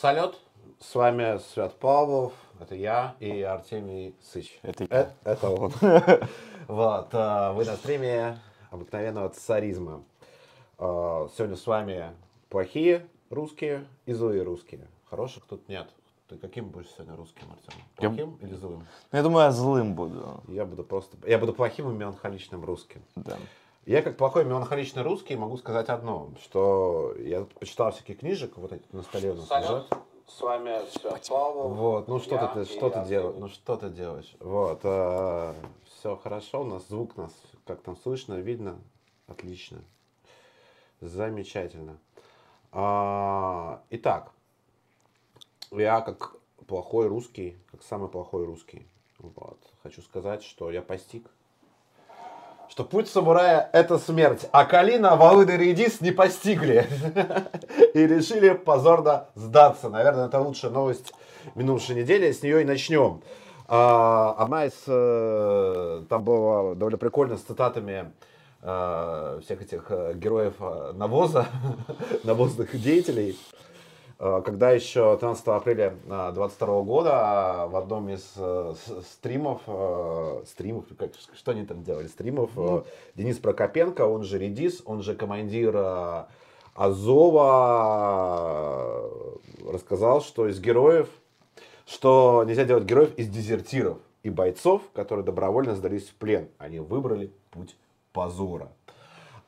Салют, с вами Свят Павлов, это я и Артемий Сыч. Это Э, я. это он. Вот, а, вы на стриме обыкновенного царизма. А, Сегодня с вами плохие русские и злые русские. Хороших тут нет. Ты каким будешь сегодня русским, Артем? Я- Плохим или злым? Ну, я думаю, я злым буду. Я буду просто... Я буду плохим и меланхоличным русским. Да. Я как плохой меланхоличный русский могу сказать одно, что я тут почитал всяких книжек, вот эти на столе у нас лежат. С вами Павлов. Вот, ну что Я ты, что ты делаешь, ну что ты делаешь? Вот, все хорошо, у нас звук нас, как там слышно, видно, отлично, замечательно. А, итак, я как плохой русский, как самый плохой русский, вот, хочу сказать, что я постиг, что путь самурая – это смерть, а Калина, Волыда и Редис не постигли и решили позорно сдаться. Наверное, это лучшая новость минувшей недели, с нее и начнем. А, Одна из, э, там было довольно прикольно с цитатами э, всех этих э, героев навоза, навозных деятелей. Э, Когда еще 13 апреля 2022 года в одном из э, стримов, э, стримов, как, что они там делали, стримов, э, Денис Прокопенко, он же Редис, он же командир э, Азова, э, рассказал, что из героев, что нельзя делать героев из дезертиров и бойцов, которые добровольно сдались в плен. Они выбрали путь позора.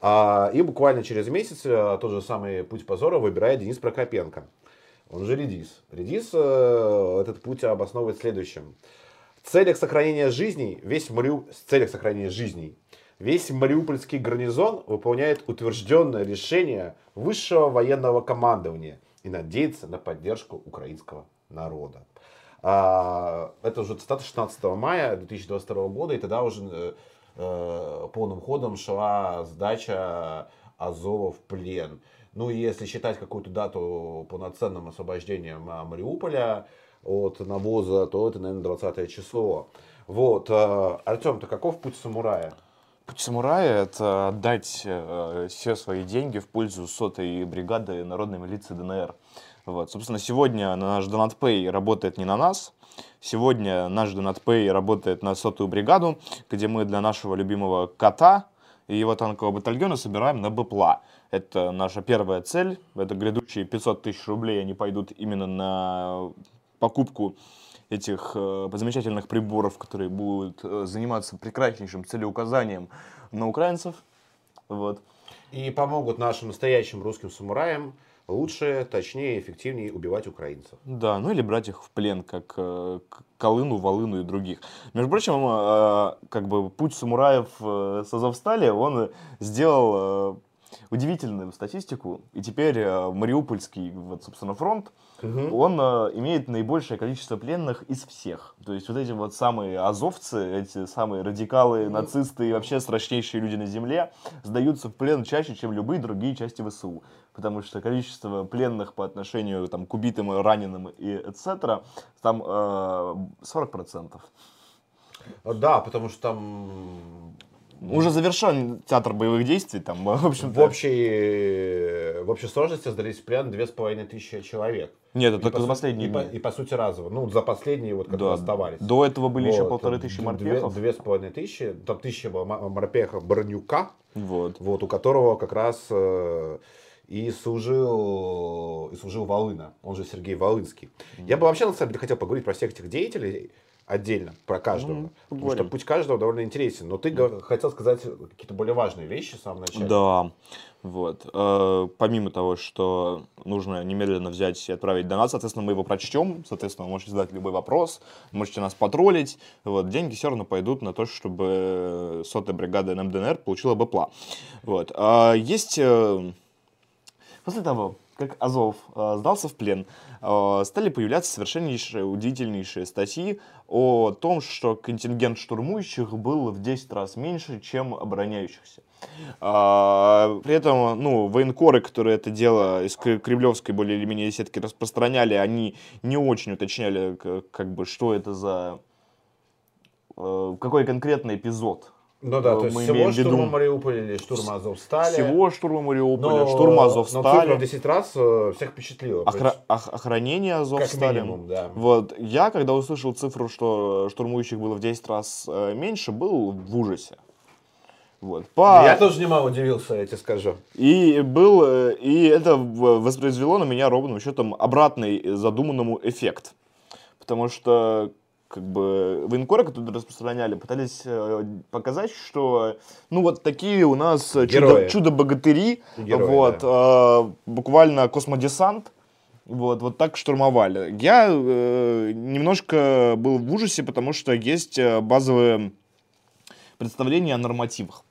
А, И буквально через месяц э, тот же самый путь позора выбирает Денис Прокопенко. Он же Редис. Редис э, этот путь обосновывает следующим. В целях сохранения жизней весь Мариу... в целях сохранения жизней весь Мариупольский гарнизон выполняет утвержденное решение высшего военного командования и надеется на поддержку украинского народа. А, Это уже цитата 16 мая 2022 года, и тогда уже э, э, полным ходом шла сдача Азова в плен. Ну и если считать какую-то дату полноценным освобождением а, Мариуполя от навоза, то это, наверное, 20 число. Вот. э, Артем, ты каков путь самурая? Путь самурая — это отдать э, все свои деньги в пользу сотой бригады народной милиции ДНР. Вот. Собственно, сегодня наш DonatPay работает не на нас. Сегодня наш DonatPay работает на сотую бригаду, где мы для нашего любимого кота и его танкового батальона собираем на БПЛА. Это наша первая цель. Это грядущие 500 тысяч рублей, они пойдут именно на покупку этих э, замечательных приборов, которые будут э, заниматься прекраснейшим целеуказанием на украинцев. Вот. И помогут нашим настоящим русским самураям лучше, точнее, эффективнее убивать украинцев. Да, ну или брать их в плен, как э, Колыну, Волыну и других. Между прочим, э, как бы путь самураев э, с Азовстали, он сделал э, удивительную статистику. И теперь э, Мариупольский, вот, собственно, фронт, он э, имеет наибольшее количество пленных из всех. То есть вот эти вот самые азовцы, эти самые радикалы, нацисты и вообще страшнейшие люди на земле сдаются в плен чаще, чем любые другие части ВСУ. Потому что количество пленных по отношению там, к убитым, раненым и etc. там э, 40%. Да, потому что там Уже завершен театр боевых действий, там, в общем в общей, в общей сложности сдались в плен две с половиной тысячи человек. Нет, это И только по за су- последние и, по, дни. и по сути разово. Ну, за последние, вот, которые Да. оставались. До этого были еще Вот, полторы тысячи морпехов. Две с половиной тысячи. Там тысяча было морпеха Бронюка, Вот. вот, у которого как раз э, и служил, и служил Волына, он же Сергей Волынский. Я бы вообще, на самом деле, хотел поговорить про всех этих деятелей отдельно, про каждого. Ну, потому что путь каждого довольно интересен. Но ты го- хотел сказать какие-то более важные вещи в самом начале. Да, вот. Э, помимо того, что нужно немедленно взять и отправить донат, соответственно, мы его прочтем, соответственно, вы можете задать любой вопрос, можете нас потроллить, вот. Деньги все равно пойдут на то, чтобы сотая бригада НМДНР получила БПЛА. Вот. А есть... э, После того, как Азов э, сдался в плен, э, стали появляться совершеннейшие, удивительнейшие статьи о том, что контингент штурмующих был в 10 раз меньше, чем обороняющихся. А, При этом, ну, военкоры, которые это дело из Кре- кремлевской более или менее сетки распространяли, они не очень уточняли, как бы, что это за, э, какой конкретный эпизод Ну да, то есть мы всего имеем в виду штурма Мариуполя или штурма Азовстали. всего штурма Мариуполя, но, штурма Но Азовстали. цифра в 10 раз э, всех впечатлила. Охра- ох- охранение Как Азовстали. минимум, да. Вот, я, когда услышал цифру, что штурмующих было в 10 раз э, меньше, был в ужасе. Вот. По... Я тоже немало удивился, я тебе скажу. И был, э, и это воспроизвело на меня ровным счетом обратный задуманному эффект. Потому что как бы военкоры, которые распространяли, пытались э, показать, что ну вот такие у нас Герои. чудо-богатыри, Герои, вот, э, буквально космодесант, вот, вот так штурмовали. Я э, немножко был в ужасе, потому что есть э, базовые представления о нормативах,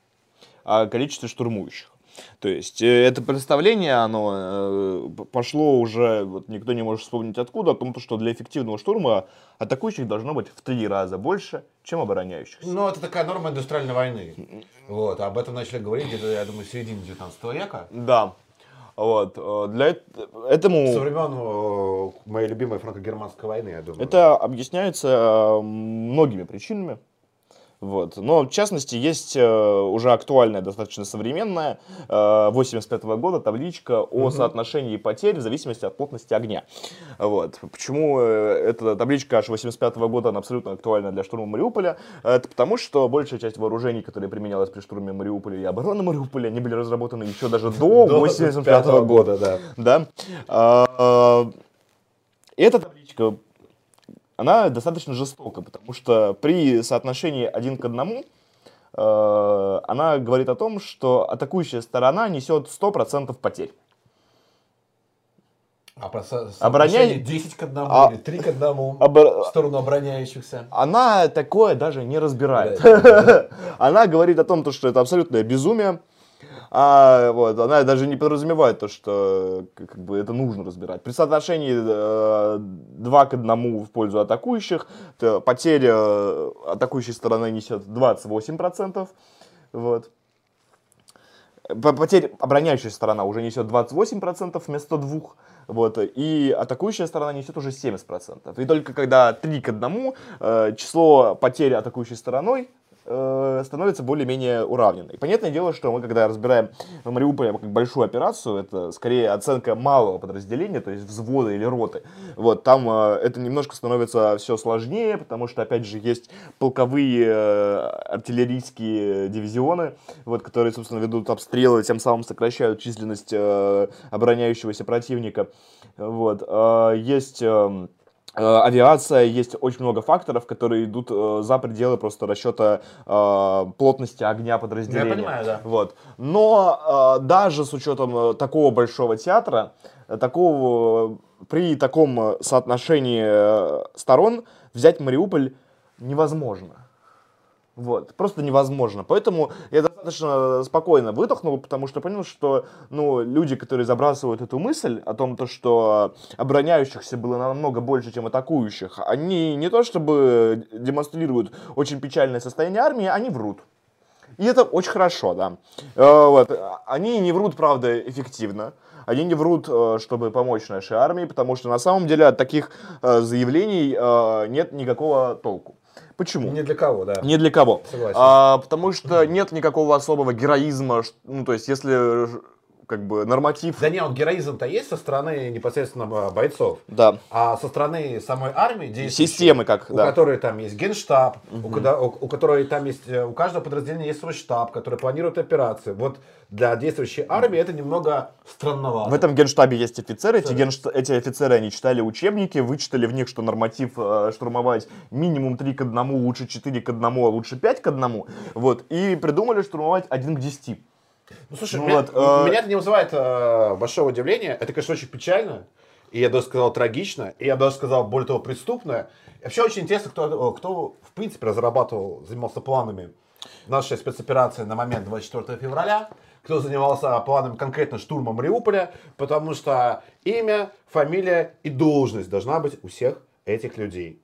о количестве штурмующих. То есть э, это представление, оно э, пошло уже, вот никто не может вспомнить откуда, о том, что для эффективного штурма атакующих должно быть в три раза больше, чем обороняющихся. Ну, это такая норма индустриальной войны. Вот, об этом начали говорить где-то, я думаю, в середине 19 века. Да. Вот. э, Для эт- этому... Со времен моей любимой франко-германской войны, я думаю. Это объясняется многими причинами. Вот. Но, в частности, есть э, уже актуальная, достаточно современная, э, 85 года табличка о соотношении потерь в зависимости от плотности огня. Вот. Почему э, эта табличка аж 85 года, она абсолютно актуальна для штурма Мариуполя? Это потому, что большая часть вооружений, которые применялась при штурме Мариуполя и обороны Мариуполя, они были разработаны еще даже до 85 года года, да. да. А, Эта табличка, она достаточно жестока, потому что при соотношении один к одному э, она говорит о том, что атакующая сторона несет 100% потерь. А про Обороняй- соотношение 10 к 1 А- или 3 к 1 Обор- в сторону обороняющихся. Она такое даже не разбирает. Да. Она говорит о том, то, что это абсолютное безумие. А, вот, она даже не подразумевает то, что как бы это нужно разбирать. При соотношении э, 2 к 1 в пользу атакующих, то потеря э, атакующей стороны несет 28%. Вот. По- Потерь обороняющая сторона уже несет 28% вместо двух. Вот, и атакующая сторона несет уже 70%. И только когда 3 к 1, э, число потерь атакующей стороной э, становится более-менее уравненной. Понятное дело, что мы, когда разбираем Мариуполь как большую операцию, это скорее оценка малого подразделения, то есть взвода или роты. Вот, там э, это немножко становится все сложнее, потому что, опять же, есть полковые э, артиллерийские дивизионы, вот, которые, собственно, ведут обстрелы, тем самым сокращают численность э, обороняющегося противника. Вот, э, есть... э, авиация, есть очень много факторов, которые идут э, за пределы просто расчета э, плотности огня подразделения. Я понимаю, да. Вот. Но э, даже с учетом э, такого большого театра, э, такого, э, при таком э, соотношении э, сторон взять Мариуполь невозможно. Вот, просто невозможно. Поэтому я достаточно спокойно выдохнул, потому что понял, что ну, люди, которые забрасывают эту мысль о том, то, что обороняющихся было намного больше, чем атакующих, они не то чтобы демонстрируют очень печальное состояние армии, они врут. И это очень хорошо, да. Э, Вот. Они не врут, правда, эффективно. Они не врут, э, чтобы помочь нашей армии, потому что на самом деле от таких э, заявлений нет никакого толку. Почему? Ни для кого, да. Ни для кого. Согласен. А, потому что нет никакого особого героизма. Ну, то есть, если как бы норматив... Да не, вот героизм-то есть со стороны непосредственно э, бойцов. Да. А со стороны самой армии действующей, Системы как, у да. которой там есть генштаб, у, кода- у- у которой там есть, э, у каждого подразделения есть свой штаб, который планирует операции. Вот для действующей армии это немного странновато. В этом генштабе есть офицеры. Эти, геншт- эти офицеры, они читали учебники, вычитали в них, что норматив э, штурмовать минимум 3 к 1, лучше 4 к 1, а лучше 5 к 1. Вот. И придумали штурмовать 1 к 10. Ну, слушай, Ну меня, вот, э, меня это не вызывает э, большого удивления. Это, конечно, очень печально. И я даже сказал трагично. И я даже сказал, более того, преступно. И вообще очень интересно, кто, кто в принципе разрабатывал, занимался планами нашей спецоперации на момент 24 февраля. Кто занимался планом конкретно штурма Мариуполя. Потому что имя, фамилия и должность должна быть у всех этих людей.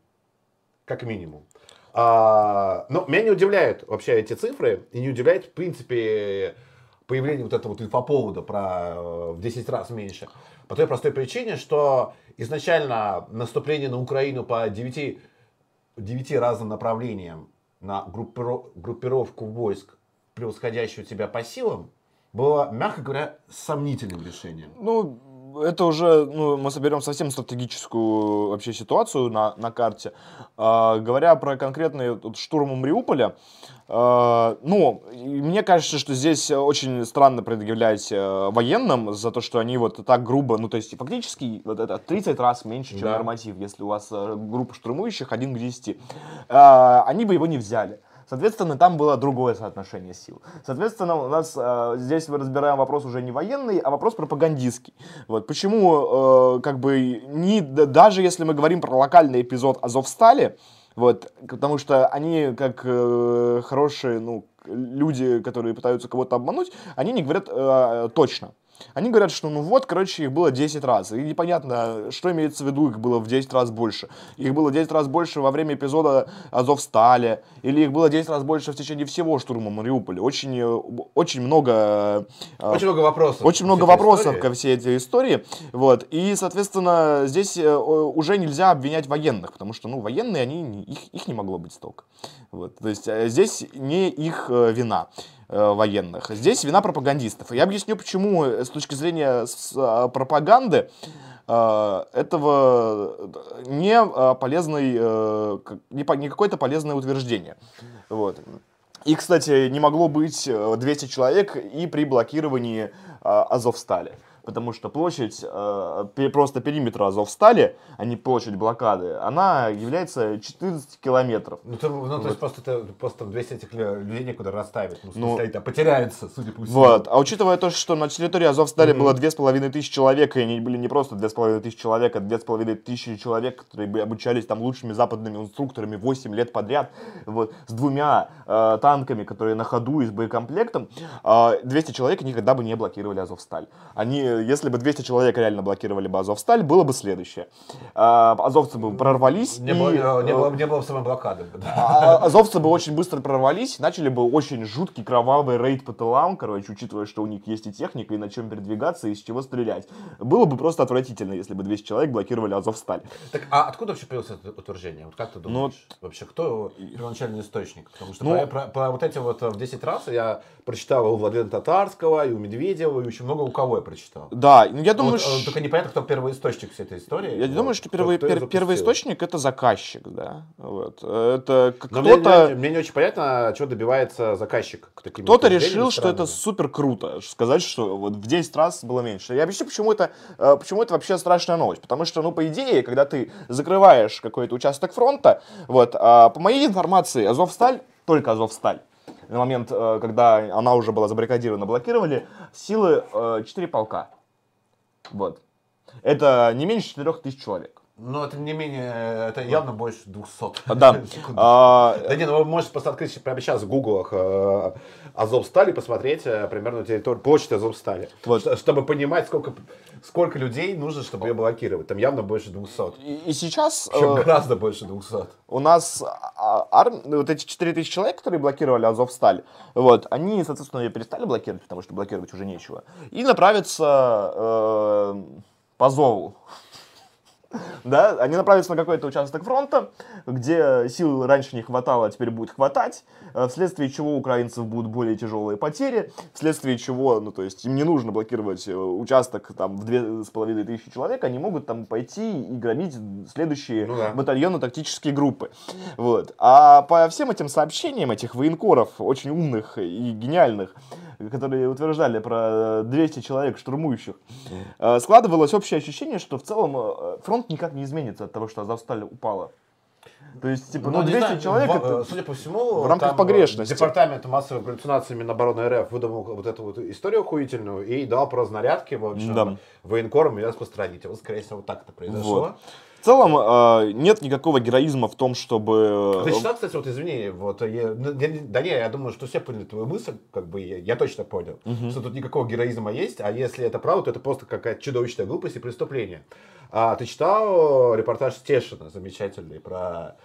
Как минимум. А, но меня не удивляют вообще эти цифры. И не удивляет, в принципе, появление вот этого вот инфоповода про э, в 10 раз меньше. По той простой причине, что изначально наступление на Украину по 9, 9 разным направлениям на группиро- группировку войск, превосходящую тебя по силам, было, мягко говоря, сомнительным решением. Ну, это уже, ну, мы соберем совсем стратегическую вообще ситуацию на, на карте. А, говоря про конкретный вот, штурм Мариуполя, а, ну, мне кажется, что здесь очень странно предъявлять э, военным за то, что они вот так грубо, ну, то есть фактически вот это 30 раз меньше, чем Да. норматив, если у вас э, группа штурмующих 1 к 10. А, они бы его не взяли. Соответственно, там было другое соотношение сил. Соответственно, у нас э, здесь мы разбираем вопрос уже не военный, а вопрос пропагандистский. Вот почему, э, как бы, не, да- даже если мы говорим про локальный эпизод Азовстали, вот, потому что они, как э, хорошие, ну, люди, которые пытаются кого-то обмануть, они не говорят э, точно. Они говорят, что ну вот, короче, их было 10 раз. И непонятно, что имеется в виду, их было в 10 раз больше. Их было 10 раз больше во время эпизода Азовстали, или их было 10 раз больше в течение всего штурма Мариуполя. Очень, э, очень много... э, Очень много вопросов. очень много вопросов истории. ко всей этой истории. Вот. И, соответственно, здесь э, уже нельзя обвинять военных, потому что, ну, военные, они, их, их не могло быть столько. Вот. То есть здесь не их вина военных. Здесь вина пропагандистов. Я объясню, почему э, с точки зрения э, пропаганды э, этого э, не э, полезный, э, не, какое-то полезное утверждение. Вот. И, кстати, не могло быть э, 200 человек и при блокировании э, Азовстали. Потому что площадь э, просто периметра Азовстали, а не площадь блокады, она является 14 километров. Ну, ты- ну, то есть просто, ты- просто 200 этих лю- людей некуда расставить. Ну, Ну, смысле, это потеряются, судя по всему. Вот. А учитывая то, что на территории Азовстали было с половиной тысячи человек, и они были не просто две с половиной тысячи человек, а две с половиной тысячи человек, которые обучались там лучшими западными инструкторами 8 лет подряд, вот, с двумя э, танками, которые на ходу и с боекомплектом, э, 200 человек никогда бы не блокировали Азовсталь. Они, если бы 200 человек реально блокировали бы Азовсталь, было бы следующее. Э, азовцы бы прорвались Не, и, было, не, э, было, не было самой блокады. да. а- Азовцы бы очень быстро прорвались, начали бы очень жуткий кровавый рейд по тылам, короче, учитывая, что у них есть и техника, и на чем передвигаться, и из чего стрелять. Было бы просто отвратительно, если бы 200 человек блокировали Азовсталь. Так, а откуда вообще появилось это утверждение? Вот как ты думаешь? Вообще, кто первоначальный источник? Потому что Ну- про, про- про вот эти вот э, в 10 раз я прочитал у Владимира Татарского, и у Медведева, и очень много у кого я прочитал. Да, ну я думаю, Вот, э, только непонятно, кто первый источник всей этой истории. я Вот, думаю, что кто- первый, кто её пер- запустил. первый источник это заказчик, да. Вот. Это к- Но мне, кто-то... мне- мне не очень понятно, чего добивается заказчик к таким Кто-то решил, что это супер круто, сказать, что вот в 10 раз было меньше. Я объясню, почему это, э, почему это вообще страшная новость. Потому что, ну, по идее, когда ты закрываешь какой-то участок фронта, вот, а, по моей информации, Азовсталь, только Азовсталь, на момент, э, когда она уже была забаррикадирована, блокировали, силы 4 полка. Вот. Это не меньше 4000 человек. Но это не менее, это явно больше 200. Да. А, Да не, ну вы можете просто открыть прямо сейчас в гуглах э, Азовсталь и посмотреть э, примерно территорию, площадь Азовстали. Вот. Ш- Чтобы понимать, сколько, сколько людей нужно, чтобы ее блокировать. Там явно больше 200. и, и сейчас... Причем э, гораздо больше 200. у нас а, ну, вот эти 4000 человек, которые блокировали Азовсталь, вот, они, соответственно, ее перестали блокировать, потому что блокировать уже нечего, и направятся э, по зову. Да, они направятся на какой-то участок фронта, где сил раньше не хватало, а теперь будет хватать, э, вследствие чего у украинцев будут более тяжелые потери, вследствие чего, ну, то есть им не нужно блокировать э, участок там в две с половиной тысячи человек, они могут там пойти и громить следующие Ну да. батальоны тактические группы. Вот. А по всем этим сообщениям этих военкоров, очень умных и гениальных, которые утверждали про 200 человек штурмующих, э, складывалось общее ощущение, что в целом э, фронт никак не изменится от того, что Азовсталь упала. То есть, типа, ну, не 200 знаю, человек в- это... э, Судя по всему, в рамках там, э, погрешности. Департамент массовой галлюцинации Минобороны РФ выдумал вот эту вот историю охуительную и дал про разнарядки, в общем, Да. военкорам и распространить. Вот, скорее всего, так это произошло. Вот. В целом э, нет никакого героизма в том, чтобы... Ты читал, кстати, вот извини, вот я, ну, я не- да не, я думаю, что все поняли твою мысль, как бы я, я точно понял, что тут никакого героизма есть, а если это правда, то это просто какая-то чудовищная глупость и преступление. А ты читал репортаж Стешина замечательный про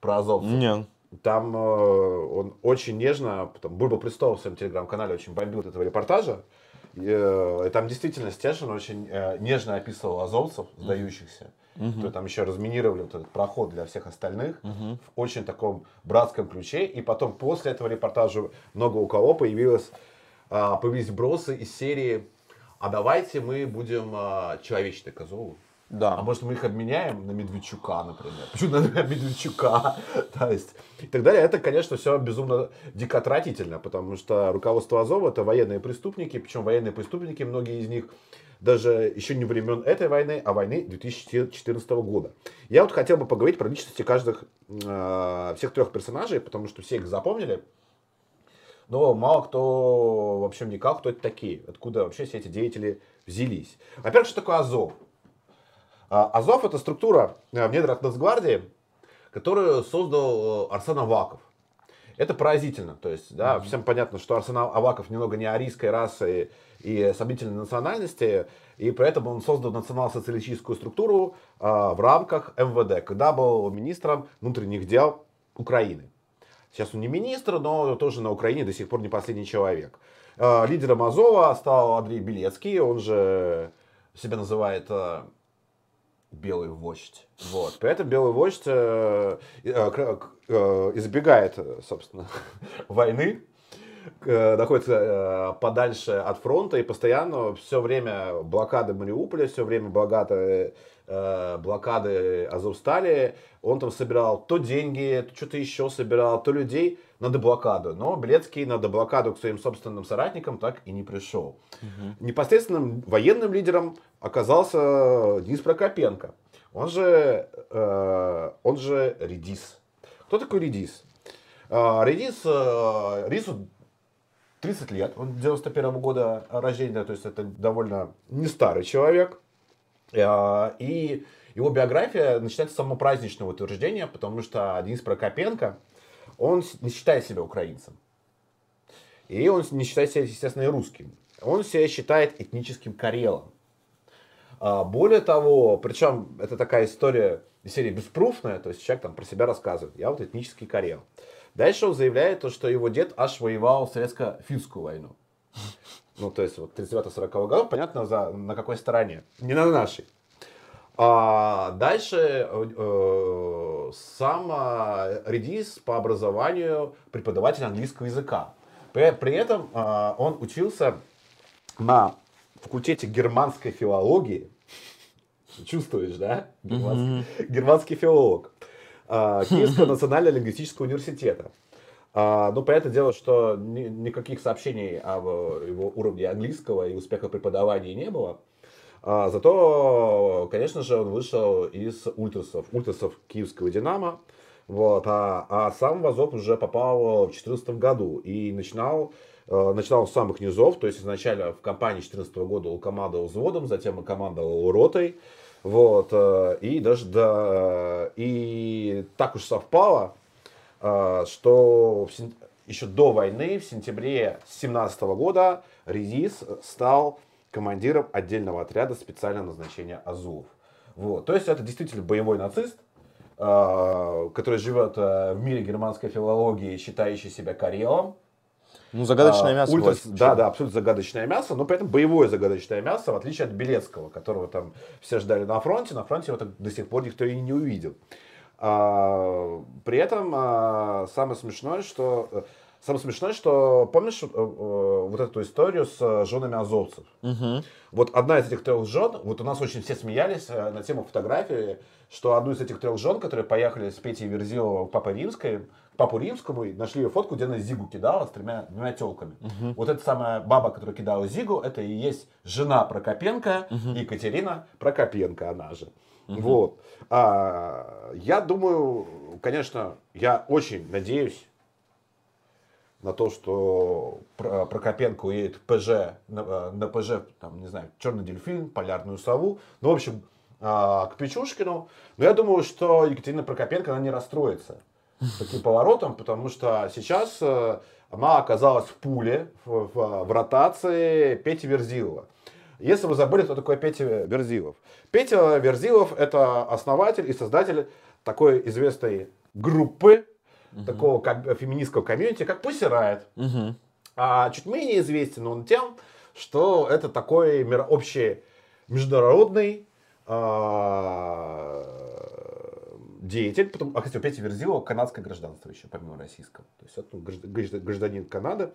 про азовцев? Нет. Там э, он очень нежно, там Бульба Престол в своем телеграм-канале очень бомбил от этого репортажа. э, и там действительно Стешин очень э, нежно описывал азовцев, сдающихся. То там еще разминировали вот этот проход для всех остальных в очень таком братском ключе. И потом после этого репортажа много у кого появилось, а, появились бросы из серии «А давайте мы будем а, человечные к Азову». Да. А может мы их обменяем на Медведчука, например? Почему на Медведчука? То есть, и так далее. Это, конечно, все безумно дикотратительно, потому что руководство Азова это военные преступники, причем военные преступники, многие из них даже еще не времен этой войны, а войны 2014 года. Я вот хотел бы поговорить про личности каждых, э, всех трех персонажей, потому что все их запомнили. Но мало кто, в общем, никак, кто это такие, откуда вообще все эти деятели взялись. Во-первых, что такое Азов? А, Азов это структура э, в недрах Нацгвардии, которую создал э, Арсен Аваков. Это поразительно. То есть, да, mm-hmm. всем понятно, что Арсен Аваков немного не арийской расы и сомнительной национальности, и поэтому он создал национал-социалистическую структуру а, в рамках МВД, когда был министром внутренних дел Украины. Сейчас он не министр, но тоже на Украине до сих пор не последний человек. А, лидером Азова стал Андрей Белецкий, он же себя называет а, белый вождь. Вот. При этом белый вождь э, э, э, избегает, собственно, войны, э, находится э, подальше от фронта и постоянно все время блокады Мариуполя, все время блокады, э, блокады Азовстали, он там собирал то деньги, то что-то еще собирал, то людей на деблокаду. Но Белецкий на деблокаду к своим собственным соратникам так и не пришел. Угу. Непосредственным военным лидером оказался Денис Прокопенко. Он же, э, он же Редис. Кто такой Редис? Э, Редис, э, Редису 30 лет, он 91 -го года рождения, то есть это довольно не старый человек. Э, и его биография начинается с самого праздничного утверждения, потому что Денис Прокопенко, он не считает себя украинцем. И он не считает себя, естественно, и русским. Он себя считает этническим карелом. А, более того, причем это такая история серии беспруфная, то есть человек там про себя рассказывает. Я вот этнический карел. Дальше он заявляет, то, что его дед аж воевал в советско-финскую войну. Ну, то есть, вот 39-40 годов, понятно, за, на какой стороне. Не на нашей. А дальше э, сам Редис по образованию преподаватель английского языка. При, при этом э, он учился на факультете германской филологии. Чувствуешь, да? Германский, mm-hmm. германский филолог. Э, Киевского национального лингвистического университета. А, ну, понятное дело, что ни, никаких сообщений об его уровне английского и успехах преподавания не было. А, зато, конечно же, он вышел из ультрасов, ультрасов киевского «Динамо». Вот, а, а сам Вазов уже попал в 2014 году и начинал, э, начинал с самых низов, то есть изначально в кампании 2014 года он командовал взводом, затем он командовал ротой, вот, э, и даже да, и так уж совпало, э, что в, еще до войны, в сентябре 2017 года, Редис стал командиром отдельного отряда специального назначения Азов. Вот. То есть это действительно боевой нацист, э, который живет э, в мире германской филологии, считающий себя карелом. Ну, загадочное а, мясо. Ультрас, да, да, абсолютно загадочное мясо, но при этом боевое загадочное мясо, в отличие от Белецкого, которого там все ждали на фронте. На фронте его до сих пор никто и не увидел. А, при этом а, самое смешное, что э, Самое смешное, что помнишь э, э, вот эту историю с э, женами азовцев? Угу. Вот одна из этих трех жен, вот у нас очень все смеялись на тему фотографии, что одну из этих трех жен, которые поехали с Петей Верзилова к Папе Римской, Папу Римскому, и нашли ее фотку, где она Зигу кидала с тремя, двумя телками. Угу. Вот эта самая баба, которая кидала Зигу, это и есть жена Прокопенко, угу. Екатерина Прокопенко, она же. Угу. Вот. А, я думаю, конечно, я очень надеюсь, на то, что Прокопенко уедет ПЖ, на, на ПЖ, там, не знаю, Черный дельфин, Полярную сову. Ну, в общем, а, к Печушкину. Но я думаю, что Екатерина Прокопенко, она не расстроится таким поворотом, потому что сейчас э, она оказалась в пуле, в, в, в ротации Пети Верзилова. Если вы забыли, кто такой Петя Верзилов. Петя Верзилов – это основатель и создатель такой известной группы, угу. такого как, феминистского комьюнити, как Pussy Riot. Угу. А чуть менее известен он тем, что это такой мир, общий международный а, деятель, потом, а, кстати, у Пети Верзилова канадское гражданство еще, помимо российского. То есть это граждан- гражданин Канады.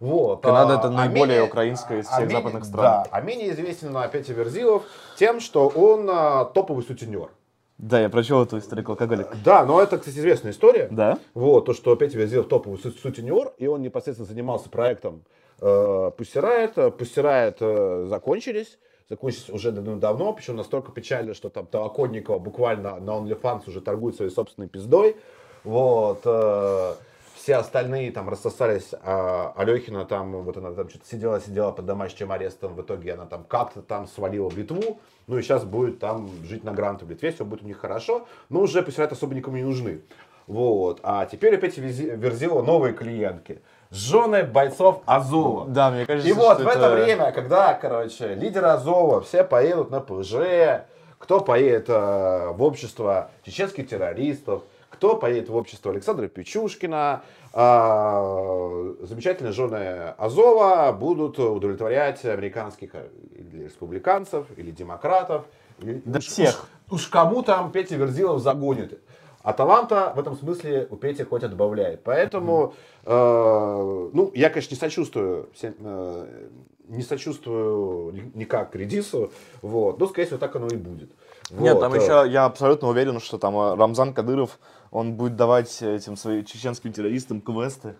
Вот. Канада а, это а наиболее менее- украинская из а всех менее- западных стран. Да, а менее известен на Петя Верзилов тем, что он а, топовый сутенер. Да, я прочел эту историю алкоголик. Да, но это, кстати, известная история. Да? Вот, то, что Петя Верзилов топовый су- сутенер, и он непосредственно занимался проектом э, Пустирает. Пустирает э, закончились. Закончились уже давно, давно, причем настолько печально, что там Толоконникова буквально на OnlyFans уже торгует своей собственной пиздой. Вот. э, все остальные там рассосались, а Алехина там, вот она там что-то сидела, сидела под домашним арестом, в итоге она там как-то там свалила в Литву, ну и сейчас будет там жить на гранты в Литве, все будет у них хорошо, но уже посирать особо никому не нужны. Вот. А теперь опять Верзилова новые клиентки. Жены бойцов Азова. Да, мне кажется, И вот в это время, когда, короче, лидеры Азова все поедут на ПЖ, кто поедет э, в общество чеченских террористов, кто поедет в общество Александра Печушкина, а, замечательные жены Азова будут удовлетворять американских э, или республиканцев, или демократов. Да уж- всех. Уж, уж кому там Петя Верзилов загонит. А таланта в этом смысле у Пети хоть отбавляет. Поэтому, э, ну, я, конечно, не сочувствую, э, не сочувствую ни- никак Редису, вот, но, скорее всего, так оно и будет. Нет, Вот, там э, еще, я абсолютно уверен, что там э, Рамзан Кадыров, он будет давать этим своим чеченским террористам квесты.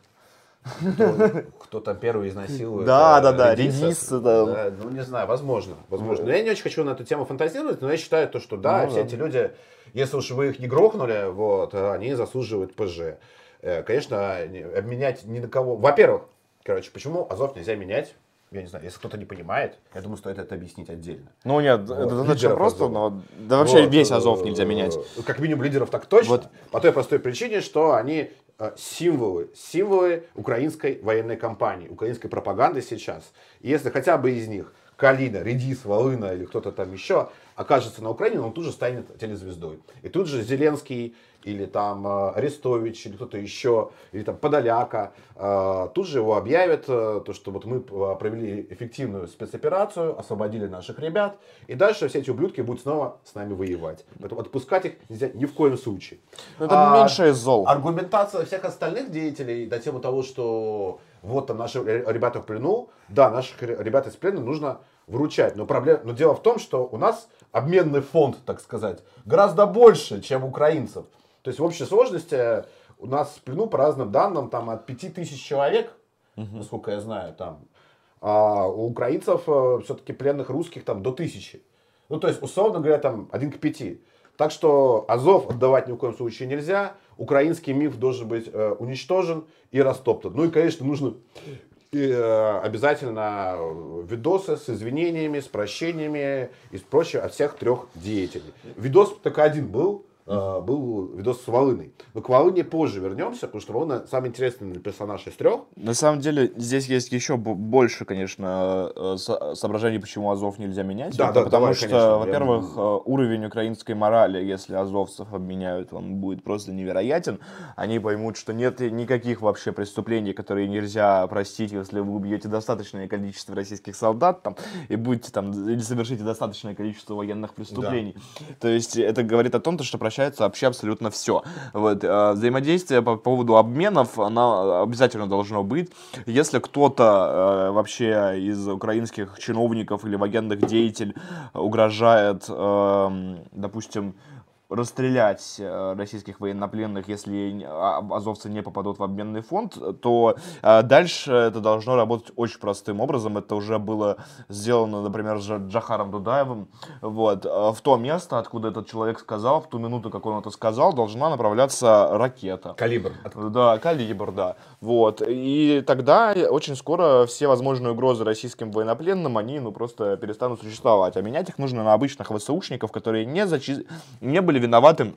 кто, кто там первый изнасилует. Да, э, да, да, там. Да, ну, не знаю, возможно, возможно. Но я не очень хочу на эту тему фантазировать, но я считаю то, что да, Ну все да. эти люди, если уж вы их не грохнули, вот, э, они заслуживают ПЖ. Э, Конечно, не- обменять ни на кого. Во-первых, короче, почему Азов нельзя менять? Я не знаю, если кто-то не понимает, я думаю, стоит это объяснить отдельно. Ну нет, Вот, это достаточно просто, Азова. но да вообще Вот, весь э, Азов нельзя менять. Как минимум лидеров так точно. Вот. По той простой причине, что они э, символы, символы украинской военной кампании, украинской пропаганды сейчас. И если хотя бы из них Калина, Редис, Волына или кто-то там еще окажется на Украине, он тут же станет телезвездой. И тут же Зеленский или там э, Арестович, или кто-то еще, или там Подоляка, э, тут же его объявят, э, то, что вот мы провели эффективную спецоперацию, освободили наших ребят, и дальше все эти ублюдки будут снова с нами воевать. Поэтому отпускать их нельзя ни в коем случае. Ну, Это А, меньше зол. Аргументация всех остальных деятелей на тему того, что вот там наши ре- ребята в плену, да, наших ре- ребят из плена нужно вручать. Но, проблема, но дело в том, что у нас обменный фонд, так сказать, гораздо больше, чем украинцев. То есть в общей сложности у нас в плену, по разным данным, там от 5000 человек, насколько я знаю, там. А у украинцев все-таки пленных русских там до тысячи. Ну, то есть, условно говоря, там один к пяти. Так что Азов отдавать ни в коем случае нельзя. Украинский миф должен быть э, уничтожен и растоптан. Ну и, конечно, нужно и, э, обязательно э, видосы с извинениями, с прощениями и прочее от всех трех деятелей. Видос только один был, был видос с Волыной. Но к Волыне позже вернемся, потому что Волына самый интересный персонаж из трех. На самом деле, здесь есть еще больше, конечно, э, со- соображений, почему Азов нельзя менять. Да, да, потому давай, что, конечно, я- во-первых, э, уровень украинской морали, если азовцев обменяют, он будет просто невероятен. Они поймут, что нет никаких вообще преступлений, которые нельзя простить, если вы убьете достаточное количество российских солдат там, и будете там, или совершите достаточное количество военных преступлений. То есть это говорит о том, то, что прощается вообще абсолютно все. Вот, э, взаимодействие по поводу обменов, оно обязательно должно быть. Если кто-то э, вообще из украинских чиновников или военных деятелей угрожает, эм, допустим, расстрелять э, российских военнопленных, если а- азовцы не попадут в обменный фонд, то э, дальше это должно работать очень простым образом. Это уже было сделано, например, с Джа- Джахаром Дудаевым. Вот. Э, В то место, откуда этот человек сказал, в ту минуту, как он это сказал, должна направляться ракета. Калибр. Да, калибр, да. Вот. И тогда очень скоро все возможные угрозы российским военнопленным, они ну, просто перестанут существовать. А менять их нужно на обычных ВСУшников, которые не, зачи... не были виноваты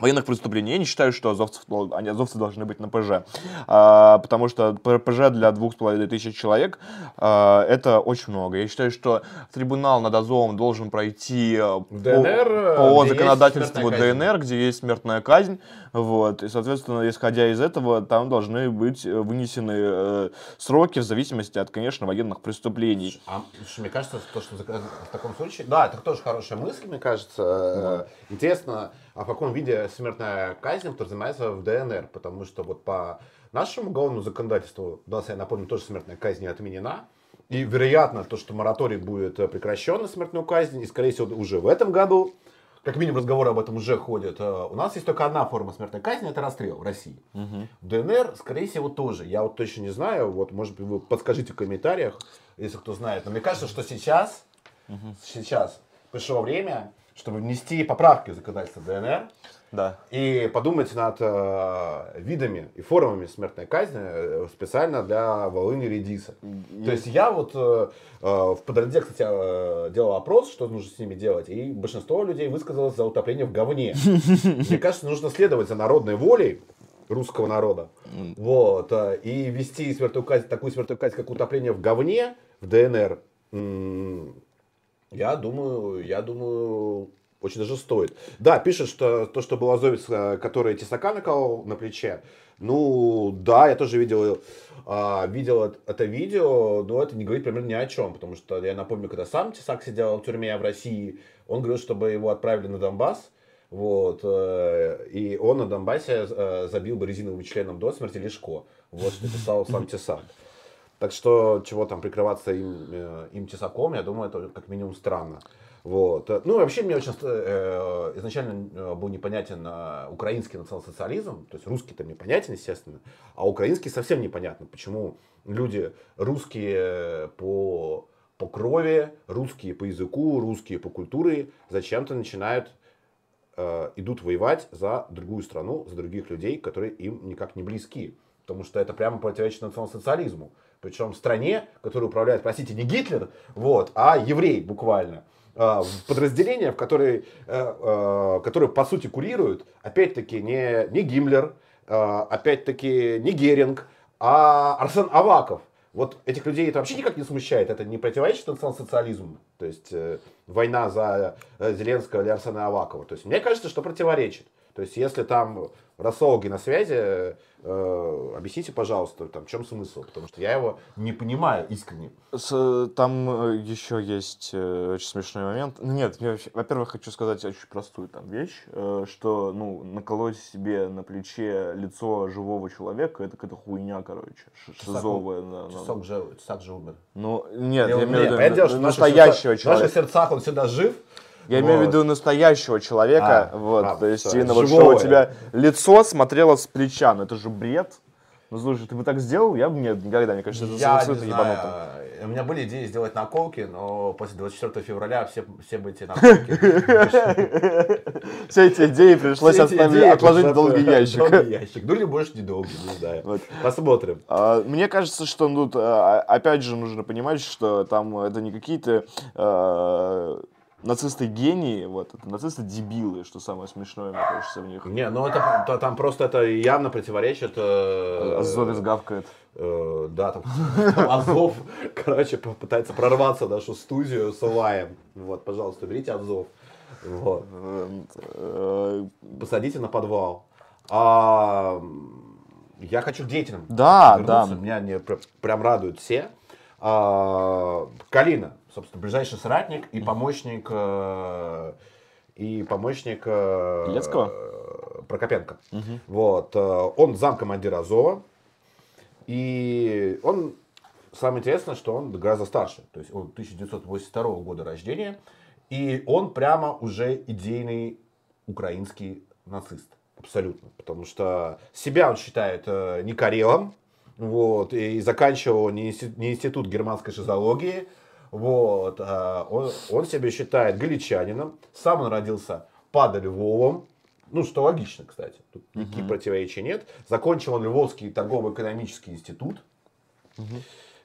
военных преступлений. Я не считаю, что азовцев, ну, они, азовцы должны быть на ПЖ, а, потому что ПЖ для двух с половиной тысяч человек а, это очень много. Я считаю, что трибунал над Азовом должен пройти по- ДНР, по, есть законодательству. ДНР, где есть смертная казнь, вот, и, соответственно, исходя из этого, там должны быть э, вынесены э, сроки в зависимости от, конечно, военных преступлений. А, слушай, мне кажется, то, что в таком случае... Да, это тоже хорошая мысль, мне кажется. Э, Интересно, а в каком виде смертная казнь подразумевается в ДНР? Потому что вот по нашему уголовному законодательству, нас, я напомню, тоже смертная казнь не отменена. И, вероятно, то, что мораторий будет прекращен на смертную казнь, и, скорее всего, уже в этом году, как минимум разговоры об этом уже ходят. Э, У нас есть только одна форма смертной казни, это расстрел в России. В ДНР, скорее всего, тоже. Я вот точно не знаю. Вот, может быть, вы подскажите в комментариях, если кто знает. Но мне кажется, что сейчас, сейчас пришло время, чтобы внести поправки в законодательство ДНР Да. и подумать над э, видами и формами смертной казни э, специально для Волыни Редиса. То есть я вот э, э, в подроде, кстати, э, делал опрос, что нужно с ними делать, и большинство людей высказалось за утопление в говне. Мне кажется, нужно следовать за народной волей русского народа. Вот. И вести смертную казнь, такую смертную казнь, как утопление в говне в ДНР, я думаю, я думаю, очень даже стоит. Да, пишет, что то, что был азовец, э, который тесака наколол на плече. Ну, да, я тоже видел, а, видел эт- это видео, но это не говорит примерно ни о чем, потому что я напомню, когда сам Тесак сидел в тюрьме в России, он говорил, чтобы его отправили на Донбасс, вот, э, и он на Донбассе э, забил бы резиновым членом до смерти Лешко. Вот что писал сам Тесак. Так что чего там прикрываться им, э, им тесаком, я думаю, это как минимум странно. Вот. Ну, вообще, мне очень э, изначально э, был непонятен э, украинский национал-социализм, то есть русский-то мне понятен, естественно, а украинский совсем непонятно, почему люди русские по, по крови, русские по языку, русские по культуре зачем-то начинают э, идут воевать за другую страну, за других людей, которые им никак не близки. Потому что это прямо противоречит национал-социализму. Причем в стране, которую управляет, простите, не Гитлер, вот, а еврей буквально. А, в подразделение, в которое, э, э, которое по сути курируют, опять-таки, не, не Гиммлер, э, опять-таки, не Геринг, а Арсен Аваков. Вот этих людей это вообще никак не смущает. Это не противоречит национал-социализму. То есть война за Зеленского или Арсена Авакова. То есть мне кажется, что противоречит. То есть если там рассологи на связи, э, э, объясните, пожалуйста, там, в чем смысл. Потому что я его не понимаю искренне. С- Там э, еще есть э, очень смешной момент. Ну, Нет, я во-первых, хочу сказать очень простую там вещь, э, что, ну, наколоть себе на плече лицо живого человека, это какая-то хуйня, короче, шизовая. да. Часок же, Часак же умер. Ну, нет, Я- я, имею в виду настоящего сердцах- В наших человека. сердцах он всегда жив. Я имею в Вот. виду настоящего человека, А, вот, а, то есть всё, именно вот, у тебя лицо смотрело с плеча, ну это же бред. Ну слушай, ты бы так сделал, я бы нет, никогда, мне кажется, это Я не абсолютно ебануто. знаю. У меня были идеи сделать наколки, но после 24 февраля все, все бы эти наколки... Все эти идеи пришлось все отложить в долгий ящик. Долгий ящик. Ну или больше не долгий, не знаю. Вот. Посмотрим. А, Мне кажется, что тут, а, опять же, нужно понимать, что там это не какие-то э, нацисты гении, вот, это нацисты дебилы, что самое смешное, мне кажется, в них. Не, ну это то- там просто это явно противоречит. э, Азовец гавкает. э, да, там, Азов, короче, пытается прорваться в нашу студию с Улаем. Вот, пожалуйста, берите Азов. Вот. Э, Посадите на подвал. А, я хочу к деятелям. Да, вернуться. да. Меня они пр- прям радуют все. А, Калина, собственно, ближайший соратник и помощник э, и помощник э, Елецкого? э, Прокопенко. Вот, э, он замкомандира Азова. И он, самое интересное, что он гораздо старше. То есть он 1982 года рождения. И он прямо уже идейный украинский нацист. Абсолютно. Потому что себя он считает э, не карелом. Вот, и заканчивал не институт германской шизологии. Вот, а он, он себя считает галичанином. Сам он родился под Львовом. Ну, что логично, кстати. Тут никаких противоречий нет. Закончил он Львовский торгово-экономический институт.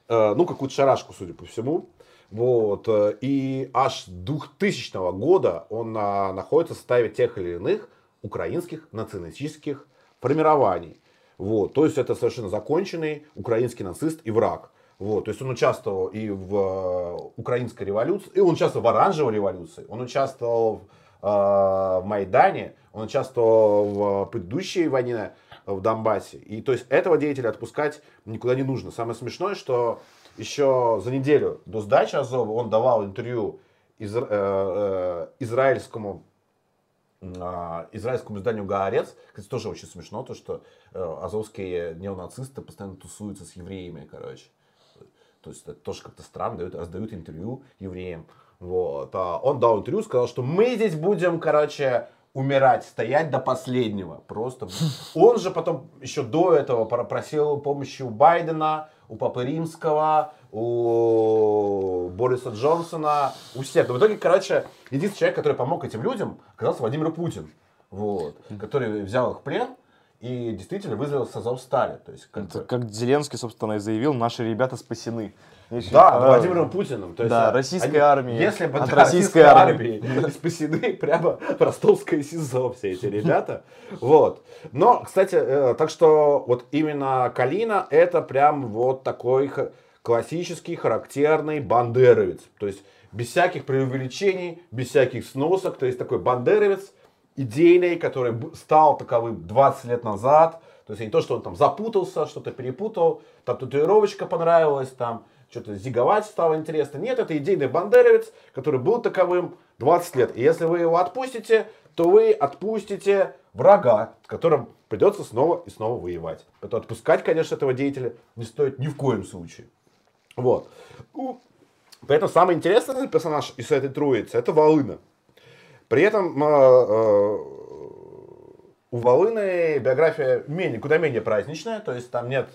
Э, ну, какую-то шарашку, судя по всему. Вот. э, И аж 2000 года он а, находится в составе тех или иных украинских националистических формирований. Вот. То есть это совершенно законченный украинский нацист и враг. Вот, то есть он участвовал и в э, украинской революции, и он участвовал в оранжевой революции, он участвовал в, э, в Майдане, он участвовал в предыдущей войне в Донбассе. И то есть этого деятеля отпускать никуда не нужно. Самое смешное, что еще за неделю до сдачи Азова он давал интервью из, э, э, израильскому а, израильскому изданию Гаарец. Кстати, тоже очень смешно, то, что э, азовские неонацисты постоянно тусуются с евреями, короче. То есть это тоже как-то странно, дают, раздают интервью евреям. Вот. А он дал интервью, сказал, что мы здесь будем, короче, умирать, стоять до последнего. Просто. Он же потом еще до этого просил помощи у Байдена, у Папы Римского, у Бориса Джонсона, у всех. Но в итоге, короче, единственный человек, который помог этим людям, оказался Владимир Путин. Вот, который взял их в плен и действительно вызвал с Азовстали. То есть, как, как Зеленский, собственно, и заявил, наши ребята спасены. Еще, да, а, Владимиром Путиным. То есть, да, российской они, армии. Если бы от да, российской армии спасены прямо ростовское СИЗО все эти ребята. Вот. Но, кстати, э, так что вот именно Калина это прям вот такой классический, характерный бандеровец. То есть без всяких преувеличений, без всяких сносок. То есть такой бандеровец идейный, который стал таковым 20 лет назад. То есть не то, что он там запутался, что-то перепутал, там татуировочка понравилась, там что-то зиговать стало интересно. Нет, это идейный бандеровец, который был таковым 20 лет. И если вы его отпустите, то вы отпустите врага, с которым придется снова и снова воевать. Поэтому отпускать, конечно, этого деятеля не стоит ни в коем случае. Вот. Поэтому самый интересный персонаж из этой троицы это Волына. При этом э, э, у Волыны биография менее, куда менее праздничная, то есть там нет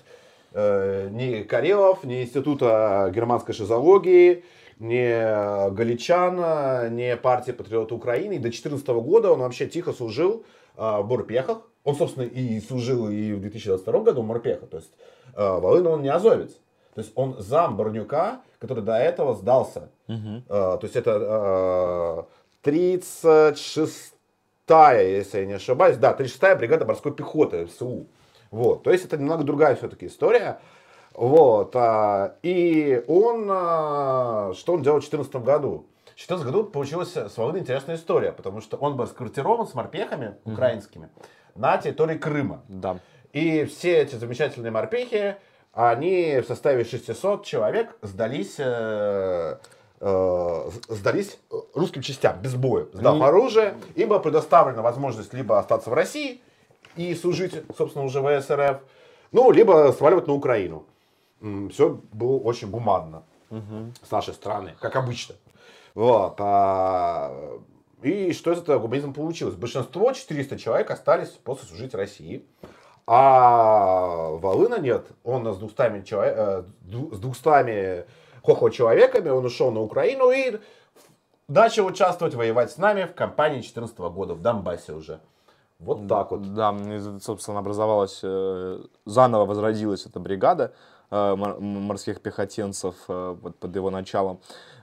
э, ни Карелов, ни Института германской шизологии, ни Галичан, ни партии Патриота Украины. И до 2014 года он вообще тихо служил в Морпехах. Он, собственно, и служил и в 2022 году в Морпехах. То есть Волына он не азовец. То есть он зам Борнюка, который до этого сдался. Угу. то есть это 36-я, если я не ошибаюсь, да, 36-я бригада морской пехоты СУ. Вот, то есть это немного другая все-таки история. Вот, а, и он, а, что он делал в 2014 году? В 2014 году получилась свободно интересная история, потому что он был сквартирован с морпехами украинскими на территории Крыма. Да. И все эти замечательные морпехи, они в составе 600 человек сдались э, э, сдались русским частям без боя, сдав mm. оружие. Им была предоставлена возможность либо остаться в России и служить, собственно, уже в СРФ, ну, либо сваливать на Украину. Все было очень гуманно mm-hmm. с нашей стороны, как обычно. Вот. А, и что из этого гуманизма получилось? Большинство, 400 человек, остались после служить России. А Волына нет. Он с 200, человек, э, с 200 хохо человеками, он ушел на Украину и начал участвовать, воевать с нами в кампании 2014 года в Донбассе уже. Вот так вот. Да, собственно, образовалась, э, заново возродилась эта бригада э, морских пехотинцев вот под его началом.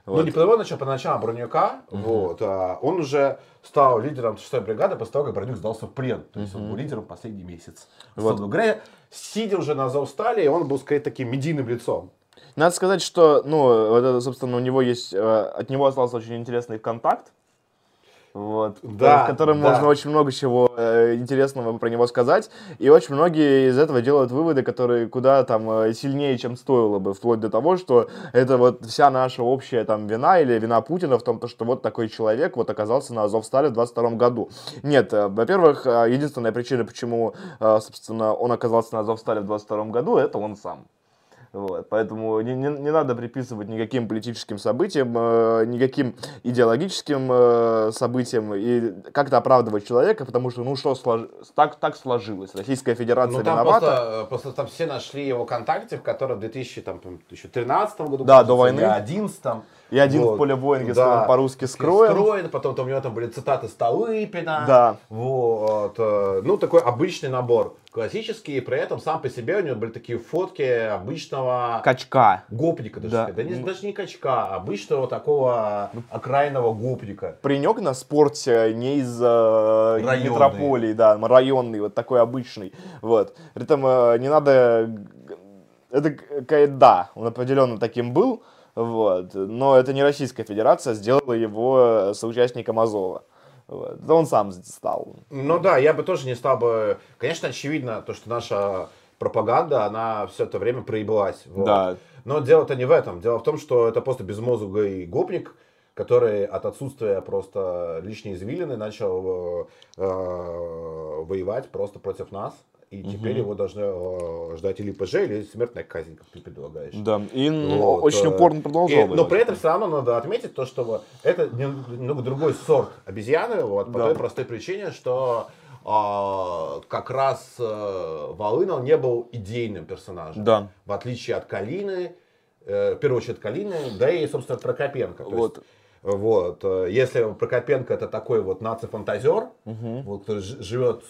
Вот. Ну, не под его началом, под началом Бронюка. Угу. Вот, а он уже стал лидером 6-й бригады после того, как Бронюк сдался в плен. То есть угу. он был лидером последний месяц. Вот. Говоря, сидя уже на Азовстале, он был, скорее, таким медийным лицом. Надо сказать, что, ну, это, собственно, у него есть, э, от него остался очень интересный контакт, вот, да, в котором да. можно очень много чего э, интересного про него сказать, и очень многие из этого делают выводы, которые куда там э, сильнее, чем стоило бы, вплоть до того, что это вот вся наша общая там вина или вина Путина в том, что вот такой человек вот оказался на Азовстале в 22 году. Нет, э, во-первых, э, единственная причина, почему, э, собственно, он оказался на Азовстале в 22 году, это он сам. Вот, поэтому не, не, не надо приписывать никаким политическим событиям, э, никаким идеологическим э, событиям и как-то оправдывать человека, потому что, ну что, слож... так, так сложилось. Российская Федерация ну, там виновата. Просто, э, просто там все нашли его контакты, в котором в 2013 году, да, до войны. 2011 И один Вот. в поле воин, если Да. он по-русски скроен. Скроен, потом там у него там были цитаты Столыпина. Да. Вот. э, Ну, такой обычный набор. Классический, и при этом сам по себе у него были такие фотки обычного Качка. гопника, даже, Да. сказать. да не, даже не качка, а обычного такого окраинного гопника. Паренек на спорте не из э, Районный. метрополии, да, районный, вот такой обычный. Вот. При этом э, не надо... Это, к- да, он определенно таким был, вот, но это не Российская Федерация сделала его э, соучастником Азова. Вот. Он сам стал. Ну да, я бы тоже не стал бы... Конечно, очевидно, то, что наша пропаганда, она все это время проебалась. вот. Да. Но дело-то не в этом. Дело в том, что это просто безмозглый гопник, который от отсутствия просто лишней извилины начал э, э, воевать просто против нас. И теперь его должны э, ждать или ПЖ, или смертная казнь, как ты предлагаешь. Да, и Вот, очень э, упорно продолжал. и- но при этом все равно надо отметить то, что это немного другой сорт обезьяны, вот, по Да. той простой причине, что а, как раз Волына он не был идейным персонажем. Да. В отличие от Калины, э, в первую очередь Калины, да и, собственно, Прокопенко. То Вот. есть, вот, если Прокопенко это такой вот нацифантазер, вот, который живет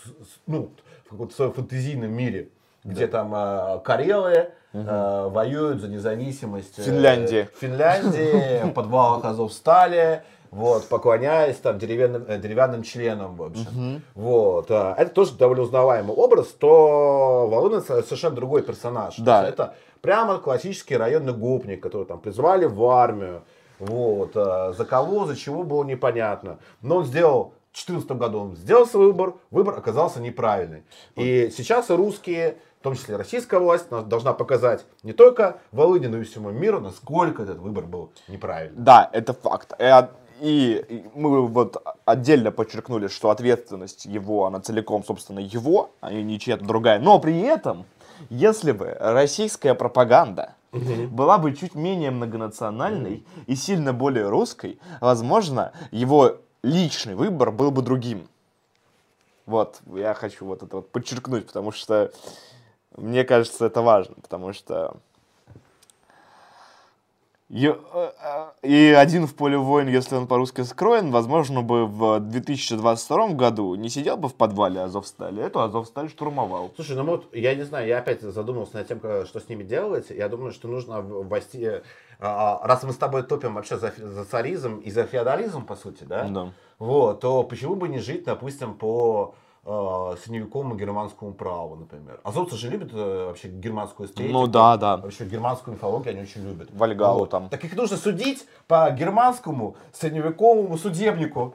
ну, в каком-то своем фантазийном мире, где там э, карелы э, воюют за независимость э, Финляндии. Финляндии, в подвалах Азовстали, вот, поклоняясь там деревянным, э, деревянным членам, в общем. Вот, э, это тоже довольно узнаваемый образ, то Волына со- совершенно другой персонаж. Да. Это прямо классический районный гопник, который там призвали в армию, вот, э, за кого, за чего было непонятно. Но он сделал 2014 году он сделал свой выбор, выбор оказался неправильный. И сейчас русские, в том числе российская власть, должна показать не только Волыне, но и всему миру, насколько этот выбор был неправильный. Да, это факт. И, мы вот отдельно подчеркнули, что ответственность его, она целиком, собственно, его, а не чья-то другая. Но при этом, если бы российская пропаганда была бы чуть менее многонациональной и сильно более русской, возможно, его личный выбор был бы другим. Вот, я хочу вот это вот подчеркнуть, потому что мне кажется, это важно, потому что э, э, И один в поле воин, если он по-русски скроен, возможно, бы в 2022 году не сидел бы в подвале Азовстали, эту Азовсталь штурмовал. Слушай, ну вот, я не знаю, я опять задумался над тем, как- что с ними делать. Я думаю, что нужно ввести, раз мы с тобой топим вообще за, за царизм и за феодализм, по сути, да? Да. Вот, то почему бы не жить, допустим, по э, средневековому германскому праву, например. Азовцы же любят э, вообще германскую эстетику. Ну да, да. Вообще германскую мифологию они очень любят. Вальгаллу там. Так их нужно судить по германскому средневековому судебнику.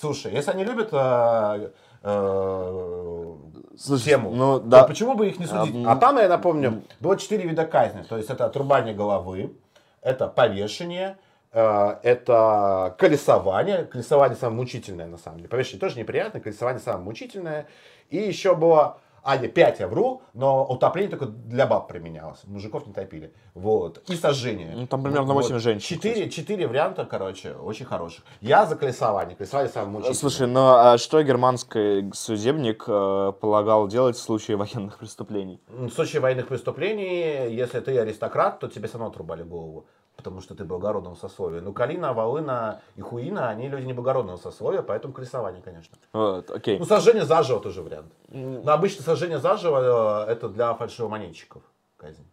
Слушай, если они любят э, э, Слушай, тему, ну, то да. почему бы их не судить? А, А, там, я напомню, было четыре вида казни. То есть это отрубание головы, это повешение, э, это колесование. Колесование самое мучительное, на самом деле. Повешение тоже неприятно, колесование самое мучительное. И еще было, а, не, пять я вру, но утопление только для баб применялось. Мужиков не топили. Вот. И сожжение. Ну, там примерно восемь женщин, Четыре, четыре варианта, короче, очень хороших. Я за колесование. Колесование самое мучительное. Слушай, ну а что германский судебник э, полагал делать в случае военных преступлений? В случае военных преступлений, если ты аристократ, то тебе все равно отрубали голову. Потому что ты благородного сословия. Ну, Калина, Волына и Хуина, они люди не благородного сословия, поэтому колесование, конечно. Вот, окей. Ну, сожжение заживо тоже вариант. Но обычно сожжение заживо э, это для фальшивомонетчиков казнь.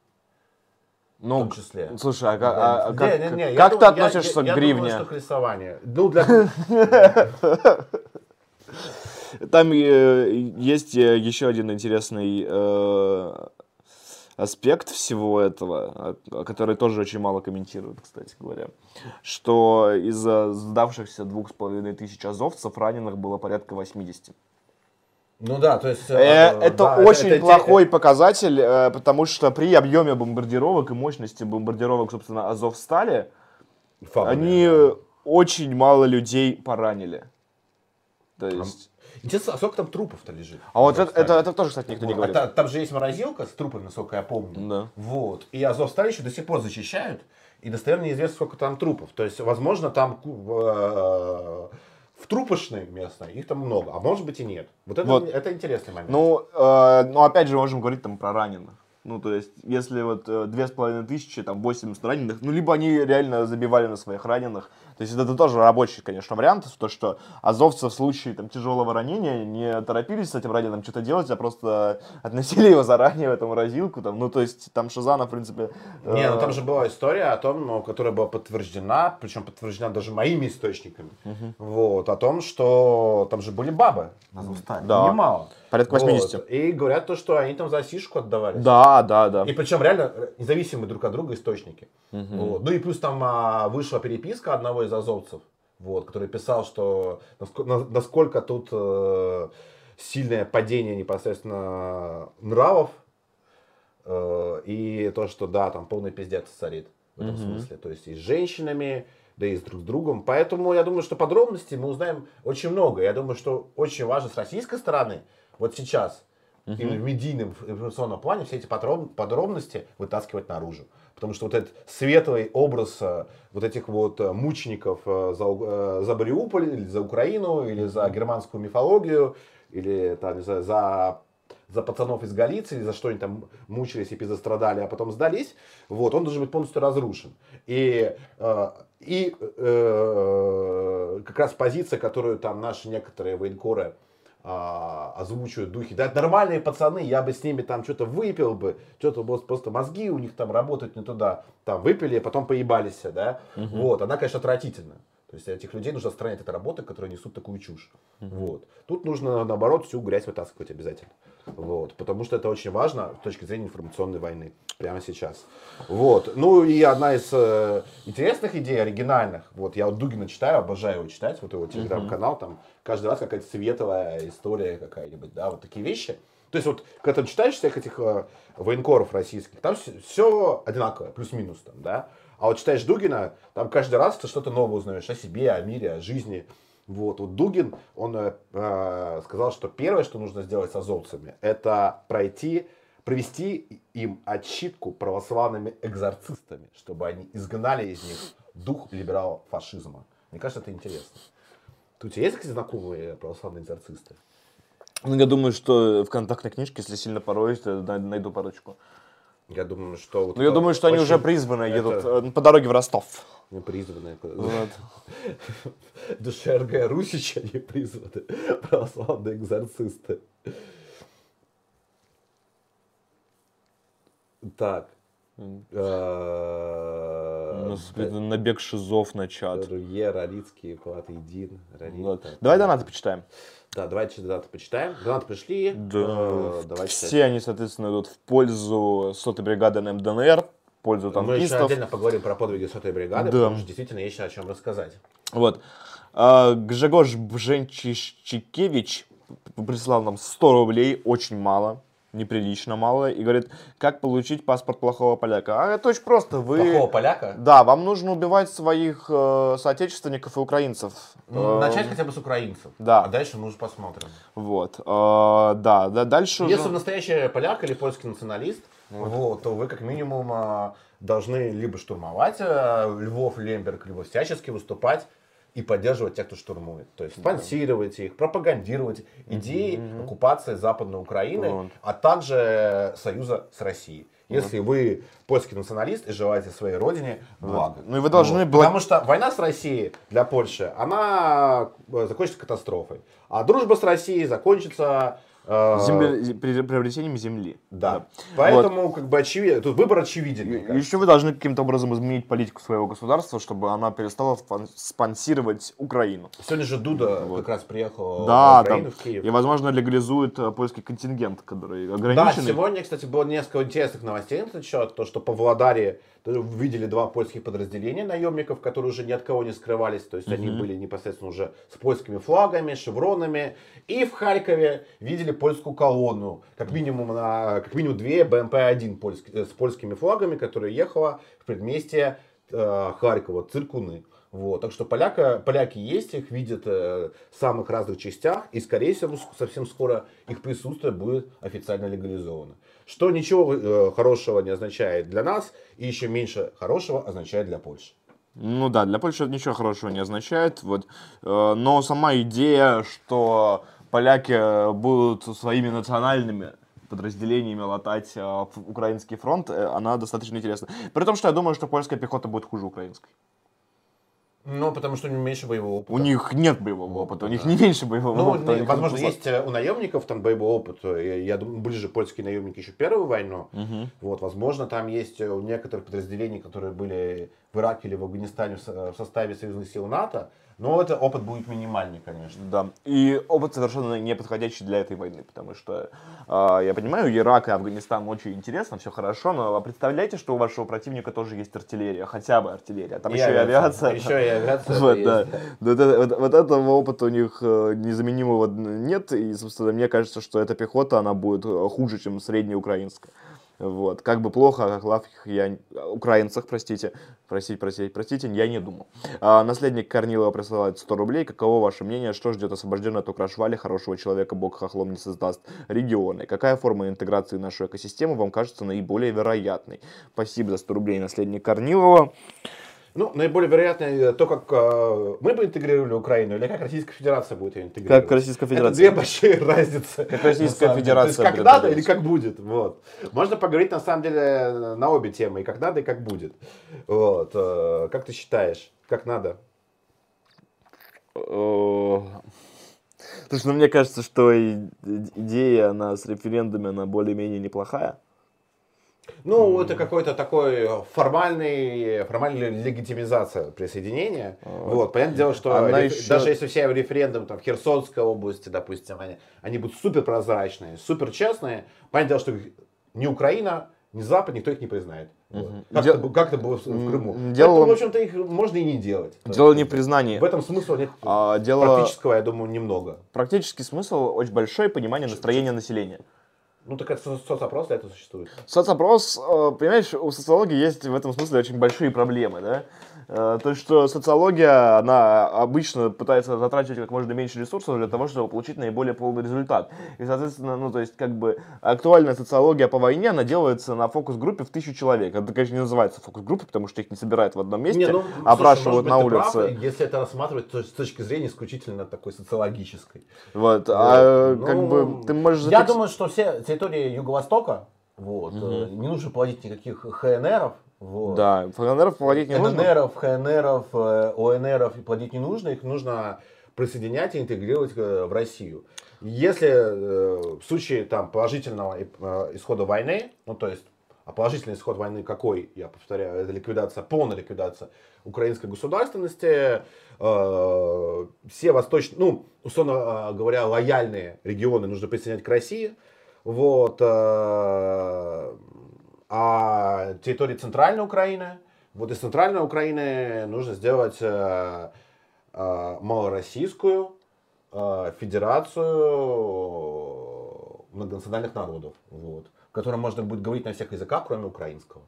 В Ну, том числе. слушай, а, а- а Не, как, не, не, я как ты думаю- я- относишься я- к я гривне? думаю, что колесование. Ну, для... Там э, есть э, еще один интересный э, аспект всего этого, который тоже очень мало комментируют, кстати говоря, что из-за сдавшихся двух с половиной тысяч азовцев раненых было порядка 80. Ну да, то есть... Э, э, Это да, очень это плохой показатель, э, потому что при объеме бомбардировок и мощности бомбардировок, собственно, Азовстали, Фабы, они э, очень мало людей поранили. То есть... Интересно, а сколько там трупов-то лежит? А вот это, Азовстали? это, это тоже, кстати, никто не Вот, говорит. а та- там же есть морозилка с трупами, насколько я помню. Да. Вот. И Азовсталь еще до сих пор защищают. И достоверно неизвестно, сколько там трупов. То есть, возможно, там ку- в, э, в трупошной местной их там много, а может быть и нет. Вот это, Вот. это интересный момент. Ну, э, ну, опять же, можем говорить там про раненых. Ну, то есть, если вот э, две с половиной тысячи, там, 80 раненых, ну, либо они реально забивали на своих раненых. То есть, это тоже рабочий, конечно, вариант, то, что азовцы в случае там, тяжелого ранения не торопились с этим раненым что-то делать, а просто относили его заранее в эту морозилку. Там, ну, то есть, там Шизана, в принципе... Не, ну э, там же была история о том, ну, которая была подтверждена, причем подтверждена даже моими источниками, вот, о том, что там же были бабы на Азовстале, Да. немало. Порядка 80. Вот. И говорят то, что они там за сишку отдавались. Да, да, да. И причем реально э, независимые друг от друга источники. Вот. Ну и плюс там а, вышла переписка одного из азовцев, вот, который писал, что наско- на- насколько тут э, сильное падение непосредственно нравов, э, и то, что да, там полный пиздец царит в этом смысле. То есть и с женщинами, да и с друг с другом. Поэтому я думаю, что подробностей мы узнаем очень много. Я думаю, что очень важно с российской стороны вот сейчас именно в медийном информационном плане все эти подроб- подробности вытаскивать наружу. Потому что вот этот светлый образ э, вот этих вот э, мучеников э, за, за Мариуполь, или за Украину, или за германскую мифологию, или там, не знаю, за за пацанов из Галиции, за что они там мучились и пизострадали, а потом сдались, вот, он должен быть полностью разрушен. И, э, и э, как раз позиция, которую там наши некоторые военкоры а, озвучивают духи. Да, нормальные пацаны, я бы с ними там что-то выпил бы, что-то просто мозги у них там работают не туда, там выпили, а потом поебались, да. Вот, она, конечно, отвратительна. То есть этих людей нужно отстранять от работы, которые несут такую чушь. Вот. Тут нужно, наоборот, всю грязь вытаскивать обязательно. Вот. Потому что это очень важно с точки зрения информационной войны. Прямо сейчас. Вот. Ну и одна из э, интересных идей, оригинальных. Вот я вот Дугина читаю, обожаю его читать. Вот его телеграм-канал. Там каждый раз какая-то светлая история какая-нибудь. Да, вот такие вещи. То есть вот, когда ты читаешь всех этих э, военкоров российских, там все одинаковое, плюс-минус там, да. А вот читаешь Дугина, там каждый раз ты что-то новое узнаешь о себе, о мире, о жизни. Вот, вот Дугин, он э, э, сказал, что первое, что нужно сделать с азовцами, это пройти, провести им отщитку православными экзорцистами, чтобы они изгнали из них дух либерал-фашизма. Мне кажется, это интересно. Тут у тебя есть какие знакомые православные экзорцисты? Ну, я думаю, что в контактной книжке, если сильно пороюсь, найду парочку. Я думаю, что... вот Ну, я думаю, что они уже призваны, это едут э, по дороге в Ростов. не призванные. Вот. Душе РГ Русича не призваны православные экзорцисты. Так. Нас это набег шизов на чат. Руе, Рарицкий, Вот. так. Давай донаты почитаем. Да, давайте донаты почитаем. Донаты пришли. Да. Э, читать. Все они, соответственно, идут в пользу сотой бригады НМДНР, в пользу Мы еще танкистов. отдельно поговорим про подвиги сотой бригады, Да. потому что действительно есть о чем рассказать. Вот. А, Гжегош Бженчишчикевич прислал нам 100 рублей, очень мало, неприлично мало, и говорит, как получить паспорт плохого поляка. А это очень просто. Вы... Плохого поляка? Да, вам нужно убивать своих э, соотечественников и украинцев. Ну, Э, Начать хотя бы с украинцев. да. А дальше мы уже посмотрим. Вот. Э, да, да, дальше Если уже... вы настоящий поляк или польский националист, вот, то вы как минимум а, должны либо штурмовать а, Львов, Лемберг, либо всячески выступать и поддерживать тех, кто штурмует. То есть спонсировать их, пропагандировать идеи оккупации Западной Украины, Вот. а также союза с Россией. Если вы польский националист и желаете своей родине блага. Ну и вы должны Вот. Потому что война с Россией для Польши, она э, закончится катастрофой. А дружба с Россией закончится... э, Земле- при- приобретением земли. да. Поэтому, как бы, очевидно, тут выбор очевиден. Еще вы должны каким-то образом изменить политику своего государства, чтобы она перестала спонсировать Украину. Сегодня же Дуда как раз приехал Да, в Украину, там, в Киев. и, возможно, легализует э, польский контингент, который Да, ограниченный. сегодня, кстати, было несколько интересных новостей на этот счет. То, что по Владаре видели два польских подразделения наемников, которые уже ни от кого не скрывались. То есть они были непосредственно уже с польскими флагами, шевронами. И в Харькове видели польскую колонну. Как минимум, на, как минимум две БМП-1 польск- э, с польскими флагами, которая ехала в предместье э, Харькова, Циркуны. Вот, так что поляка, поляки есть, их видят э, в самых разных частях, и, скорее всего, совсем скоро их присутствие будет официально легализовано. Что ничего э, хорошего не означает для нас, и еще меньше хорошего означает для Польши. Ну да, для Польши это ничего хорошего не означает. Вот. Э, Но сама идея, что поляки будут своими национальными подразделениями латать ф- украинский фронт, э, она достаточно интересна. При том, что я думаю, что польская пехота будет хуже украинской. Ну, потому что у них меньше боевого опыта. У них нет боевого опыта, у них да. не меньше боевого Ну, опыта. не- возможно, есть э, у наемников там боевой опыт. Я, я думаю, ближе польские наемники еще первую войну. Мгм. Вот, возможно, там есть э, у некоторых подразделений, которые были в Ираке или в Афганистане в составе союзных сил НАТО, но это опыт будет минимальный, конечно. Да. И опыт совершенно не подходящий для этой войны, потому что а, я понимаю, Ирак и Афганистан очень интересно, все хорошо, но представляете, что у вашего противника тоже есть артиллерия, хотя бы артиллерия, а там еще и авиация. Еще и авиация. Вот, да. Вот, вот- вот этого опыта у них э, незаменимого нет, и, собственно, мне кажется, что эта пехота, она будет э, хуже, чем среднеукраинская. Вот. Как бы плохо о лавках я... Украинцах, простите. Простите, простите, простите, я не думал. А, наследник Корнилова присылает 100 рублей. Каково ваше мнение? Что ждет освобожденный от Украшвали? Хорошего человека Бог хохлом не создаст. Регионы. Какая форма интеграции в нашу экосистему вам кажется наиболее вероятной? Спасибо за 100 рублей, наследник Корнилова. Ну, наиболее вероятно э, то, как э, мы бы интегрировали Украину, или как Российская Федерация будет ее интегрировать. Как Российская Это Федерация. две большие разницы. Как Российская. Федерация То есть, как надо или как будет. Вот. Можно поговорить, на самом деле, на обе темы. И как надо, и как будет. Вот. э, Как ты считаешь? Как надо? Слушай, ну мне кажется, что идея она с референдуме, она более-менее неплохая. Ну, это какой-то такой формальный, формальная легитимизация присоединения. Вот. Понятное дело, что Она реф- еще- даже если все референдумы там, в Херсонской области, допустим, они, они будут супер прозрачные, супер честные, понятное дело, что ни Украина, ни Запад, никто их не признает. Вот. Мгм. Как, Дел- это, бу- как это было в, Крыму. дело- Поэтому, в общем-то, их можно и не делать. Дело не в признании. В этом смысла нет. А, дело Практического, я думаю, немного. практический смысл очень большой понимание настроения населения. Ну, так это со- соцопрос для этого существует. Соцопрос, э, понимаешь, у социологии есть в этом смысле очень большие проблемы, да? Э, То есть, что социология, она обычно пытается затрачивать как можно меньше ресурсов для того, чтобы получить наиболее полный результат. И, соответственно, ну, то есть, как бы, актуальная социология по войне, она делается на фокус-группе в тысячу человек. Это, конечно, не называется фокус-группой, потому что их не собирают в одном месте, Не, ну, слушай, опрашивают может на ты прав, улице. если это рассматривать то с точки зрения исключительно такой социологической. Вот, а Вот, как ну, бы ты можешь Я зафикс- думаю, что все территории Юго-Востока, вот, э, не нужно плодить никаких ХНРов. Вот. Да, ФНР платить не нужно. ЛНРов, ХНРов, э, ОНРов и плодить не нужно, их нужно присоединять и интегрировать э, в Россию. Если э, в случае там, положительного исхода войны, ну то есть а положительный исход войны какой, я повторяю, это ликвидация, полная ликвидация украинской государственности, э, все восточные, ну, условно говоря, лояльные регионы нужно присоединять к России, вот, э, а территории центральной Украины, вот из центральной Украины нужно сделать э, э, малороссийскую э, федерацию многонациональных народов, вот, в которой можно будет говорить на всех языках, кроме украинского.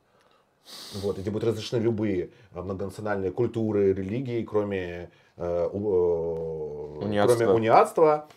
Вот, где будут разрешены любые э, многонациональные культуры, религии, кроме, э, у- э, Униатства. кроме униатства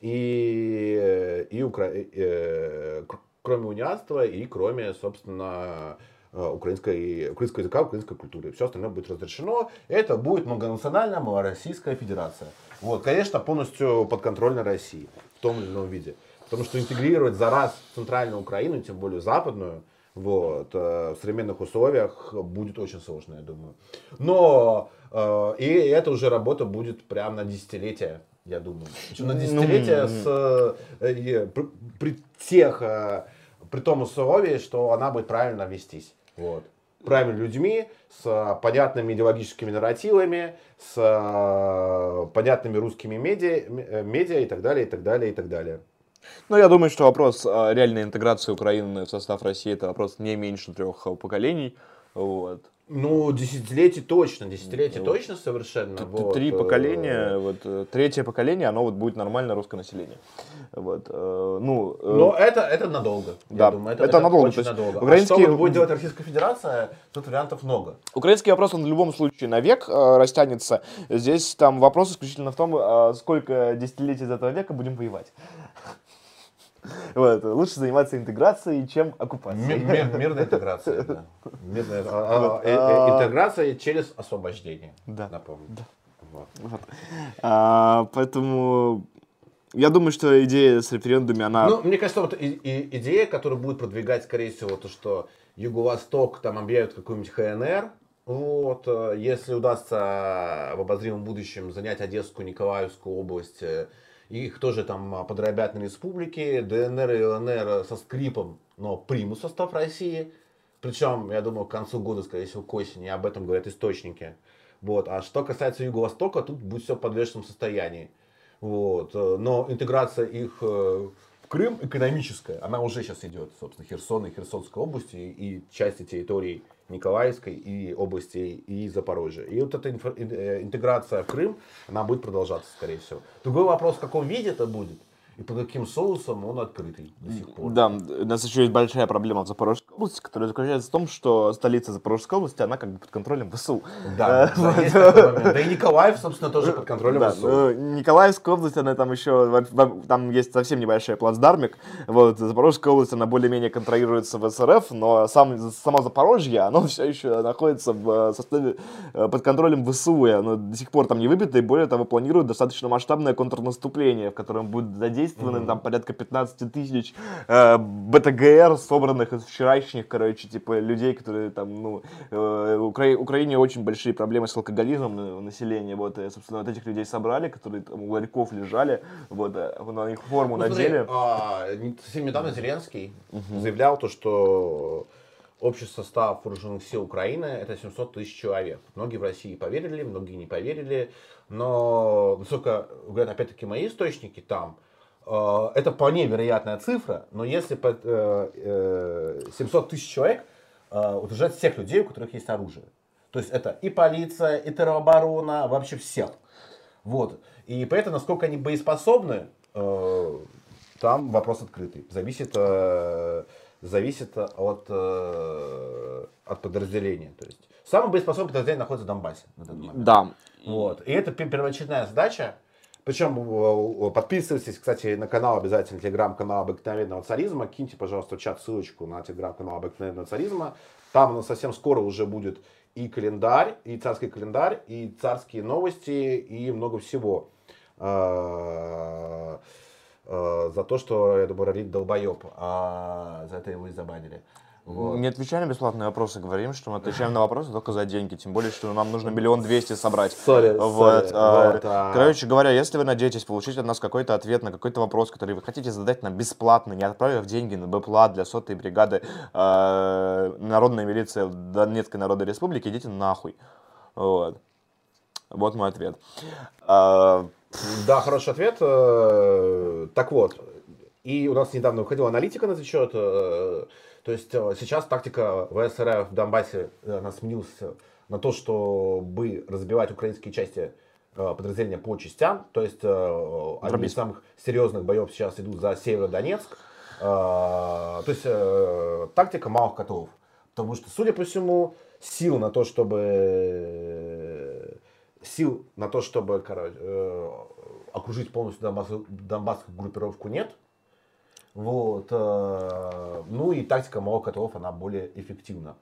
и, э, и укра- э, кроме униатства и кроме, собственно, э, украинской, украинского языка, украинской культуры. Все остальное будет разрешено. Это будет многонациональная малороссийская федерация. Вот, конечно, полностью подконтрольна России в том или ином виде. Потому что интегрировать за раз центральную Украину, тем более западную, вот, э, в современных условиях будет очень сложно, я думаю. Но э, и эта уже работа будет прям на десятилетия, я думаю. Причем на Ну, десятилетия с, э, при, при тех, э, при том условии, что она будет правильно вестись. Вот. Правильными людьми, с э, понятными идеологическими нарративами, с э, понятными русскими медиа, э, медиа и так далее, и так далее, и так далее. Ну, я думаю, что вопрос реальной интеграции Украины в состав России это вопрос не меньше трех а, поколений. Вот. Ну, десятилетий точно, десятилетий Ну, точно совершенно. Т- вот, Три э, поколения, вот э, третье поколение, оно вот будет нормальное русское население. Вот, э, ну, э, Но это, это надолго, Да, я думаю. это надолго, Очень есть надолго. украинские- А что вот будет делать Российская Федерация, тут вариантов много. Украинский вопрос, он в любом случае на век э, растянется. Здесь там вопрос исключительно в том, э, сколько десятилетий из этого века будем воевать. Вот. Лучше заниматься интеграцией, чем оккупацией. ми- Мирная интеграция. да. Мирная, а, а, э, э, а- интеграция через освобождение. Да. Напомню. Вот. Вот. А, поэтому Я думаю, что идея с референдумами, она... Ну, мне кажется, вот и- и- идея, которая будет продвигать, скорее всего, то, что Юго-Восток там объявит какую-нибудь ХНР, вот, э, если удастся в обозримом будущем занять Одесскую, Николаевскую область, их тоже там а, подробят на республики, ДНР и ЛНР со скрипом, но примут состав России. Причем, я думаю, к концу года, скорее всего, к осени, об этом говорят источники. Вот. А что касается Юго-Востока, тут будет все в подвешенном состоянии. Вот. Но интеграция их э, в Крым экономическая, она уже сейчас идет, собственно, Херсон и Херсонской области и части территорий Николаевской и области и Запорожья. И вот эта инфо- ин- э, интеграция в Крым, она будет продолжаться, скорее всего. Другой вопрос, в каком виде это будет и под каким соусом он открытый до сих пор. Да, у нас еще есть большая проблема в Запорожской области, которая заключается в том, что столица Запорожской области, она как бы под контролем ВСУ. Да, Э, да, и Николаев, собственно, тоже под контролем ВСУ. ну, Николаевская область, она там еще, там есть совсем небольшой плацдармик, вот, Запорожская область, она более-менее контролируется в СРФ, но сам, само Запорожье, оно все еще находится в э, составе, э, под контролем ВСУ, и оно до сих пор там не выбито, и более того, планируют достаточно масштабное контрнаступление, в котором будет задействовано там порядка 15 тысяч э, БТГР, собранных из вчерашних, короче, типа, людей, которые там, ну, э, Укра- Украине очень большие проблемы с алкоголизмом э, населения, вот, и, собственно, вот этих людей собрали, которые там у ларьков лежали, вот, э, на них форму Ну, смотри, надели. а, не- совсем недавно Зеленский заявлял то, что общий состав вооруженных сил Украины это 700 тысяч человек. Многие в России поверили, многие не поверили, но, насколько говорят опять-таки мои источники там, это вполне вероятная цифра, но если под, э, э, 700 тысяч человек э, утверждать всех людей, у которых есть оружие. То есть это и полиция, и тероборона, вообще всех. Вот. И поэтому, насколько они боеспособны, э, там вопрос открытый. Зависит, э, зависит от, э, от подразделения. То есть самое боеспособное подразделение находится в Донбассе. момент. Да. Вот. И это пе- первоочередная задача. Причем э, подписывайтесь, кстати, на канал обязательно, телеграм-канал обыкновенного царизма. Киньте, пожалуйста, в чат ссылочку на телеграм-канал обыкновенного царизма. Там у нас совсем скоро уже будет и календарь, и царский календарь, и царские новости, и много всего. Э, э, За то, что, я думаю, Рарит долбоеб. А за это его и забанили. Вот. Не отвечаем на бесплатные вопросы, говорим, что мы отвечаем на вопросы только за деньги, тем более, что нам нужно миллион двести собрать. Sorry, Вот, sorry. а, Вот, а. Короче говоря, если вы надеетесь получить от нас какой-то ответ на какой-то вопрос, который вы хотите задать нам бесплатно, не отправив деньги на БПЛА для сотой бригады э, Народная милиция Донецкой Народной Республики, идите нахуй. Вот. Вот мой ответ. А, Да, хороший ответ. Э, Так вот, и у нас недавно выходила аналитика на этот счет. Э, То есть э, сейчас тактика ВСРФ в Донбассе э, она сменилась на то, чтобы разбивать украинские части э, подразделения по частям. То есть э, одни из Дробить. самых серьезных боев сейчас идут за Северодонецк. Э, То есть э, тактика малых котов. Потому что, судя по всему, сил на то, чтобы сил на то, чтобы короче, э, окружить полностью Донбасс, донбасскую группировку нет. Вот. э, Ну и тактика малых котов, она более эффективна.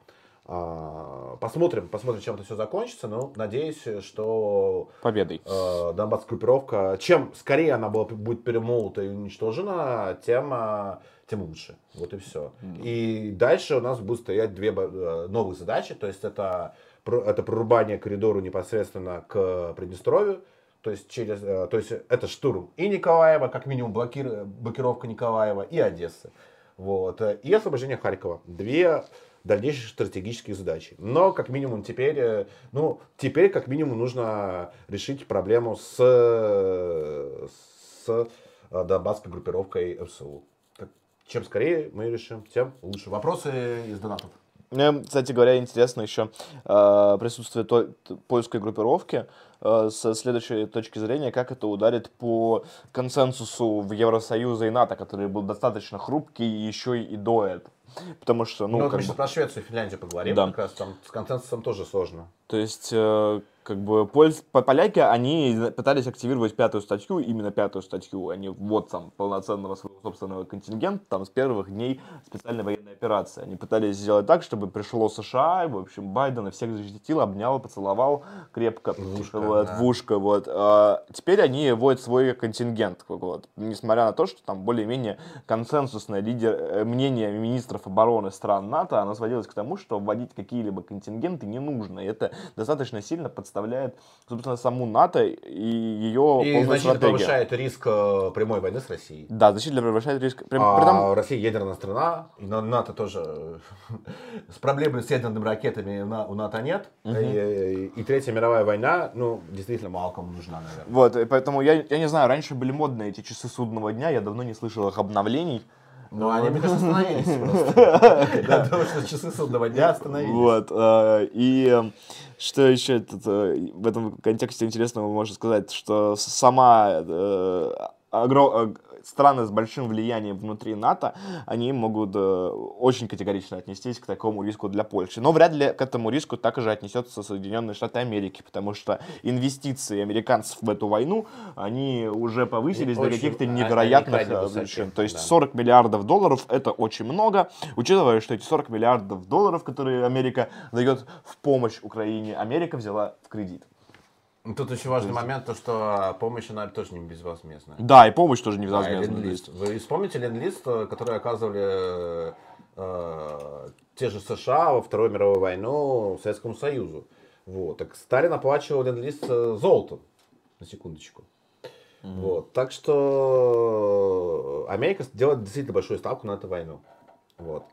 А, Посмотрим, посмотрим, чем это все закончится. Но надеюсь, что победой. э, Донбасская группировка, чем скорее она была, будет перемолота и уничтожена, тем, э, тем лучше. Вот и все. И дальше у нас будут стоять две э, новые задачи. То есть это, это прорубание коридору непосредственно к Приднестровью. То есть, через, э, то есть это штурм и Николаева, как минимум блокир- блокировка Николаева, и Одессы. Вот. И освобождение Харькова. Две дальнейших стратегических задачи. Но, как минимум, теперь, э, ну, теперь, как минимум, нужно решить проблему с, с э, донбасской группировкой ФСУ. Так, Чем скорее мы решим, тем лучше. Вопросы из донатов. Мне, кстати говоря, интересно еще э, присутствие той- польской группировки э, со следующей точки зрения, как это ударит по консенсусу в Евросоюзе и НАТО, который был достаточно хрупкий еще и до этого. Потому что, ну, Ну, как мы сейчас бы, про Швецию и Финляндию поговорим. Да. Как раз там с консенсусом тоже сложно. То есть, э, как бы, польс- по- поляки, они пытались активировать пятую статью, именно пятую статью, а не вот там полноценного своего собственного контингента, там с первых дней специальной военной операции. Они пытались сделать так, чтобы пришло США, и, в общем, Байден и всех защитил, обнял, поцеловал крепко. В ушко, вот, да. в ушко, вот. А теперь они вводят свой контингент, вот. Несмотря на то, что там более-менее консенсусное лидер, э, мнение министров обороны стран НАТО, оно сводилось к тому, что вводить какие-либо контингенты не нужно. И это достаточно сильно подставляет, собственно, саму НАТО и ее И значительно стратегию. повышает риск э, прямой войны с Россией. Да, значительно превышает риск. При, А при том- Россия ядерная страна, и на- НАТО тоже э, с проблемой с ядерными ракетами у НАТО нет. И, и Третья мировая война, ну, действительно, мало кому нужна, наверное. Вот, и поэтому я, я не знаю, раньше были модные эти часы судного дня, я давно не слышал их обновлений. Ну, они, мне кажется, остановились просто. Я думаю, что часы судного дня остановились. Вот, э, и что еще тут, э, в этом контексте интересного можно сказать, что сама э, огро- э, страны с большим влиянием внутри НАТО, они могут э, очень категорично отнестись к такому риску для Польши. Но вряд ли к этому риску так же отнесется Соединенные Штаты Америки, потому что инвестиции американцев в эту войну, они уже повысились до Очень, каких-то невероятных крайне э, величин. То есть да. 40 миллиардов долларов это очень много, учитывая, что эти 40 миллиардов долларов, которые Америка дает в помощь Украине, Америка взяла в кредит. Тут очень важный момент, то, что помощь, она тоже не безвозмездная. Да, и помощь тоже не безвозмездная. ленд-лиз. Вы вспомните ленд-лиз, э, который оказывали э, те же США во Вторую мировую войну Советскому Союзу. Вот. Так Сталин оплачивал ленд-лиз э, золотом, на секундочку. Вот. Так что Америка делает действительно большую ставку на эту войну. Вот.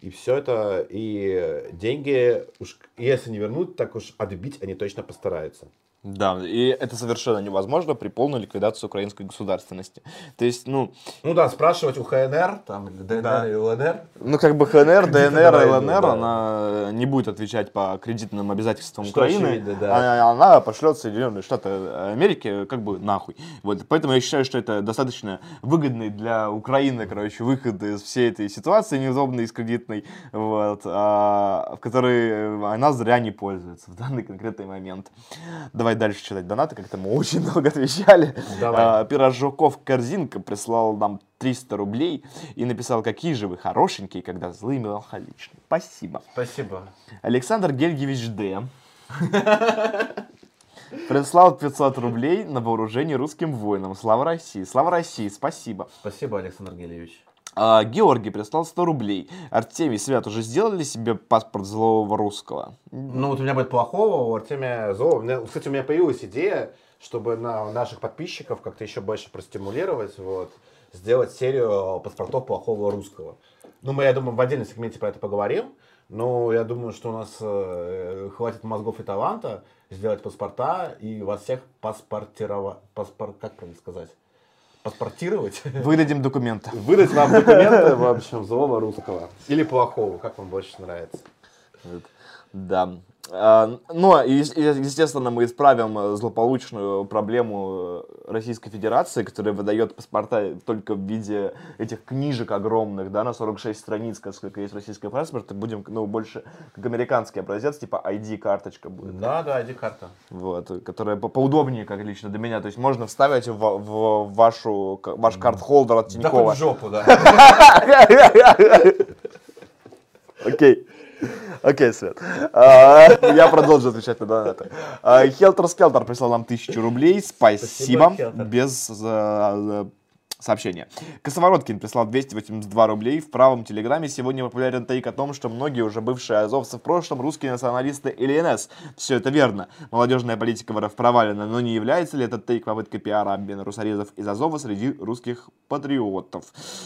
И все это, и деньги, уж, если не вернуть, так уж отбить они точно постараются. Да, и это совершенно невозможно при полной ликвидации украинской государственности. То есть, ну, Ну да, спрашивать у ХНР, там, или ДНР Да. или ЛНР, ну как бы ХНР, ДНР, ЛНР, да. она не будет отвечать по кредитным обязательствам Что Украины, очевидно, да. а- она пошлет Соединенные Штаты Америки как бы нахуй. Вот, поэтому я считаю, что это достаточно выгодный для Украины, короче, выход из всей этой ситуации неудобной, из кредитной, вот, а, в которой она зря не пользуется в данный конкретный момент. Давай дальше читать донаты, как-то мы очень много отвечали. Давай. А, Пирожоков Корзинка прислал нам 300 рублей и написал, какие же вы хорошенькие, когда злые и меланхоличные. Спасибо. Спасибо. Александр Гельгевич Д. Прислал 500 рублей на вооружение русским воинам. Слава России. Слава России. Спасибо. Спасибо, Александр Гелевич. А, Георгий прислал 100 рублей. Артемий, Свят, уже сделали себе паспорт злого русского? Ну, вот у меня будет плохого, у Артемия злого. Кстати, у меня появилась идея, чтобы на наших подписчиков как-то еще больше простимулировать, вот, сделать серию паспортов плохого русского. Ну, мы, я думаю, в отдельном сегменте про это поговорим, но я думаю, что у нас э, хватит мозгов и таланта сделать паспорта и вас всех паспортировать, паспор... как правильно сказать? Паспортировать? Выдадим документы. Выдать вам документы, в общем, злого русского. Или плохого, как вам больше нравится. Да. А, Но, естественно, мы исправим э, злополучную проблему э, Российской Федерации, которая выдает паспорта только в виде этих книжек огромных, да, на 46 страниц, сколько есть российский паспорт, и будем, ну, больше как американский образец, типа ID-карточка будет. Да, да, ID-карта. Вот, которая по- поудобнее, как лично для меня. То есть можно вставить в, в вашу, ваш карт-холдер от Да Тинькова. хоть в жопу, да. Окей. Окей, Свет. А, Я продолжу отвечать на донаты. А, Хелтер Скелтер прислал нам тысячу рублей. Спасибо. Без сообщения. Косовороткин прислал 282 рублей. В правом телеграме сегодня популярен тейк о том, что многие уже бывшие азовцы в прошлом русские националисты или НС. Все это верно. Молодежная политика в РФ провалена, но не является ли этот тейк попыткой пиара обмена русорезов из Азова среди русских патриотов?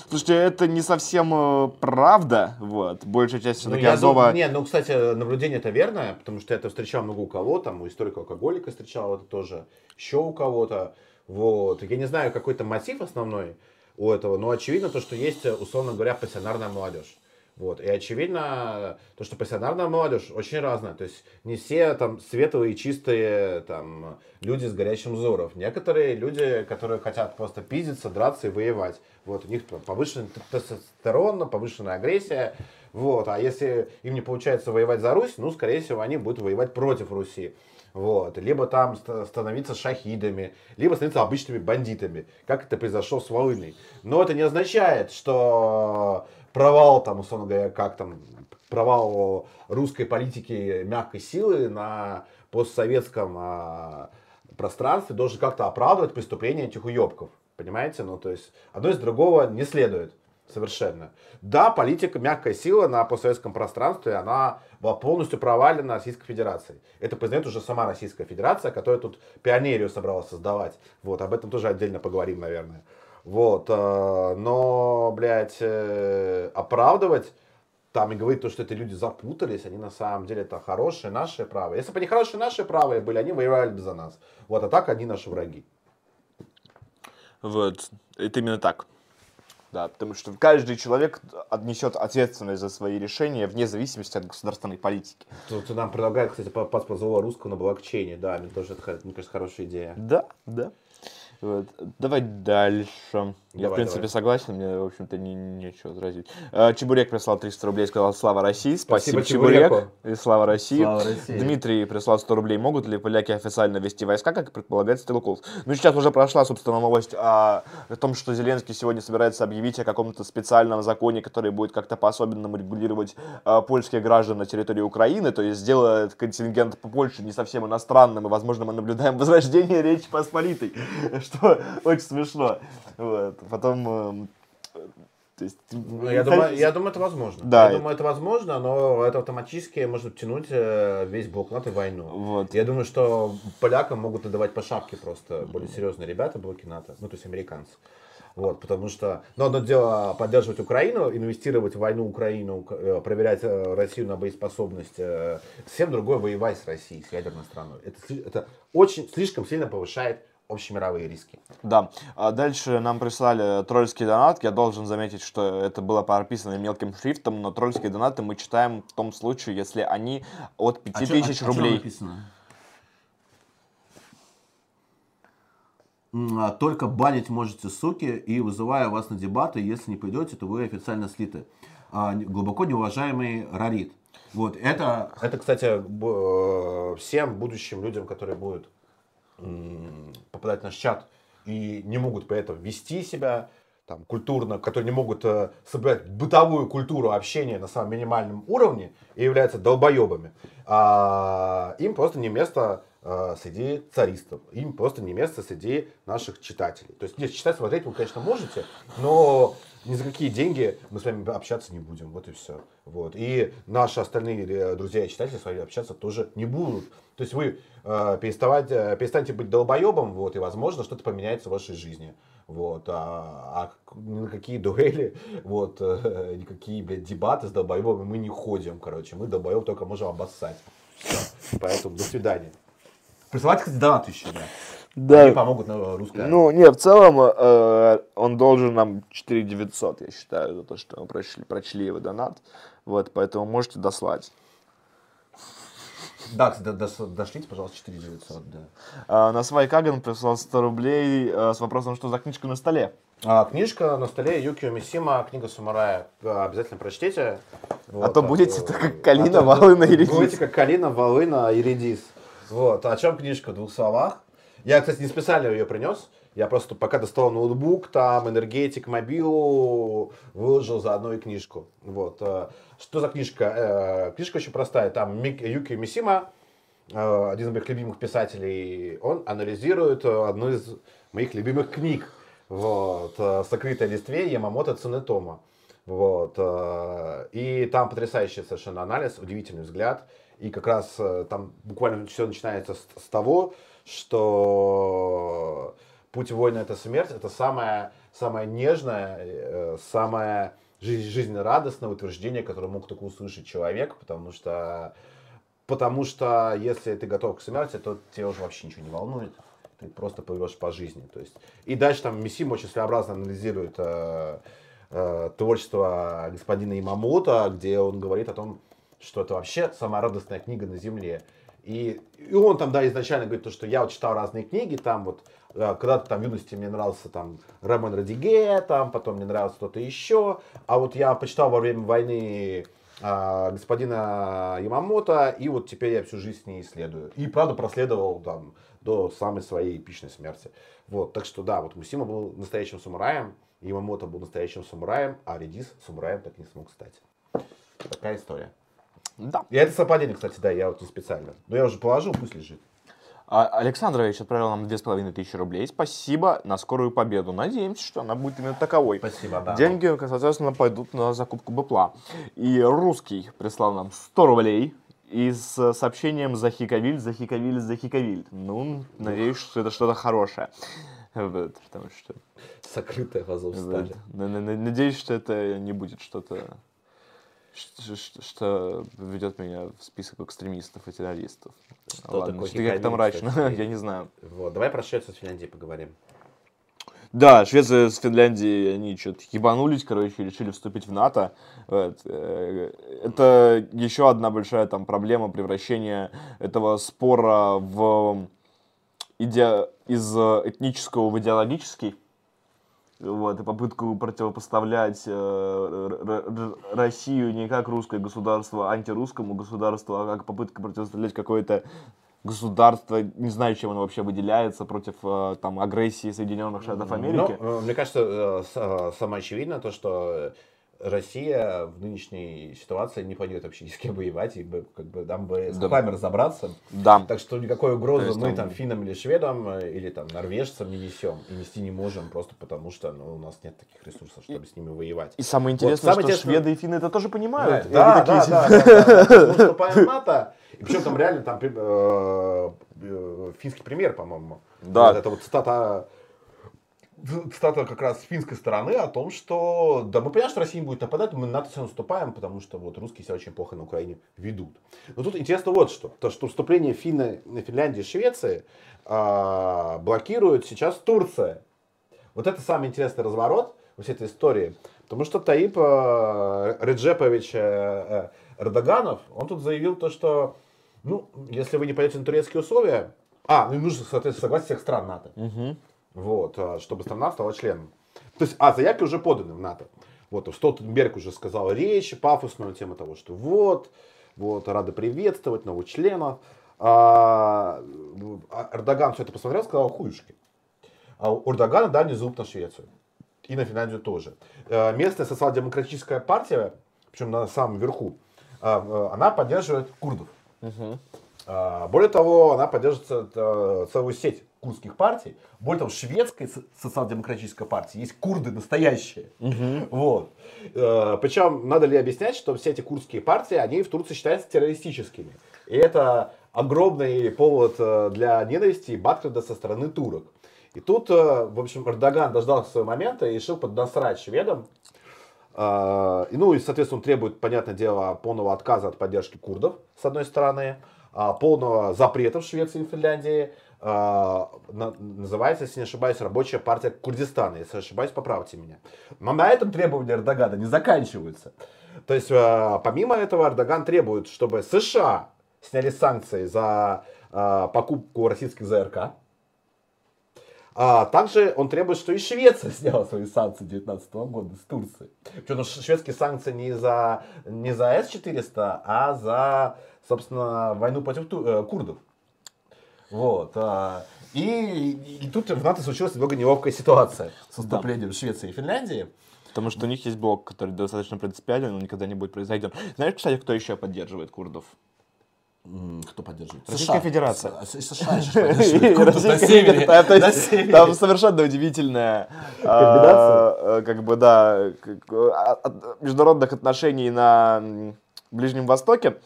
Слушайте, это не совсем э, правда. Вот. Большая часть Ну, все-таки я Азова... думаю, не, ну, кстати, наблюдение это верное, потому что я это встречал много у кого, там, у историка алкоголика встречал это тоже, еще у кого-то. Вот. Я не знаю, какой то мотив основной у этого, но очевидно то, что есть, условно говоря, пассионарная молодежь. Вот. И очевидно, то, что пассионарная молодежь очень разная. То есть не все там светлые, чистые там, люди с горячим взором. Некоторые люди, которые хотят просто пиздиться, драться и воевать. Вот. У них повышенный тестостерон, повышенная агрессия. Вот. А если им не получается воевать за Русь, ну, скорее всего, они будут воевать против Руси. Вот. Либо там ст- становиться шахидами, либо становиться обычными бандитами, как это произошло с Волыной. Но это не означает, что провал, там, условно говоря, как там, провал русской политики мягкой силы на постсоветском а, пространстве должен как-то оправдывать преступления этих уебков. Понимаете? Ну, то есть, одно из другого не следует. Совершенно. Да, политика, мягкая сила на постсоветском пространстве, она была полностью провалена Российской Федерацией. Это признает уже сама Российская Федерация, которая тут пионерию собралась создавать. Вот, об этом тоже отдельно поговорим, наверное. Вот, э, но, блядь, э, оправдывать там и говорить то, что эти люди запутались, они на самом деле это хорошие наши правые. Если бы они хорошие наши правые были, они воевали бы за нас. Вот, а так они наши враги. Вот, это именно так. Да, потому что каждый человек отнесет ответственность за свои решения вне зависимости от государственной политики. Тут нам предлагают, кстати, па- паспорт злого русского на блокчейне. Да, мне тоже это, мне кажется, хорошая идея. Да, да. Вот. Давай дальше. Я, Давай, в принципе, давай. согласен, мне, в общем-то, не, нечего возразить. Э, Чебурек прислал 300 рублей, сказал «Слава России». Спасибо, Спасибо Чебурек. И «Слава России». Слава России. Дмитрий прислал 100 рублей. Могут ли поляки официально вести войска, как предполагает Стрелков? Ну, сейчас уже прошла, собственно, новость о, о том, что Зеленский сегодня собирается объявить о каком-то специальном законе, который будет как-то по-особенному регулировать э, польских граждан на территории Украины, то есть сделает контингент по Польше не совсем иностранным, и, возможно, мы наблюдаем возрождение Речи Посполитой, что очень смешно. Вот. Потом... эм, то есть, Ну, я, думаю, я думаю, это возможно. Да, я это- думаю, это возможно, но это автоматически может тянуть э, весь блок НАТО и войну. Вот. Я думаю, что полякам могут надавать по шапке просто более серьезные ребята блоки НАТО, ну, то есть американцы. Вот, потому что, ну, одно дело поддерживать Украину, инвестировать в войну Украину, э, проверять э, Россию на боеспособность, совсем другое воевать с Россией, с ядерной страной. Это, это очень, слишком сильно повышает общемировые риски. Да. А дальше нам прислали тролльский донат. Я должен заметить, что это было прописано мелким шрифтом, но тролльские донаты мы читаем в том случае, если они от А 5000 рублей. А, Только банить можете, суки, и вызывая вас на дебаты, если не пойдете, то вы официально слиты. А, Глубоко неуважаемый Рарит. Вот, это, это, кстати, э, всем будущим людям, которые будут попадать в наш чат и не могут при этом вести себя там, культурно, которые не могут э, соблюдать бытовую культуру общения на самом минимальном уровне и являются долбоебами. А, им просто не место э, среди царистов, им просто не место среди наших читателей. То есть, нет, читать, смотреть вы, конечно, можете, но ни за какие деньги мы с вами общаться не будем. Вот и все. Вот. И наши остальные э, друзья и читатели с вами общаться тоже не будут. То есть вы э, переставать, э, перестаньте быть долбоебом, вот, и, возможно, что-то поменяется в вашей жизни. Вот, а, а ни на какие дуэли, вот, э, никакие, блядь, дебаты с долбоебами мы не ходим, короче. Мы долбоеб только можем обоссать. Все. Поэтому до свидания. Присылайте, кстати, донаты еще, да. Да. Они помогут на русской армии. Ну, не, в целом э, он должен нам 4900, я считаю, за то, что мы прочли, прочли его донат. Вот, поэтому можете дослать. Да, до- до- дошлите, пожалуйста, 4900, да. А, на свой Каган прислал 100 рублей э, с вопросом, что за книжка на столе. А, книжка на столе Юкио Мисима, книга самурая. А, Обязательно прочтите. А то будете э, как Калина, а Волына и Редис. Будете как Калина, Волына и Редис. Вот. О чем книжка в двух словах? Я, кстати, не специально ее принес. Я просто пока достал ноутбук, там, энергетик, мобилу, выложил заодно и книжку. Вот. э, Что за книжка? Э, Книжка очень простая. Там Юкио Мисима, э, один из моих любимых писателей, он анализирует одну из моих любимых книг. Вот, «Сокрытая листве» Ямамото Цунетома. Вот, и там потрясающий совершенно анализ, удивительный взгляд. И как раз там буквально все начинается с того, что путь воина это смерть, это самое, самое нежное, э, самое жизнерадостное утверждение, которое мог только услышать человек, потому что Потому что если ты готов к смерти, то тебя уже вообще ничего не волнует. Ты просто плывешь по жизни. То есть... И дальше там Мисим очень своеобразно анализирует э, э, творчество господина Имамото, где он говорит о том, что это вообще самая радостная книга на Земле. И, и он там, да, изначально говорит, то, что я вот читал разные книги, там вот, э, когда-то там в юности мне нравился там Рамон Радиге, там потом мне нравился кто-то еще, а вот я почитал во время войны а, господина Ямамото, и вот теперь я всю жизнь с ней исследую. И, правда, проследовал там до самой своей эпичной смерти. Вот, так что да, вот Мусима был настоящим самураем, Ямамото был настоящим самураем, а Редис самураем так не смог стать. Такая история. Да. И это совпадение, кстати, да, я вот не специально. Но я уже положил, пусть лежит. А Александрович отправил нам две с половиной тысячи рублей. Спасибо на скорую победу. Надеемся, что она будет именно таковой. Спасибо, да. Деньги, соответственно, пойдут на закупку быпла. И русский прислал нам 100 рублей и с сообщением «Захиковиль, Захиковиль, Захиковиль». Ну, надеюсь, что это что-то хорошее. Вот, потому что... Сокрытая в Азовстале. надеюсь, что это не будет что-то, что, ведет меня в список экстремистов и террористов. Что Ладно, такое что-то как-то мрачно, я не знаю. Вот, давай про Швецию с Финляндией поговорим. Да, Швеция с Финляндией, они что-то ебанулись, короче, решили вступить в НАТО. Вот. э, Это еще одна большая там проблема превращения этого спора в иде... из этнического в идеологический. Вот, и попытку противопоставлять э, Россию не как русское государство антирусскому государству, а как попытка противопоставлять какое-то государство, не знаю, чем оно вообще выделяется, против э, там, агрессии Соединенных Штатов Америки. Ну, э, мне кажется, э, э, самое очевидное то, что Россия в нынешней ситуации не пойдет вообще ни с кем воевать, и бы, как бы нам бы с Да. вами разобраться. Да. Так что никакой угрозы есть мы там- там финнам или шведам, э, или там норвежцам не несем. И нести не можем, просто потому что ну, у нас нет таких ресурсов, чтобы с ними воевать. И самое интересное, самое что интересное- шведы и финны это тоже понимают. И Да, да, да, да, да. Мы вступаем в НАТО, и причем там реально там э, э, финский пример, по-моему. Да. Вот Это вот цитата цитата как раз с финской стороны о том, что да, мы понимаем, что Россия не будет нападать, мы на НАТО все наступаем, потому что вот русские себя очень плохо на Украине ведут. Но тут интересно вот что, то, что вступление Финны, Финляндии и Швеции а, блокирует сейчас Турция. Вот это самый интересный разворот во всей этой истории. Потому что Таип э, Реджепович э, э, Эрдоганов, он тут заявил то, что ну, если вы не пойдете на турецкие условия, а, ну нужно, соответственно, согласие всех стран НАТО. Мгм. Вот, а, чтобы страна стала членом. То есть, а заявки уже поданы в НАТО. Вот, Столтенберг уже сказал речь, пафосную тему того, что вот, вот, рады приветствовать новых членов. А, а Эрдоган все это посмотрел, сказал хуюшки. А у Эрдогана дальний зуб на Швецию. И на Финляндию тоже. Э, Местная социал-демократическая партия, причем на самом верху, а, э, она поддерживает курдов. А, Более того, она поддерживает э, целую сеть курдских партий. Более того, в шведской со- социал-демократической партии есть курды настоящие. Вот. Э, Причем, надо ли объяснять, что все эти курдские партии, они в Турции считаются террористическими. И это огромный повод э, для ненависти и баткреда со стороны турок. И тут, в общем, Эрдоган дождался своего момента и решил поднасрать шведам. А, и, ну и, соответственно, он требует, понятное дело, полного отказа от поддержки курдов, с одной стороны, а, полного запрета в Швеции и Финляндии. А, на- называется, если не ошибаюсь, Рабочая партия Курдистана. Если ошибаюсь, поправьте меня. Но на этом требования Эрдогана не заканчиваются. То есть, а, помимо этого, Эрдоган требует, чтобы США сняли санкции за а, покупку российских ЗРК. А также он требует, что и Швеция сняла свои санкции 2019 года с Турции. Причем ш- шведские санкции не за, не за С-400, а за, собственно, войну против э, курдов. Вот. а, И, и тут в НАТО случилась немного неловкая ситуация с вступлением Швеции и Финляндии. Потому что у них есть блок, который достаточно принципиален, он никогда не будет произойден. Знаешь, кстати, кто еще поддерживает курдов? Кто поддерживает? Российская Федерация. С- с- США еще поддерживает. Федерация. Там совершенно удивительная, а, э, как бы, да, э, международных отношений на Ближнем Востоке.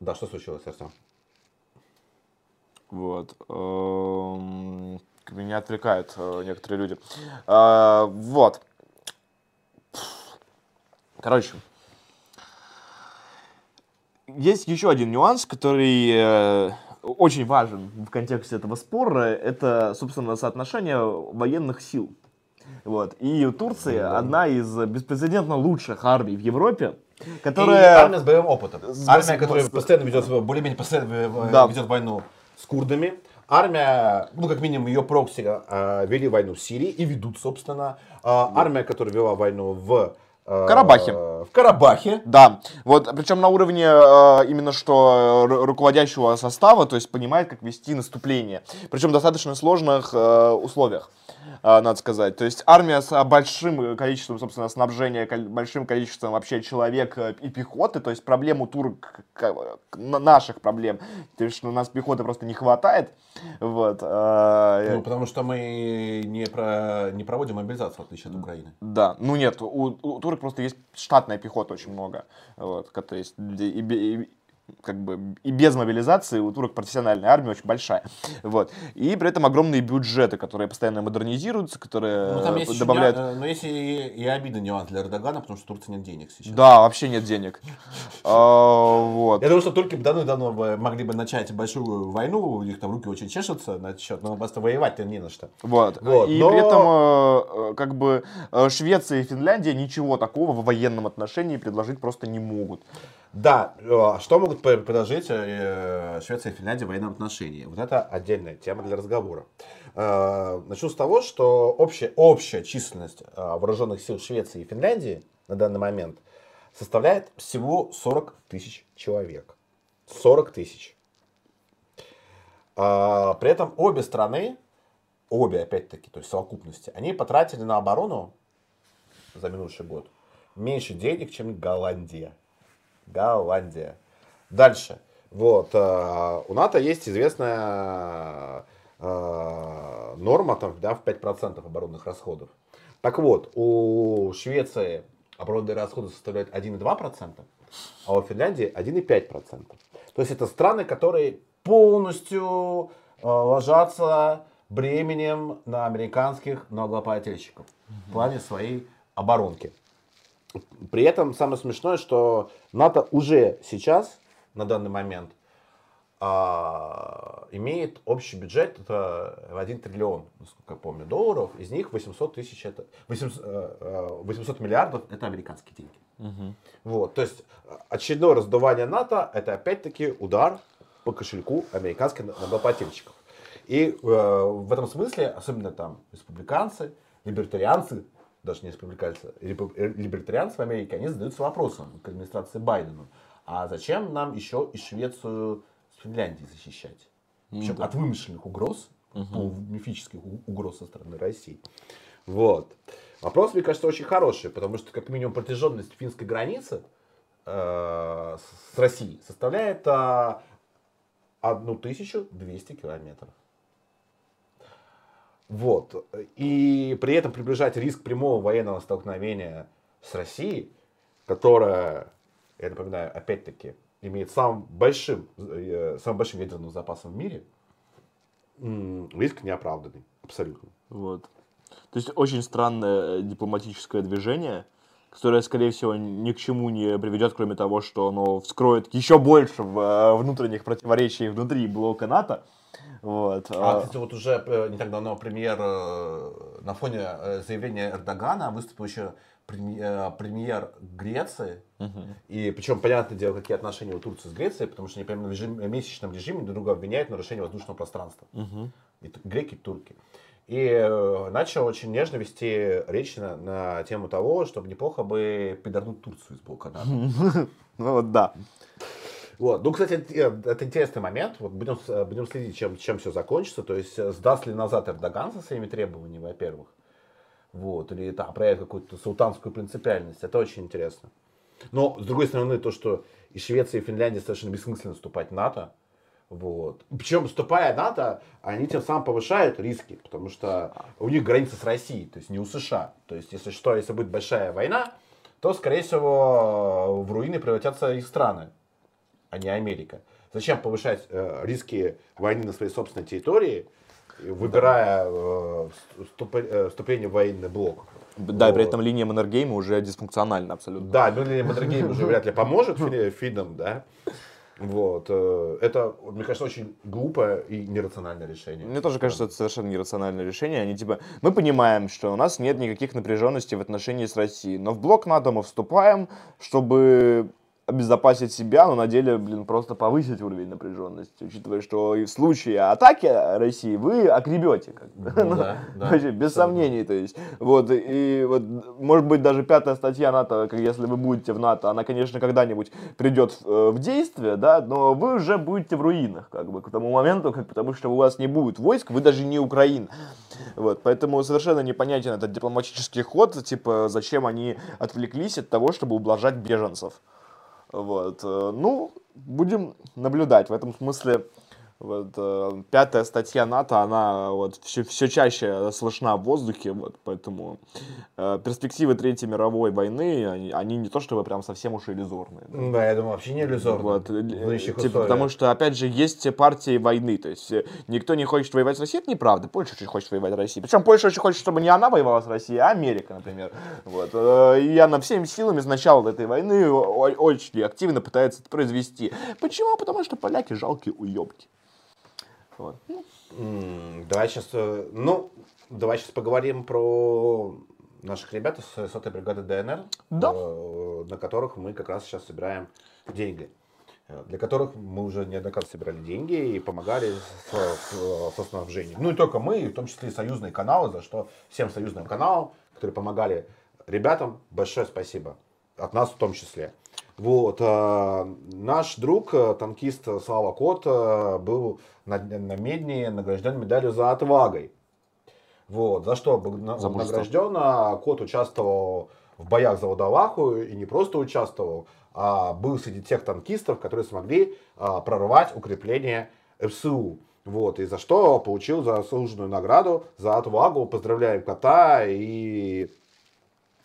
Да, что случилось, Артем? Вот. эм, Меня отвлекают э, некоторые люди. А, Вот. Короче. Есть еще один нюанс, который э, очень важен в контексте этого спора. Это, собственно, соотношение военных сил. Вот. И у Турции одна из беспрецедентно лучших армий в Европе, И которая... армия с боевым опытом. С- Армия, которая с- постоянно ведет, более-менее постоянно э, Да. ведет войну с курдами. Армия, ну, как минимум, ее прокси э, вели войну в Сирии и ведут, собственно. А, Армия, которая вела войну в э, Карабахе. В Карабахе. Да, вот, причем на уровне э, именно что ру- руководящего состава, то есть понимает, как вести наступление. Причем в достаточно сложных э, условиях, э, надо сказать. То есть армия с большим количеством, собственно, снабжения, большим количеством вообще человек э, и пехоты, то есть проблем у турок, наших проблем, то есть у нас пехоты просто не хватает. Вот, э, Ну, потому что мы не, про, не проводим мобилизацию, в отличие от Украины. Да, ну нет, у, у турок просто есть штатная пехота очень много, вот, то есть и- и- как бы и без мобилизации у турок профессиональная армия очень большая, вот, и при этом огромные бюджеты, которые постоянно модернизируются, которые Ну, там есть еще добавляют. нюан- э, но есть и, и обидный нюанс для Эрдогана, потому что Турции нет денег сейчас. Да, вообще нет денег. А, Вот. Я думаю, что турки бы давно-давно могли бы начать большую войну, у них там руки очень чешутся на счет, но просто воевать-то не на что. Вот. Вот, И но- при этом, э, э, как бы, э, Швеция и Финляндия ничего такого в военном отношении предложить просто не могут. Да, э, что могут пр- предложить э, Швеция и Финляндия в военном отношении? Вот это отдельная тема для разговора. Э, Начну с того, что общая, общая численность вооруженных сил Швеции и Финляндии на данный момент составляет всего 40 тысяч человек. 40 тысяч. При этом обе страны, обе опять-таки, то есть совокупности, они потратили на оборону за минувший год меньше денег, чем Голландия. Голландия. Дальше. Вот. э, У НАТО есть известная э, норма там, да, в 5% оборонных расходов. Так вот, у Швеции оборонные расходы составляют 1,2%, а у Финляндии 1,5%. То есть это страны, которые полностью э, ложатся бременем на американских налогоплательщиков в плане своей оборонки. При этом самое смешное, что НАТО уже сейчас, на данный момент, а, имеет общий бюджет это в 1 триллион, насколько я помню, долларов. Из них 800 тысяч это 800, э, э, 800 миллиардов это американские деньги. Вот, то есть э, очередное раздувание НАТО это опять-таки удар по кошельку американских налогоплательщиков. И э, в этом смысле, особенно там республиканцы, либертарианцы, даже не республиканцы, э, либертарианцы в Америке, они задаются вопросом к администрации Байдену, а зачем нам еще и Швецию с Финляндией защищать? Причем да. от вымышленных угроз, мифических у- угроз со стороны России. Вот. Вопрос, мне кажется, очень хороший, потому что, как минимум, протяженность финской границы э, с Россией составляет э, 1200 километров. Вот. И при этом приближать риск прямого военного столкновения с Россией, которая, я напоминаю, опять-таки, имеет самым большим, э, самым большим ядерным запасом в мире, риск неоправданный. Абсолютно. Вот. То есть очень странное э, дипломатическое движение, которое, скорее всего, ни к чему не приведет, кроме того, что оно вскроет еще больше э, внутренних противоречий внутри блока НАТО. Вот. А, а, кстати, вот уже э, не так давно премьер э, на фоне э, заявления Эрдогана выступил еще э, премьер Греции. И причем, понятное дело, какие отношения у Турции с Грецией, потому что они прямо в режим- месячном режиме друг друга обвиняют в нарушении воздушного пространства. И т- греки, и турки. И э, начал очень нежно вести речь на, на тему того, чтобы неплохо бы пидорнуть Турцию из блока ну вот да. Вот. Ну, кстати, это это интересный момент. Вот будем, с- будем следить, чем, чем все закончится. То есть, э, сдаст ли назад Эрдоган со своими требованиями, во-первых. Вот. Или там, проявит какую-то султанскую принципиальность. Это очень интересно. Но, с другой стороны, то, что и Швеция, и Финляндия совершенно бессмысленно вступать в НАТО. Вот. Причем, вступая в НАТО, они тем самым повышают риски, потому что у них граница с Россией, то есть не у США. То есть, если что, если будет большая война, то, скорее всего, в руины превратятся их страны, а не Америка. Зачем повышать э, риски войны на своей собственной территории, выбирая э, э, вступление в военный блок? Да, и при этом линия Маннергейма уже дисфункциональна абсолютно. Да, Берлин Маннергейм уже вряд ли поможет фи- финнам, да. Вот. э, Это, мне кажется, очень глупое и нерациональное решение. Мне тоже кажется, это совершенно нерациональное решение. Они типа, мы понимаем, что у нас нет никаких напряженностей в отношении с Россией, но в блок НАТО мы вступаем, чтобы обезопасить себя, но на деле, блин, просто повысить уровень напряженности, учитывая, что и в случае атаки России вы огребете, как бы. Ну да, да. Вообще, без сомнений, то есть. Вот, и вот, может быть, даже пятая статья НАТО, как если вы будете в НАТО, она, конечно, когда-нибудь придет э, в действие, да, но вы уже будете в руинах, как бы, к тому моменту, как, потому что у вас не будет войск, вы даже не Украина. Вот, поэтому совершенно непонятен этот дипломатический ход, типа, зачем они отвлеклись от того, чтобы ублажать беженцев. Вот. э, Ну, будем наблюдать. В этом смысле вот, э, пятая статья НАТО, она вот все, все чаще слышна в воздухе, вот, поэтому э, перспективы Третьей мировой войны, они, они не то чтобы прям совсем уж иллюзорные. да. Да, я думаю, вообще не иллюзорно. Вот, типа, условиях. потому что, опять же, есть те партии войны, то есть э, никто не хочет воевать с Россией, это неправда, Польша очень хочет воевать с Россией. Причем Польша очень хочет, чтобы не она воевала с Россией, а Америка, например. Вот. э, И она всеми силами с начала этой войны очень активно пытается это произвести. Почему? Потому что поляки жалкие уебки. Вот. Давай сейчас, ну, давай сейчас поговорим про наших ребят из сотой бригады ДНР, Да. э, на которых мы как раз сейчас собираем деньги. Э, Для которых мы уже неоднократно собирали деньги и помогали с, с- со снабжением. Ну и только мы, в том числе и союзные каналы, за что всем союзным каналам, которые помогали ребятам, большое спасибо. От нас в том числе. Вот, э, наш друг, э, танкист Слава Кот, э, был на, на Медне награжден медалью за отвагой. Вот, за что За награжден, а Кот участвовал в боях за Водолаху и не просто участвовал, а был среди тех танкистов, которые смогли а, прорвать укрепление ФСУ. Вот, и за что получил заслуженную награду за отвагу. Поздравляем кота и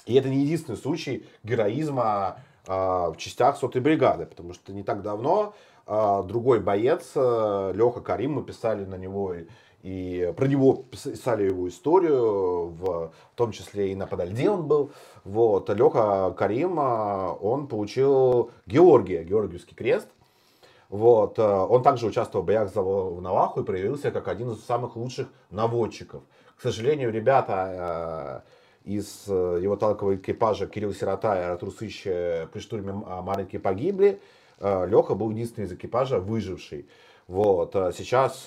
и это не единственный случай героизма в частях сотой бригады, потому что не так давно а, другой боец, а, Леха Карим, мы писали на него и, про него писали его историю, в, том числе и на Подольде он был. Вот, Леха Карим, а, он получил Георгия, Георгиевский крест. Вот, э, он также участвовал в боях за Волноваху и проявился как один из самых лучших наводчиков. К сожалению, ребята э, из э, его танкового экипажа Кирилл Сирота и Артур Сыщ э, при штурме М- Маринки погибли. Леха был единственный из экипажа выживший. Вот, э, сейчас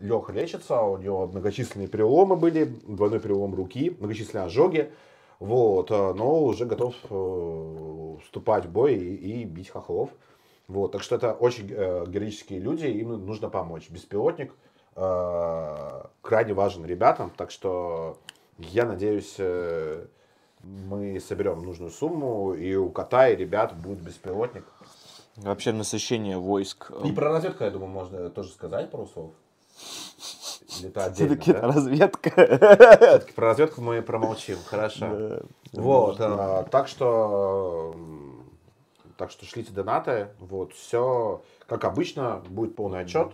Леха лечится, у него многочисленные переломы были, двойной перелом руки, многочисленные ожоги. Вот, э, но уже готов э, вступать в бой и, и бить хохлов. Вот, так что это очень э, героические люди, им нужно помочь. Беспилотник э, крайне важен ребятам, так что я надеюсь, э, мы соберем нужную сумму, и у кота и ребят будет беспилотник. Вообще насыщение войск. э, И про разведку, я думаю, можно тоже сказать слов. Или это отдельно, Все-таки да? разведка. Всё-таки про разведку мы промолчим, хорошо. Да. Вот, а, так что, так что шлите донаты, вот, все, как обычно, будет полный отчет,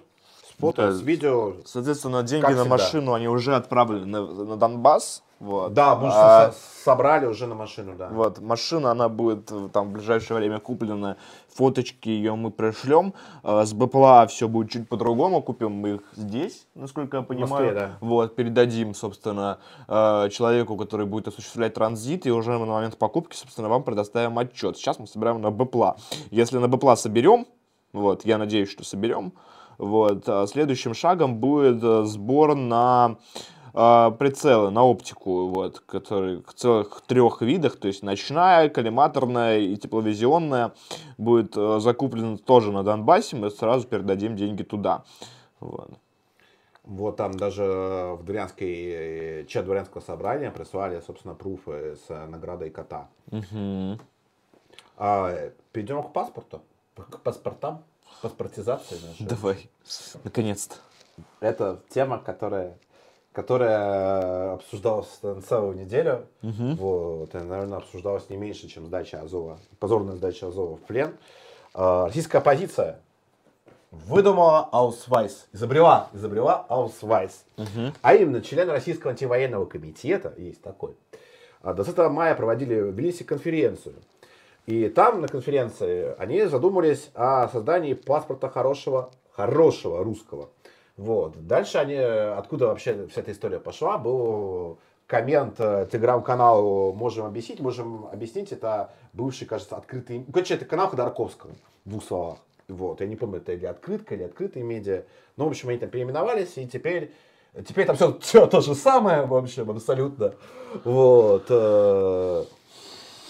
фото, Да. с видео. Соответственно, деньги Как на всегда. машину, они уже отправлены на, на Донбасс. Вот. Да, уже А, со- собрали уже на машину, да. Вот, машина, она будет э, там в ближайшее время куплена, фоточки ее мы пришлем, Э, с БПЛА все будет чуть по-другому, купим мы их здесь, насколько я понимаю. Москве, да. Вот, передадим, собственно, э, человеку, который будет осуществлять транзит, и уже на момент покупки, собственно, вам предоставим отчет. Сейчас мы собираем на БПЛА. Если на БПЛА соберем, вот, я надеюсь, что соберем, вот, а следующим шагом будет э, сбор на э, прицелы, на оптику, вот, которые в целых трех видах, то есть ночная, коллиматорная и тепловизионная, будет э, закуплена тоже на Донбассе, мы сразу передадим деньги туда. Вот. Вот там даже в дворянской, э, чат дворянского собрания прислали, собственно, пруфы с наградой кота. Мгм. А, перейдем к паспорту, к паспортам, паспортизации нашей. Давай, наконец-то. Это тема, которая, которая обсуждалась на целую неделю. Вот, и, наверное, обсуждалась не меньше, чем сдача Азова, позорная сдача Азова в плен. А, Российская оппозиция выдумала Аусвайс, изобрела, изобрела Аусвайс. А именно, член Российского антивоенного комитета, есть такой, а, 20 мая проводили в Тбилиси конференцию. И там на конференции они задумались о создании паспорта хорошего, хорошего русского. Вот. Дальше они, откуда вообще вся эта история пошла, был коммент э, телеграм-каналу «Можем объяснить». «Можем объяснить» — это бывший, кажется, открытый... Короче, это канал Ходорковского, в двух словах. Вот, я не помню, это или открытка, или открытые медиа. Ну, в общем, они там переименовались, и теперь, теперь там все, все то же самое, в общем, абсолютно. Вот.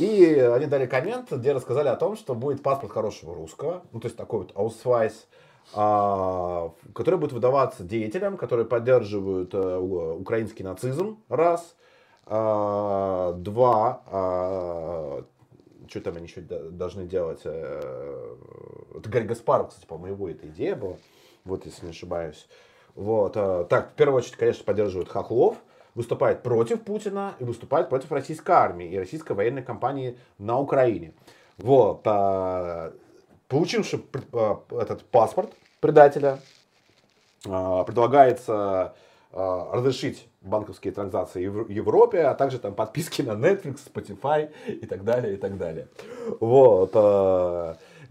Э, И они дали коммент, где рассказали о том, что будет паспорт хорошего русского, ну, то есть такой вот аусвайс, а, который будет выдаваться деятелям, которые поддерживают э, украинский нацизм, раз. А, Два, что там они еще должны делать? э, Это Гарри Каспаров, кстати, по-моему, его эта идея была, вот, если не ошибаюсь. Вот. а, Так, в первую очередь, конечно, поддерживают Хохлов, выступает против Путина и выступает против российской армии и российской военной кампании на Украине. Вот. а, Получивши а, этот паспорт предателя, а, предлагается разрешить банковские транзакции в Европе, а также там подписки на Netflix, Spotify и так далее, и так далее. Вот.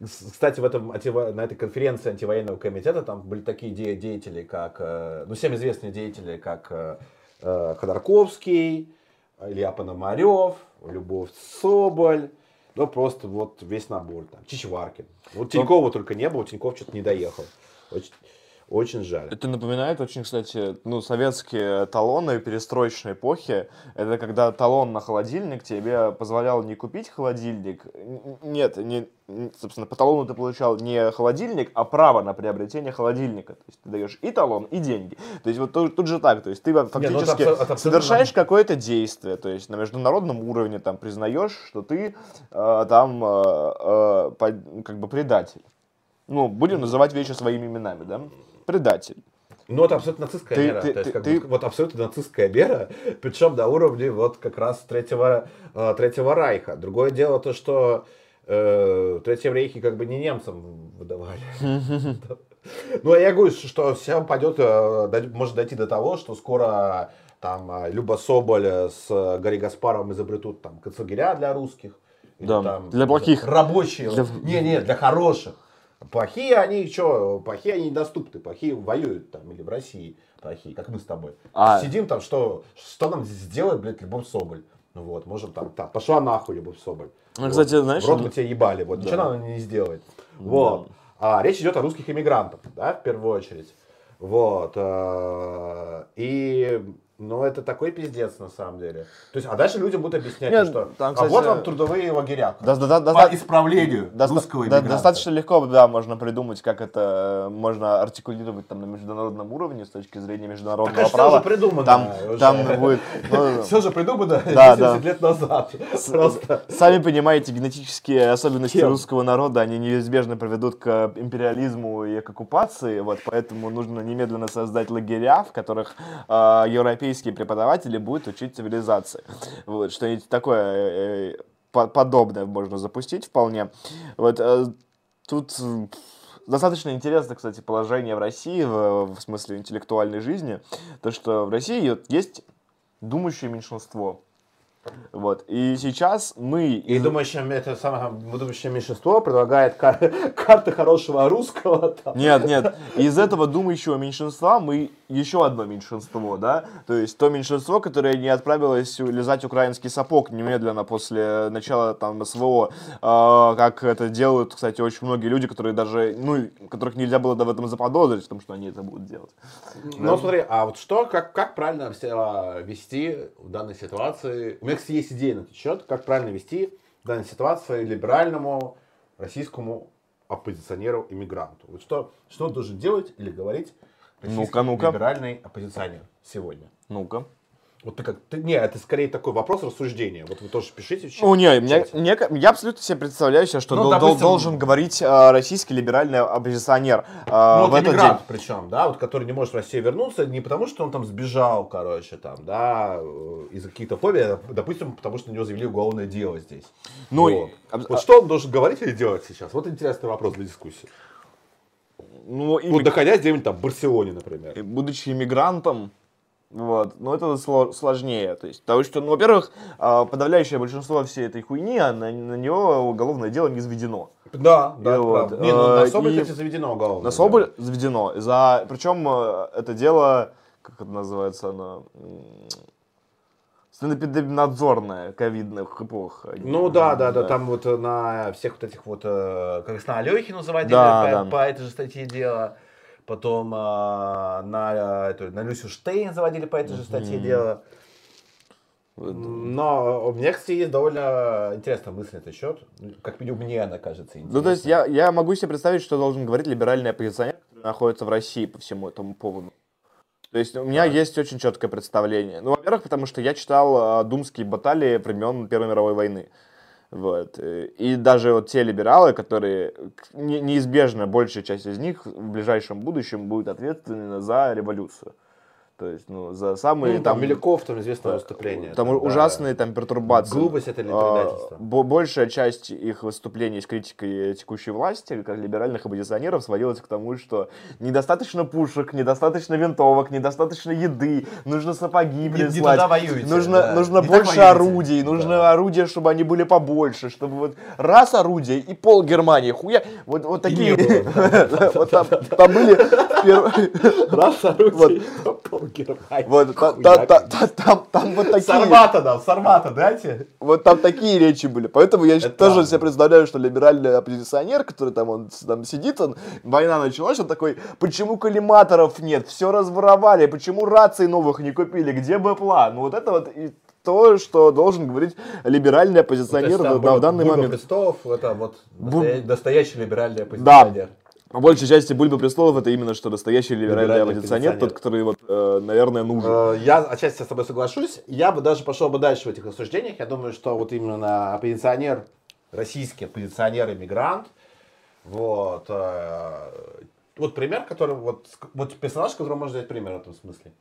Кстати, в этом, на этой конференции антивоенного комитета там были такие де- деятели, как, э, ну, всем известные деятели, как э, Ходорковский, Илья Пономарев, Любовь Соболь, ну, просто вот весь набор там, Чичваркин. Вот Тинькова только не было, Тиньков что-то не доехал. Очень, жаль. Это напоминает очень, кстати, ну, советские талоны перестроечной эпохи. Это когда талон на холодильник тебе позволял не купить холодильник. Нет, не, собственно, по талону ты получал не холодильник, а право на приобретение холодильника. То есть ты даешь и талон, и деньги. То есть вот тут, тут же так, то есть ты ну это фактически абсо- это абсолютно совершаешь какое-то действие, то есть на международном уровне там признаешь, что ты э, там э, э, как бы предатель. Ну, будем называть вещи своими именами, да? Предатель. Ну, это абсолютно нацистская Ты- мера. ты- то есть, как ты- бы, вот абсолютно нацистская мера, причем на уровне вот как раз третьего, э, третьего райха. Другое дело то, что э, Третьем рейхе как бы не немцам выдавали. Ну, а я говорю, что все пойдет, э, может дойти до того, что скоро там э, Люба Соболь с Гарри Гаспаровым изобретут там концлагеря для русских. Да, там, для плохих. Рабочие. Для- Не, не, для хороших. Плохие они что? Плохие они недоступны. Плохие воюют там или в России плохие, как мы с тобой. А. Сидим там, что, что нам сделает, блядь, Любовь Соболь? Ну вот, можем там, там пошла нахуй Любовь Соболь. Ну, Вот. кстати, знаешь, В рот мы тебя ебали, вот, ничего Да. она не сделает. Вот. А речь идет о русских иммигрантах, да, в первую очередь. Вот. э, И, ну, это такой пиздец, на самом деле. То есть, а дальше людям будут объяснять, Нет, что там, а кстати, вот вам трудовые лагеря. Да- да- да- По да- исправлению Доста- русского да, иммигранта. достаточно легко, да, можно придумать, как это э, можно артикулировать там на международном уровне с точки зрения международного Так, а права. уже придумано Там, уже? там будет, ну, Все же придумано Да, 70 да. лет назад. Просто. Сами понимаете, генетические особенности Кем? русского народа, они неизбежно приведут к империализму и к оккупации, вот, поэтому нужно немедленно создать лагеря, в которых э, европейские преподаватели будут учить цивилизации. Вот, что-нибудь такое э, э, по- подобное можно запустить вполне. Вот, э, тут достаточно интересно, кстати, положение в России, в, в смысле интеллектуальной жизни, то, что в России есть думающее меньшинство. Вот. И сейчас мы... И думающее, это самое думающее меньшинство предлагает кар- карты хорошего русского. там. Нет, нет. Из этого думающего меньшинства мы еще одно меньшинство, да? То есть то меньшинство, которое не отправилось лизать украинский сапог немедленно после начала там СВО, а, как это делают, кстати, очень многие люди, которые даже, ну, которых нельзя было в этом заподозрить, в том, что они это будут делать. Ну, смотри, а вот что, как, как правильно себя вести в данной ситуации? У меня, кстати, есть идея на этот счет, как правильно вести в данной ситуации либеральному российскому оппозиционеру-иммигранту. Вот что, что он должен делать или говорить российский Ну-ка, ну-ка. либеральный оппозиционер сегодня? Ну-ка. Вот ты как, ты, не, это скорее такой вопрос рассуждения. Вот вы тоже пишите. чат- Ну, не, мне, мне я абсолютно себе представляю себе, что Ну, дол- допустим- должен говорить э, российский либеральный оппозиционер э, Ну, в вот этот иммигрант день. причем, да, вот который не может в Россию вернуться, не потому что он там сбежал, короче, там, да, э, из-за каких-то фобий, а, допустим, потому что на него завели уголовное дело здесь. Ну, вот. и- Вот что он должен говорить или делать сейчас? Вот интересный вопрос для дискуссии. Ну, и Вот находясь где-нибудь там в Барселоне, например. И будучи иммигрантом, вот, но это сло- сложнее. То есть, потому что, ну, во-первых, а, подавляющее большинство всей этой хуйни, а на, на него уголовное дело не заведено. Да, да, И это вот, правда. Не, ну на э, Соболь, и- кстати, заведено уголовное На дело. Соболь заведено. За, причем э, это дело, как это называется, оно, санэпидемнадзорная ковидных эпох. Ну да, да, да, там вот на всех вот этих вот, э, как на Алехину заводили Да, да. по этой же статье дела. Потом а, на, э, эту, на Люсю Штейн заводили по этой же статье дела. Но у меня, кстати, есть довольно интересная мысль на этот счет. Как минимум мне она кажется интересной. Ну, то есть я, я могу себе представить, что должен говорить либеральный оппозиционер, который находится в России по всему этому поводу. То есть у меня есть очень четкое представление. Ну, во-первых, потому что я читал э, думские баталии времен Первой мировой войны. Вот. И даже вот те либералы, которые неизбежно большая часть из них в ближайшем будущем будет ответственна за революцию. То есть, ну, за самые Ну, там, Миляков, там известное выступление. там да. ужасные там пертурбации. Глупость это или А, предательство? бо- Большая часть их выступлений с критикой текущей власти, как либеральных оппозиционеров, сводилась к тому, что недостаточно пушек, недостаточно винтовок, недостаточно еды, нужно сапоги не прислать, туда воюете, нужно, да, нужно не больше орудий, нужно Да. орудия, чтобы они были побольше, чтобы вот раз орудие и пол Германии, хуя, вот, вот такие, не вот там там были Раз орудие, пол Германии. вот там там вот такие. Сармата дал, Сармата дайте. Вот там такие речи были. Поэтому я Это тоже правда. себе представляю, что либеральный оппозиционер, который там, он там сидит, он, война началась, он такой, почему коллиматоров нет, все разворовали, почему раций новых не купили, где БПЛА? Ну вот это вот и то, что должен говорить либеральный оппозиционер есть, на- в данный момент. Престолов это вот Бу- настоящий либеральный оппозиционер. По большей части Бульба Престолов это именно что настоящий либеральный, Либеральный оппозиционер, оппозиционер. тот, который вот, э, наверное, нужен. Э, Я отчасти с тобой соглашусь. Я бы даже пошел бы дальше в этих рассуждениях. Я думаю, что вот именно оппозиционер, российский оппозиционер-иммигрант, вот, э, вот пример, который, вот, вот персонаж, которого можно взять пример в этом смысле.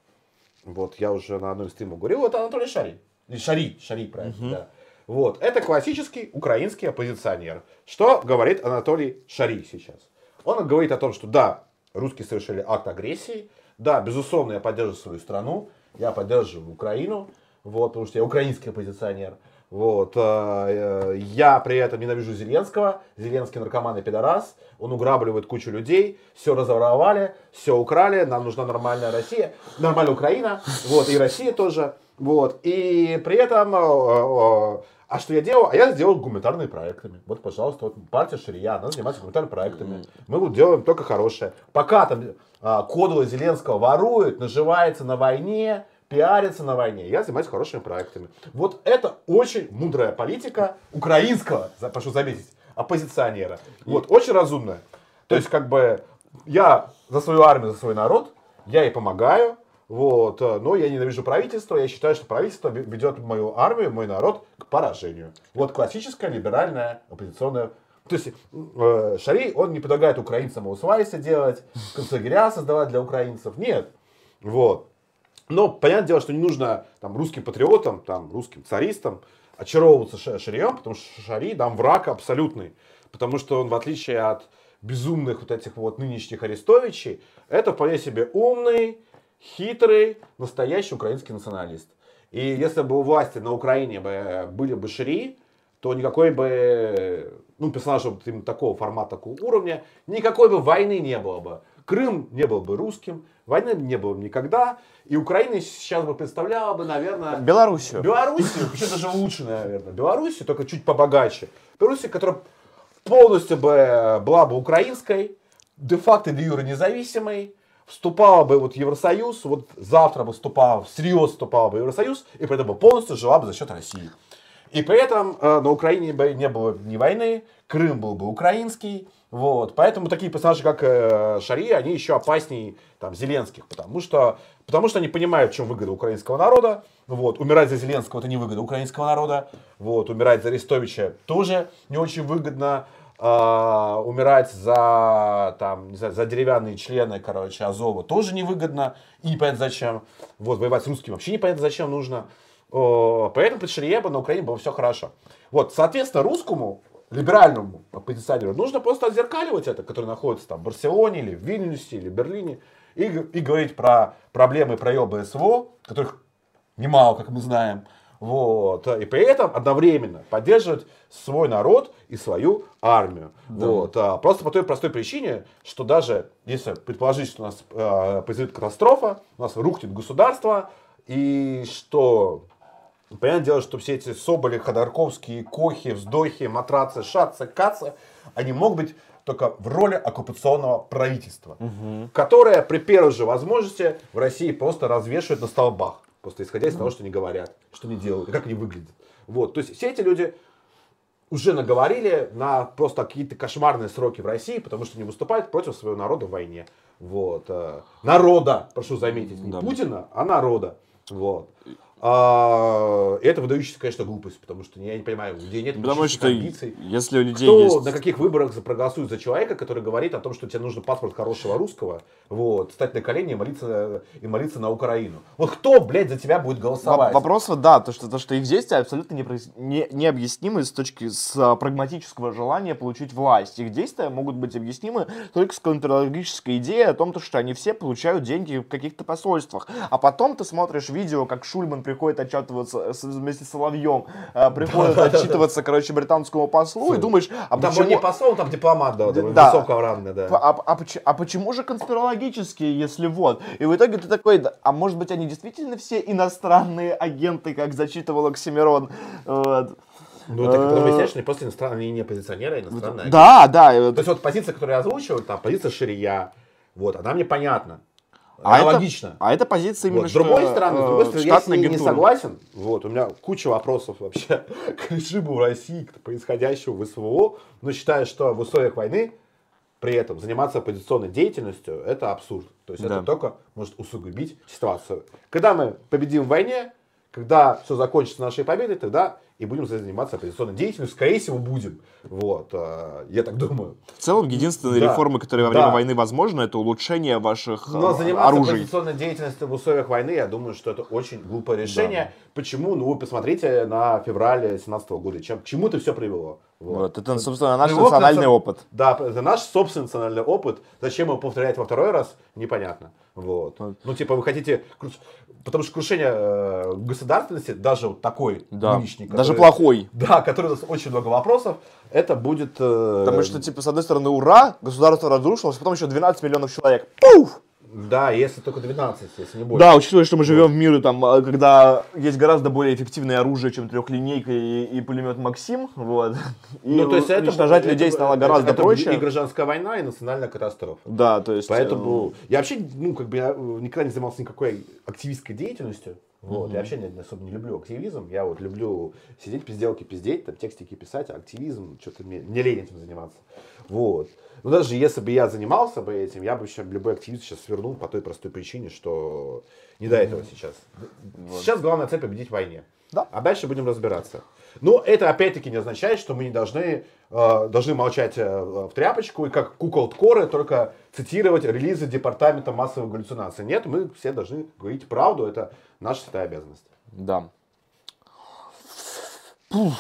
Вот, я уже на одной из стримов говорил, это Анатолий Шари. Шари, Шари, правильно, да. Вот, это классический украинский оппозиционер. Что говорит Анатолий Шари сейчас? Он говорит о том, что да, русские совершили акт агрессии, да, безусловно, я поддерживаю свою страну, я поддерживаю Украину, вот, потому что я украинский оппозиционер. Вот, э, э, я при этом ненавижу Зеленского, Зеленский наркоман и пидорас, он уграбливает кучу людей, все разворовали, все украли, нам нужна нормальная Россия, нормальная Украина, вот, и Россия тоже, вот, и при этом, э, э, а что я делал? А я сделал гуманитарными проектами. Вот, пожалуйста, вот партия Ширия, она занимается гуманитарными проектами. Мы вот делаем только хорошее. Пока там а, Кодула Зеленского ворует, наживается на войне, пиарится на войне, я занимаюсь хорошими проектами. Вот это очень мудрая политика украинского, прошу заметить, оппозиционера. Вот, очень разумная. То есть, как бы, я за свою армию, за свой народ, я ей помогаю, вот, э, но я ненавижу правительство, я считаю, что правительство ве- ведет мою армию, мой народ к поражению. Вот классическая либеральная оппозиционная то есть э, Шарий, он не предлагает украинцам аусвайсы делать, концлагеря создавать для украинцев. Нет. Вот. Но понятное дело, что не нужно там, русским патриотам, там, русским царистам очаровываться Ша- Шарием, потому что Шари там враг абсолютный. Потому что он, в отличие от безумных вот этих вот нынешних арестовичей, это вполне себе умный, хитрый, настоящий украинский националист. И если бы у власти на Украине бы были бы Шари, то никакой бы, ну, персонажа вот именно такого формата, такого уровня, никакой бы войны не было бы. Крым не был бы русским, войны не было бы никогда, и Украина сейчас бы представляла бы, наверное, Белоруссию. Белоруссию, еще даже лучше, наверное. Белоруссию, только чуть побогаче. Белоруссия, которая полностью бы была бы украинской, де-факто де юре независимой, вступала бы вот Евросоюз, вот завтра бы вступала, всерьез вступала бы Евросоюз, и при этом бы полностью жила бы за счет России. И при этом э, на Украине бы не было ни войны, Крым был бы украинский, вот. Поэтому такие персонажи, как э, Шари, они еще опаснее там, Зеленских, потому что, потому что они понимают, в чем выгода украинского народа. Вот. Умирать за Зеленского это не выгода украинского народа. Вот. Умирать за Арестовича тоже не очень выгодно. А, умирать за, там, не знаю, за деревянные члены, короче, Азова тоже невыгодно. И непонятно зачем. Вот, воевать с русским вообще непонятно зачем нужно. О, Поэтому при Шарие бы на Украине было все хорошо. Вот, соответственно, русскому, либеральному оппозиционеру нужно просто отзеркаливать это, который находится там в Барселоне, или в Вильнюсе, или в Берлине, и, и говорить про проблемы проебы СВО, которых немало, как мы знаем. Вот. И при этом одновременно поддерживать свой народ и свою армию. Вот. А, Просто по той простой причине, что даже если предположить, что у нас э, произойдет катастрофа, у нас рухнет государство, и что Понятное дело, что все эти Соболи, Ходорковские, Кохи, Вздохи, Матрацы, Шацы, Кацы, они могут быть только в роли оккупационного правительства, которое при первой же возможности в России просто развешивает на столбах, просто исходя из того, что они говорят, что они делают, и как они выглядят. Вот, то есть все эти люди уже наговорили на просто какие-то кошмарные сроки в России, потому что они выступают против своего народа в войне. Вот. э, Народа, прошу заметить, не Да. Путина, а народа. Вот. А, это выдающаяся, конечно, глупость, потому что я не понимаю, у людей нет Потому что амбиций. если у людей Кто есть... на каких выборах за- проголосует за человека, который говорит о том, что тебе нужен паспорт хорошего русского, вот, стать на колени и молиться, и молиться на Украину. Вот кто, блядь, за тебя будет голосовать? Воп- Вопрос, да, то что, то, что их действия абсолютно не, необъяснимы с точки с а, прагматического желания получить власть. Их действия могут быть объяснимы только с контрологической идеей о том, то, что они все получают деньги в каких-то посольствах. А потом ты смотришь видео, как Шульман приходит отчитываться вместе с Соловьем, а, приходит отчитываться, короче, британскому послу, и думаешь, а Там почему... не посол, там дипломат, да, Да, да, да. высокого ранга, да. А, а а почему же конспирологические, если вот? И в итоге ты такой, да, а может быть они действительно все иностранные агенты, как зачитывал Оксимирон? Вот. Ну, так потом Э, выясняешь, что они просто иностранные, не оппозиционеры, а иностранные. Да, да. То есть вот позиция, которую я озвучиваю, там позиция Ширия, вот, она мне понятна. А, Она это, а это позиция именно Вот. С другой что, стороны, с э, другой стороны, я с ней не агентуры. согласен. Вот, у меня куча вопросов вообще к режиму в России, к происходящему в СВО, но считаю, что в условиях войны при этом заниматься оппозиционной деятельностью это абсурд. То есть Да. это только может усугубить ситуацию. Когда мы победим в войне, когда все закончится нашей победой, тогда и будем заниматься оппозиционной деятельностью. Скорее всего, будем. Вот, э, я так думаю. В целом, единственные Да. реформы, которые во время Да. войны возможны, это улучшение ваших Но э, заниматься оружий. оппозиционной деятельностью в условиях войны, я думаю, что это очень глупое решение. Почему? Ну, вы посмотрите на февраль 2017 года, чем, к чему это все привело. Вот. Вот, это, собственно, наш Привело к национальный наци- опыт. Да, это наш собственный национальный опыт. Зачем его повторять во второй раз, непонятно. Вот. Вот. Ну, типа, вы хотите... Потому что крушение э, государственности, даже вот такой Да. нынешний, Даже который- плохой. Да, который у нас очень много вопросов, это будет... э, Потому что, типа, с одной стороны, ура, государство разрушилось, а потом еще 12 миллионов человек. Пуф! Да, если только 12, если не больше. Да, учитывая, что мы живем в мире, там, а, когда есть гораздо более эффективное оружие, чем трехлинейка и, и пулемет Максим, вот. И Ну, то есть это, уничтожать это- людей стало гораздо это проще. И гражданская война, и национальная катастрофа. Да, то есть... Поэтому я вообще, ну, как бы я э, никогда не занимался никакой активистской деятельностью. Вот, я вообще не- особо не люблю активизм. Я вот люблю сидеть, пизделки пиздеть, там текстики писать, а активизм, что-то мне, мне лень этим заниматься. Вот. Но даже если бы я занимался бы этим, я бы еще любой активист сейчас свернул по той простой причине, что не до этого сейчас. Сейчас главная цель победить в войне. Да. А дальше будем разбираться. Но это опять-таки не означает, что мы не должны, э, должны молчать э, в тряпочку и как кукол Ткоры только цитировать релизы Департамента массовой галлюцинации. Нет, мы все должны говорить правду, это наша святая обязанность. Да.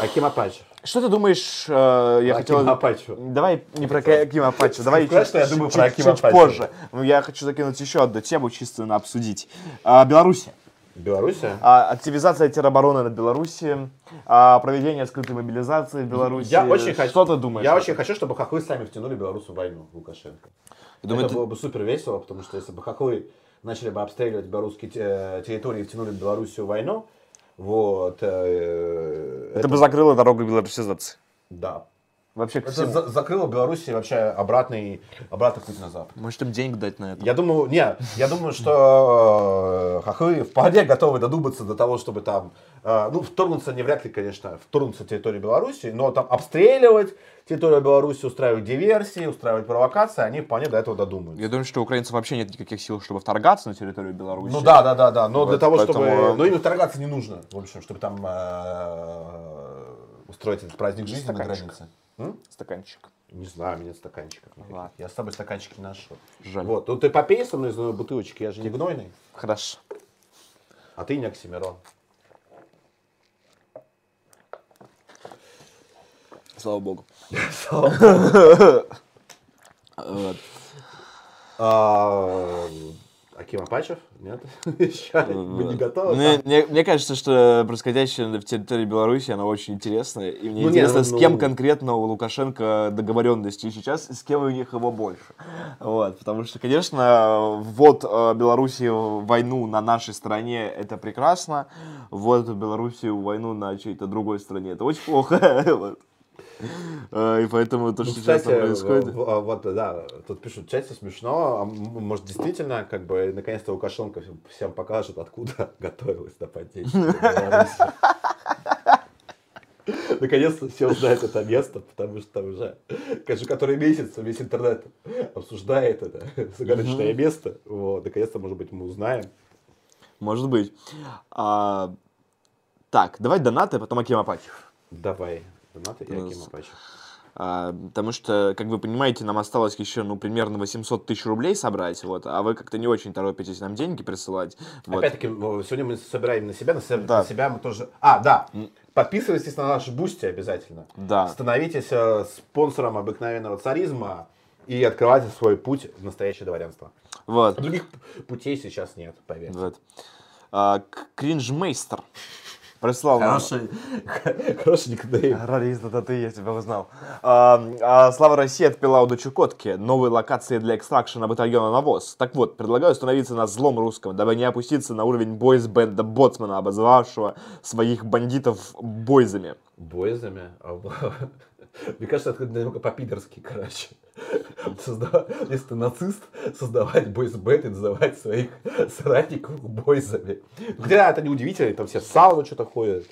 Аким Апачев. Что ты думаешь, э, я Аким хотел... Апачев. Давай не про Акима Апачева, давай Сказать, чуть, что я думаю чуть- про Акима чуть позже. Ну, Я хочу закинуть еще одну тему, чисто обсудить. А, Беларусь. Белоруссия? А, активизация теробороны над Белоруссией, а, проведение скрытой мобилизации в Беларуси. Я очень хочу, Что ты думаешь? Я очень хочу, чтобы хохлы сами втянули Беларусь в войну, Лукашенко. Я думаю, это ты- было бы супер весело, потому что если бы хохлы начали бы обстреливать белорусские те- территории и втянули Белоруссию в войну, вот, э, Это бы закрыло дорогу к белорусизации. да. Вообще, Это всему. за- закрыло Белоруссии вообще обратный, обратный путь на Запад. Может, им денег дать на это? Я думаю, не, я думаю, что э, хохлы вполне готовы додуматься до того, чтобы там, э, ну, вторгнуться не вряд ли, конечно, вторгнуться в территорию Беларуси, но там обстреливать территорию Беларуси, устраивать диверсии, устраивать провокации, они вполне до этого додумаются. Я думаю, что у украинцев вообще нет никаких сил, чтобы вторгаться на территорию Беларуси. Ну да, да, да, да. Но Вот, для того, поэтому- чтобы. Ну, им вторгаться не нужно, в общем, чтобы там э, устроить этот праздник жизни на Стаканчик. границе. М? Стаканчик. Не знаю, у меня стаканчиков. никаких. Ладно. Я с собой стаканчики не нашел. Жаль. Вот. Ну ты попей со мной из новой бутылочки, я же не гнойный, Хорошо. а ты не Оксимирон. Слава богу. Вот. А, Аким Апачев? Нет? Еще мы не готовы. Мне, кажется, что происходящее в территории Беларуси, оно очень интересное. И мне Ну, интересно, ну, с ну- кем конкретно у Лукашенко договоренности сейчас, и с кем у них его больше. Вот, потому что, конечно, вот э, Беларуси войну на нашей стороне, это прекрасно. Вот Беларуси войну на чьей-то другой стране, это очень плохо. Э, И поэтому то, Ну, что сейчас кстати, происходит... в- вот, да, тут пишут чате смешно, а может, действительно, как бы, наконец-то Лукашенко всем- покажет, откуда готовилось нападение. Наконец-то все узнают это место, потому что там уже, конечно, который месяц весь интернет обсуждает это загадочное место. Вот, наконец-то, может быть, мы узнаем. Может быть. А, Так, давай донаты, а потом Аким Апачев. Давай, донаты и Ну, Аким с- Апачев. А, потому что, как вы понимаете, нам осталось еще, ну, примерно 800 тысяч рублей собрать, вот, а вы как-то не очень торопитесь нам деньги присылать. Вот. Опять-таки, сегодня мы собираем на себя, на себя, Да. на себя мы тоже... А, да, подписывайтесь на наш Бусти обязательно. Да. Становитесь э, спонсором обыкновенного царизма и открывайте свой путь в настоящее дворянство. Вот. Других путей сейчас нет, поверьте. вот. А, Кринжмейстер прислал нам... Хороший, хороший никнейм. Радист, это ты, я тебя узнал. А, а, Слава России отпила у Чукотки. Новые локации для экстракшена батальона «Навоз». Так вот, предлагаю остановиться на злом русском, дабы не опуститься на уровень бойс-бенда Боцмана, обозвавшего своих бандитов бойзами. Бойзами. Мне кажется, это немного по-пидорски, короче. Созда- Если ты нацист, создавать бойсбет и называть своих соратников бойзами. Хотя это неудивительно, там все в сауну что-то ходят.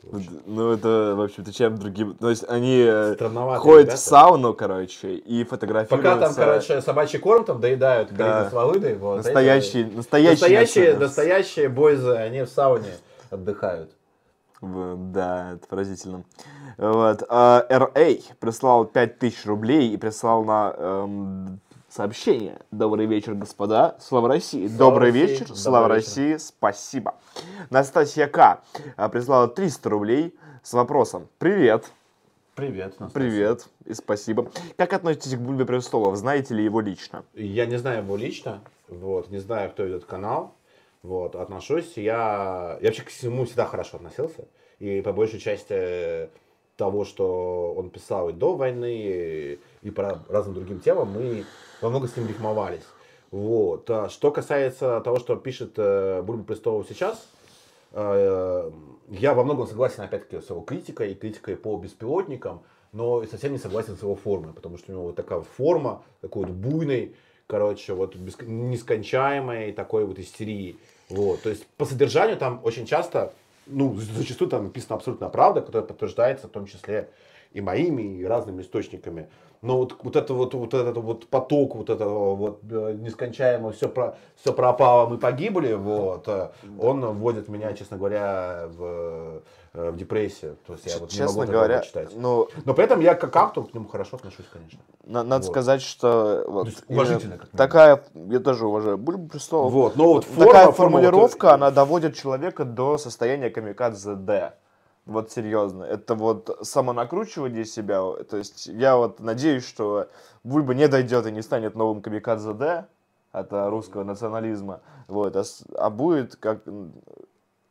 Ну, это, в общем-то, чем другим... То есть, они э, ходят ребята. в сауну, короче, и фотографируются. Пока там, короче, собачий корм там доедают, Да. С Волыдой, вот, Настоящие, эти- настоящие, настоящие, настоящие бойзы, они в сауне отдыхают. Да, это поразительно. Вот. а, RA прислал 5000 рублей и прислал на эм, сообщение. Добрый вечер, господа. Слава России. Слава Добрый России. вечер. Добрый Слава вечер. России. Спасибо. Настасья К. а, прислала 300 рублей с вопросом. Привет. Привет. Настасья. Привет. И спасибо. Как относитесь к Бульбе Престолов? Знаете ли его лично? Я не знаю его лично, вот, не знаю, кто этот канал, вот, отношусь, я, я вообще к всему всегда хорошо относился, и по большей части того, что он писал и до войны, и, и по разным другим темам, мы во много с ним рифмовались. Вот. А Что касается того, что пишет э, Бульба Престолов сейчас, э, я во многом согласен, опять-таки, с его критикой и критикой по беспилотникам, но совсем не согласен с его формой, потому что у него вот такая форма, такой вот буйной, короче, вот нескончаемой такой вот истерии. Вот. То есть по содержанию там очень часто, ну, зачастую там написана абсолютно правда, которая подтверждается в том числе и моими, и разными источниками. Но вот, вот это вот, вот этот вот поток вот этого вот э, нескончаемого все, про, все пропало, мы погибли, вот, э, он вводит меня, честно говоря, в, э, в депрессию. То есть я вот не могу Честно говоря, читать. ну, Но при этом я как автор к нему хорошо отношусь, конечно. на- надо Вот. сказать, что вот, есть уважительно, как такая, я тоже уважаю Бульбу Престолов. Вот, но вот форма, Такая форма формулировка, она доводит человека до состояния камикадзе Д. Вот серьезно. Это вот самонакручивание себя. То есть я вот надеюсь, что Бульба не дойдет и не станет новым камикадзе Д от русского национализма. Вот, а, а будет как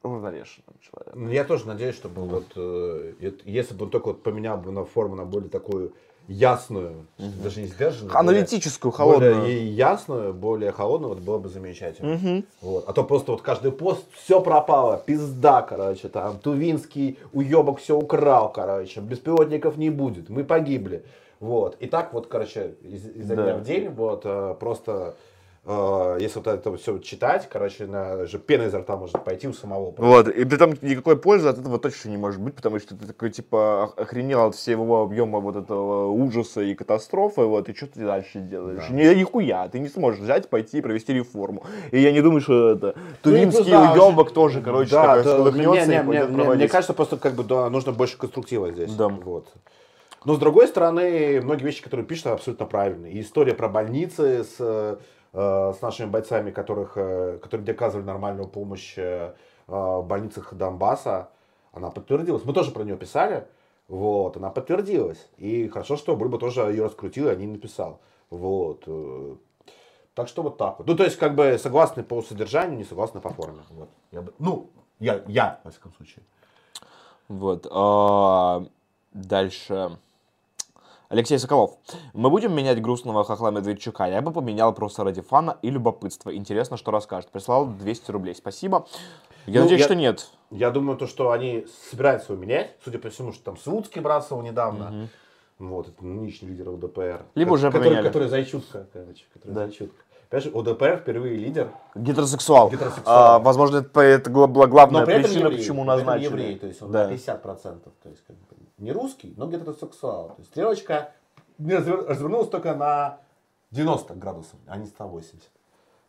м, равновешенным человеком. Ну, Я тоже надеюсь, чтобы вот, э, если бы он только вот поменял бы на форму на более такую ясную, даже не сдержанную. Аналитическую, более- холодную. Более ясную, более холодную, вот было бы замечательно. Вот. А то просто вот каждый пост, все пропало, пизда, короче, там, Тувинский уебок все украл, короче, беспилотников не будет, мы погибли. Вот. И так вот, короче, из, изо Да. дня в день, вот, э, просто, э, если вот это все читать, короче, на, же пена изо рта может пойти у самого. Вот, и при этом никакой пользы от этого точно не может быть, потому что ты такой, типа, ох- охренел от всего объема вот этого ужаса и катастрофы, вот, и что ты дальше делаешь? Да. Ни, нихуя, ты не сможешь взять, пойти и провести реформу. И я не думаю, что это Тувинский Ну, уебок тоже, короче, да, такой да, всколыхнется мне, и пойдет мне- мне кажется, просто как бы да, нужно больше конструктива здесь. Да. Вот. Но с другой стороны, многие вещи, которые пишут, абсолютно правильные. И история про больницы с, э, с нашими бойцами, которых, э, которые где оказывали нормальную помощь э, в больницах Донбасса, она подтвердилась. Мы тоже про нее писали. Вот, она подтвердилась. И хорошо, что Бульба тоже ее раскрутил, и о написал. Вот. э. Так что вот так вот. Ну, то есть, как бы согласны по содержанию, не согласны по форме. Вот. Я бы- ну, я, я, во всяком случае. Вот. а, Дальше. Алексей Соколов. Мы будем менять грустного хохла Медведчука? Я бы поменял просто ради фана и любопытства. Интересно, что расскажет. Прислал 200 рублей. Спасибо. Я Ну, надеюсь, я- что нет. Я думаю, то, что они собираются его менять, судя по всему, что там Слуцкий бросил недавно. Вот, это нынешний лидер ЛДПР. Либо уже который, поменяли. Который зайчутка, короче. Который Да. зайчутка. Понимаешь, ОДПР впервые лидер, Гетеросексуал. Гетеросексуал. А, возможно, это, это гла- главная причина, еврей. почему назначили. еврей, то есть он Да. на 50%. То есть как бы не русский, но гетеросексуал. То есть стрелочка развернулась только на 90 градусов, а не 180.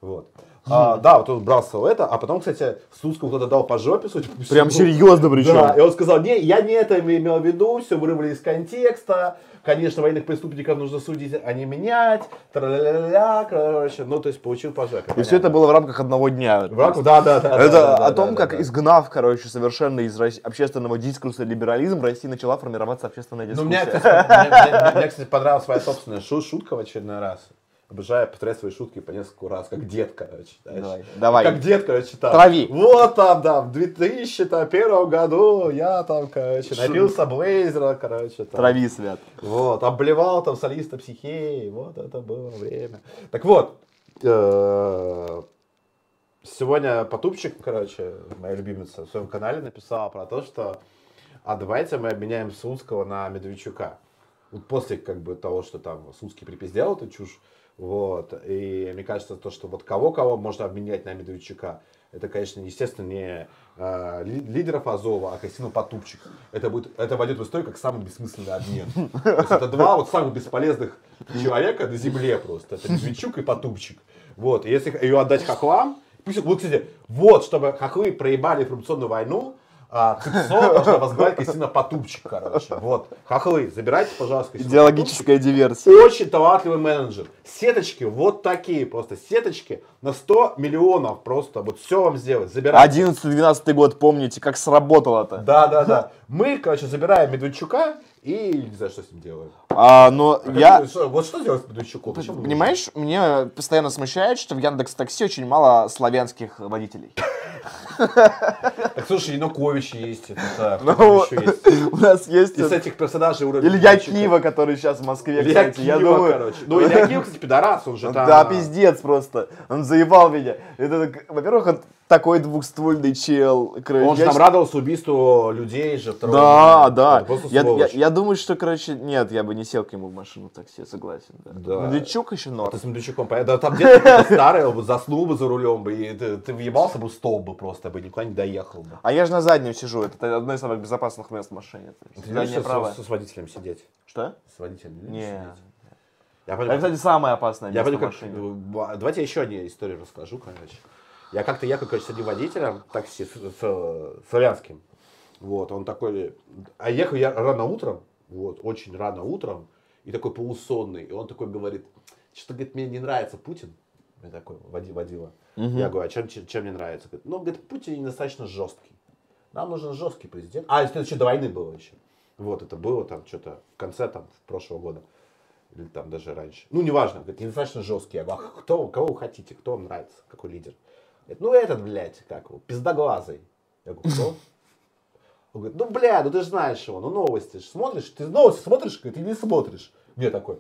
Вот. А, да, вот он в это, а потом, кстати, Слуцкому кто-то дал по жопе, судя по. Прям серьезно причем. Да, и он сказал, не, я не это имел в виду, все вырвали из контекста, конечно, военных преступников нужно судить, а не менять, тра-ля-ля-ля, короче, ну, то есть получил по жопе. И все это было в рамках одного дня. В рамках- да, да, да. Это да, да, о том, да, как изгнав, короче, совершенно из общественного дискурса либерализм, в России начала формироваться общественная Ну, дискуссия. мне, кстати, мне- мне- мне, кстати, понравилась своя собственная шу- шутка в очередной раз. Обожаю повторять свои шутки по несколько раз, как дед, короче. Давай, давай. Как дед, короче, там. Трави. Вот там, да, в 2001 году я там, короче, напился блейзера, короче. Там. Трави, Свят. Вот, обливал там солиста психеи, вот это было время. Так вот, э, сегодня Потупчик, короче, моя любимица, в своем канале написала про то, что а давайте мы обменяем Слуцкого на Медведчука. Вот после как бы того, что там Слуцкий припиздел эту чушь, вот, и мне кажется, то, что вот кого-кого можно обменять на Медведчука, это, конечно, естественно, не э, ли- лидеров Азова, а Костяну Потупчик. Это, будет, это войдет в историю как самый бессмысленный обмен. То есть это два вот самых бесполезных человека на земле просто. Это Медведчук и Потупчик. Вот, и если ее отдать хохлам, пусть, вот, кстати, вот, чтобы хохлы проебали информационную войну, а, ЦИПСО должна возглавить Кристина Потупчик, короче. Вот, хохлы, забирайте, пожалуйста, Кристину Идеологическая диверсия. очень талантливый менеджер. Сеточки вот такие просто. Сеточки на 100 миллионов просто. Вот все вам сделать. Забирайте. 11-12 год, помните, как сработало-то? Да, да, да. Мы, короче, забираем Медведчука и не знаю, что с ним делаем. А, но А я... как- что- вот что делать с Медведчуком? Почему Понимаешь, мне постоянно смущает, что в Яндекс Такси очень мало славянских водителей. Так слушай, Янукович есть. Это, так, Ну. У нас есть Из этих персонажей уровня Илья. Кива, который сейчас в Москве, кстати. Я думаю... короче. Ну, Илья Кива, кстати, пидорас, он же там... Да, пиздец просто. Он заебал меня. Во-первых, он такой двухствольный чел. короче, Он же я там радовался убийству людей же. второго Да, дня. да. Это просто Я, я, я думаю, что, короче, нет, я бы не сел к нему в машину в такси, согласен. Да. Да. Медведчук еще А норм. ты с Медведчуком. Да, там где-то старый, он заснул бы за рулем бы, и ты, ты въебался бы в стол бы просто, бы никуда не доехал бы. А я же на заднем сижу. Это одно из самых безопасных мест в машине. Ты любишь право. с- с водителем сидеть? Что? С водителем Не. сидеть? Я Это, понял, кстати, самое опасное я место понял, в как... машине. э, Давайте я еще одну историю расскажу, короче. Я как-то ехал, короче, с одним водителем такси с, с- славянским. Вот, он такой... А ехал я рано утром, вот, очень рано утром, и такой полусонный. И он такой говорит, что, говорит, мне не нравится Путин. Я такой, води, водила. Я говорю, а чем, чем, чем мне нравится? Говорит, ну, говорит, Путин недостаточно жесткий. Нам нужен жесткий президент. А, это еще до войны было еще. Вот, это было там что-то в конце там прошлого года. Или там даже раньше. Ну, неважно, говорит, недостаточно жесткий. Я говорю, а кто, кого вы хотите, кто вам нравится, какой лидер? Говорит, ну, этот, блядь, как его, пиздоглазый. Я говорю, кто? Он говорит, ну, бля, ну ты же знаешь его, ну новости же смотришь, ты новости смотришь, или не смотришь? Мне такой,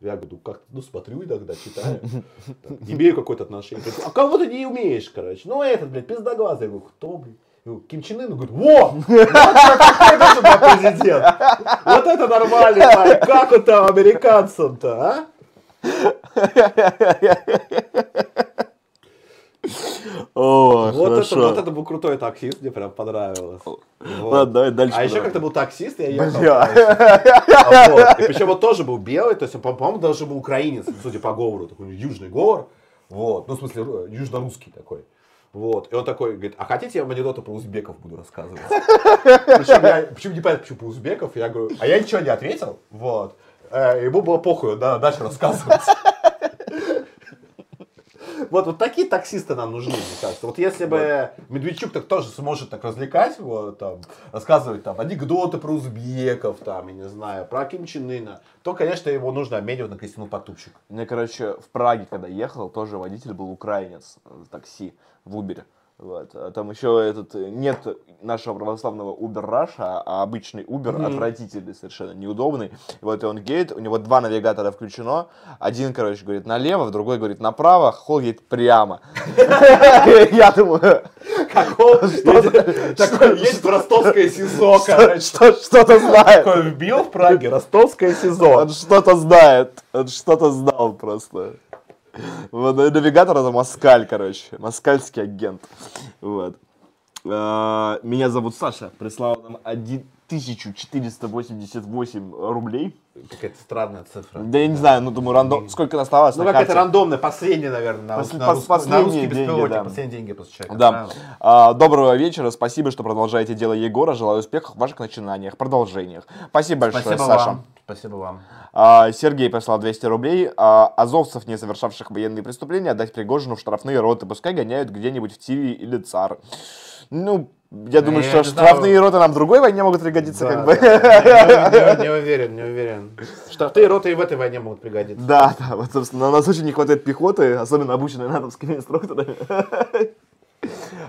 я говорю, ну как, ну смотрю иногда, читаю, там, имею какое-то отношение. Говорит, а кого ты не умеешь, короче? Ну этот, блядь, пиздоглазый. Я говорю, кто, блядь? Говорю, Ким Чен Ын, говорит, во! Вот быть президент! Вот это нормальный парень! Как он там американцам-то, а? О, Вот это, хорошо. вот это был крутой таксист, мне прям понравилось. Вот. Ладно, давай дальше. А еще как-то был таксист, я ехал. А вот. И причем он тоже был белый, то есть он, по- по-моему, даже был украинец, судя по говору, такой южный говор. Вот, ну, в смысле, ру- южно-русский такой. Вот, и он такой говорит, а хотите я вам анекдоты про узбеков буду рассказывать? Причем, я, причем не понятно, почему про узбеков, я говорю, а я ничего не ответил, вот. Э, Ему было похуй, да, начал рассказывать. Вот, вот такие таксисты нам нужны, мне кажется. Вот если бы Медведчук так тоже сможет так развлекать, вот, там, рассказывать там анекдоты про узбеков, там, я не знаю, про Ким Чен Ына, то, конечно, его нужно обменивать на Кристину Потупчик. Мне, короче, в Праге, когда ехал, тоже водитель был украинец, э, такси в Убере. Вот. А там еще этот, э, нет нашего православного Uber Russia, а обычный Uber отвратительный, совершенно неудобный. И вот и он едет, у него два навигатора включено. Один, короче, говорит налево, другой говорит направо, хол едет прямо. Я думаю, Какого? Такое есть ростовское СИЗО, короче. что- что-то знает. Такой вбил в Праге ростовское СИЗО. Он что-то знает. Он что-то знал просто. Вот, и навигатор это Москаль, короче. Москальский агент. Вот. А, Меня зовут Саша. Прислал нам 1488 рублей. Какая-то странная цифра. Да я не знаю, ну думаю, рандом... Сколько осталось Ну, какая-то рандомная, последняя, наверное, на, Пос- на, пос- рус- последние на русский деньги, да. последние деньги после человека. Да. правильно? А, доброго вечера. Спасибо, что продолжаете дело Егора. Желаю успехов в ваших начинаниях, продолжениях. Спасибо большое, Спасибо Саша. вам. Спасибо вам. А, Сергей прислал 200 рублей. А, Азовцев, не совершавших военные преступления, отдать Пригожину в штрафные роты. Пускай гоняют где-нибудь в Тиви или ЦАР. Ну, я думаю, я что штрафные знаю. роты нам в другой войне могут пригодиться, Да, как бы. да. Не, не- не уверен, не уверен. Штрафные роты и в этой войне могут пригодиться. Да, да, вот, собственно, у нас очень не хватает пехоты, особенно обученной натовскими инструкторами.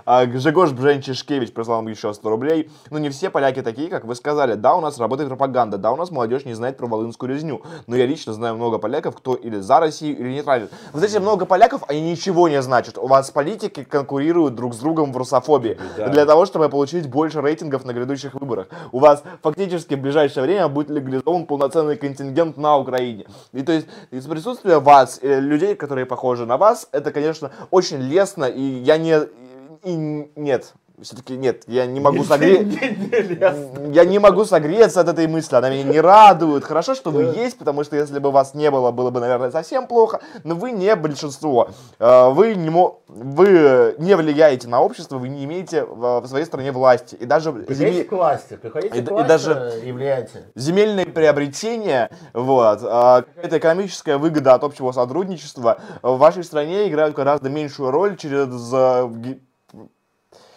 А Гжегош Бженчишкевич прислал нам еще 100 рублей. Ну, не все поляки такие, как вы сказали. Да, у нас работает пропаганда, да, у нас молодежь не знает про волынскую резню. Но я лично знаю много поляков, кто или за Россию, или нейтрален. Вот эти много поляков, они ничего не значат. У вас политики конкурируют друг с другом в русофобии. Да. Для того, чтобы получить больше рейтингов на грядущих выборах. У вас фактически в ближайшее время будет легализован полноценный контингент на Украине. И то есть из присутствия вас, э, людей, которые похожи на вас, это, конечно, очень лестно, и я не... И нет, все-таки нет, я не могу согреть. Я не могу согреться от этой мысли, она меня не радует. Хорошо, что вы есть, потому что если бы вас не было, было бы, наверное, совсем плохо. Но вы не большинство. Э, Вы не, мо- вы не влияете на общество, вы не имеете в своей стране власти. И даже земи- к власти, приходите И к д- и власти даже- и влияйте. земельные приобретения, вот, а, какая-то экономическая выгода от общего сотрудничества в вашей стране играют гораздо меньшую роль через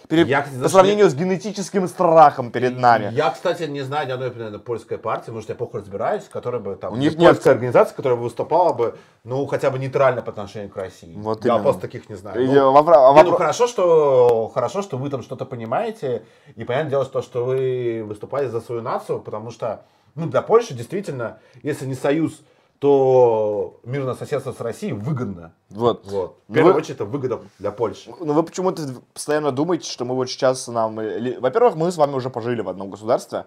э, ге- пере- Я, кстати, по сравнению с генетическим страхом перед нами. Я, кстати, не знаю ни одной, наверное, польской партии, может, я плохо разбираюсь, которая бы там... У них польская организация, которая бы выступала бы, ну, хотя бы нейтрально по отношению к России. Вот я именно. просто таких не знаю. И, Ну, э, вопра- Не, ну хорошо, что хорошо, что вы там что-то понимаете, и понятное дело, что, что вы выступаете за свою нацию, потому что, ну, для Польши действительно, если не союз, то мирное соседство с Россией выгодно. Вот. Вот. В Ну, первую вы- очередь, это выгода для Польши. Ну, вы почему-то постоянно думаете, что мы вот сейчас нам... э, Во-первых, мы с вами уже пожили в одном государстве.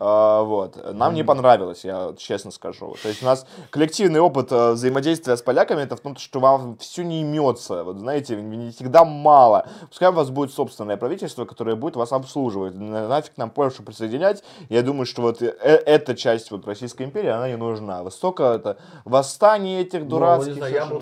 А, Вот. Нам не понравилось, я честно скажу. То есть у нас коллективный опыт э, взаимодействия с поляками, это в том, что вам все не имется. Вот знаете, не всегда мало. Пускай у вас будет собственное правительство, которое будет вас обслуживать. На- Нафиг нам Польшу присоединять. Я думаю, что вот э- эта часть вот Российской империи, она не нужна. Высоко это восстание этих дурацких. Ну, не знаю, я бы.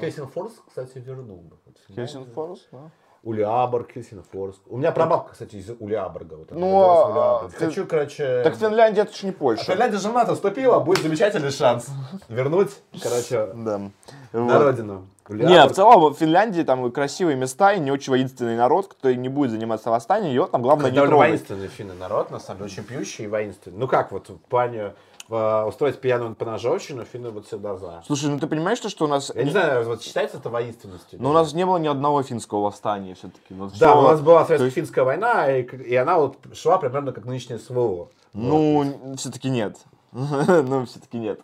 Хельсинфорс, кстати, вернул бы. Хельсинфорс, да. Улиаборг, Хельсинфорск. У меня прабабка, кстати, из Улиаборга. Вот Ну, в а, ты- Хочу, короче... Так Финляндия это ж не А Польша. Финляндия же в НАТО вступила, будет замечательный шанс вернуть, короче, Да. на Вот. родину. Не, в Улиаборг. целом в Финляндии там красивые места и не очень воинственный народ, который не будет заниматься восстанием, его там главное не довольно трогать. воинственный финны народ, на самом деле, очень пьющий и воинственный. Ну как вот в плане э, устроить пьяную поножовщину, финны вот всегда за. Слушай, ну ты понимаешь, что, что у нас... Я не знаю, вот считается это воинственностью? Но у нас не было ни одного финского восстания все-таки. Да, у нас была советско-финская война, и, и она вот шла примерно как нынешняя СВО. Ну, все-таки нет. Ну, все-таки нет.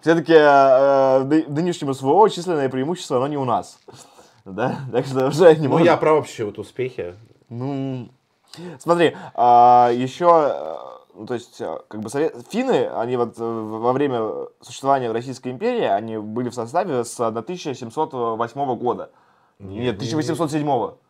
Все-таки в нынешнем СВО численное преимущество, оно не у нас. Да? Так что уже не Ну, можем- я про общие вот успехи. Ну, смотри, а, еще, э, ну, то есть, э, как бы совет... финны, они вот э, во время существования Российской империи, они были в составе с 1708 года. Нет, 1807.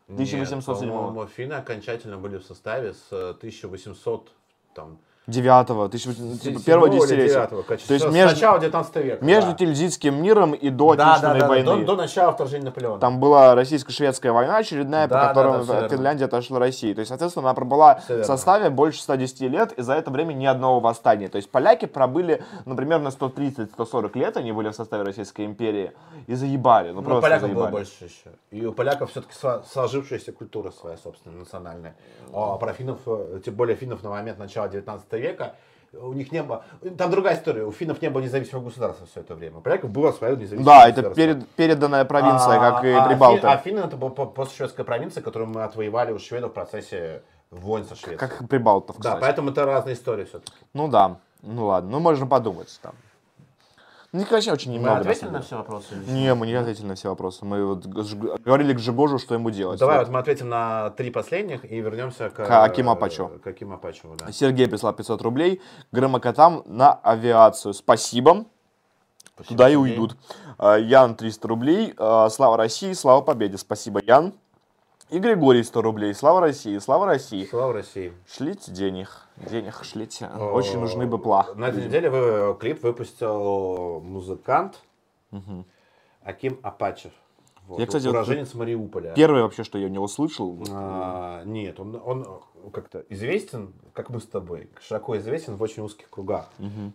1807. Нет, финны окончательно были в составе с э, 1800, там, Девятого, тысяч- типа Седьмого первого десятилетия. То есть между, начала 19 века. между да. Тильзитским миром и до да, да, Отечественной да, войны. До, до начала вторжения Наполеона. Там была российско-шведская война очередная, Да, по да, которой да, верно. Финляндия отошла России. То есть, соответственно, она пробыла в верно. составе больше 110 лет, и за это время ни одного восстания. То есть поляки пробыли, ну, примерно 130-140 лет, они были в составе Российской империи, и заебали. Ну, Ну, просто поляков заебали. было больше еще. И у поляков все-таки сложившаяся культура своя, собственно, национальная. А про финнов, э, тем более финнов на момент начала 19 века, у них не было... Там другая история. У финнов не было независимого государства все это время. У поляков было свое независимое Да, это государство. перед, переданная провинция, А, как и а, Прибалты. Фи- А финны это была по- постшведская провинция, которую мы отвоевали у шведов в процессе войн со Швецией. Как Прибалтов, Да, кстати. поэтому это разные истории все-таки. Ну да, ну ладно, ну можно подумать там. Ну, короче, очень Мы немного. на ответили на деле. все вопросы? Не, мы не ответили на все вопросы. Мы вот говорили к Жигожу, что ему делать. Давай Вот. вот мы ответим на три последних и вернемся к, К Акиму Апачеву. К Акиму Апачеву, да. Сергей прислал 500 рублей. Громокотам на авиацию. Спасибо. Туда и уйдут. А, Ян 300 рублей. А, Слава России, слава победе. Спасибо, Ян. И Григорий 100 рублей. Слава России, слава России. Слава России. Шлите денег. Денег шлите. Очень нужны быпла. На этой неделе вы, клип выпустил музыкант Аким Апачев. Вот, Я, кстати, вот уроженец Мариуполя. Первое вообще, что я у него слышал. вот, А, нет, он, он э, как-то известен, как мы с тобой, широко известен в очень узких кругах.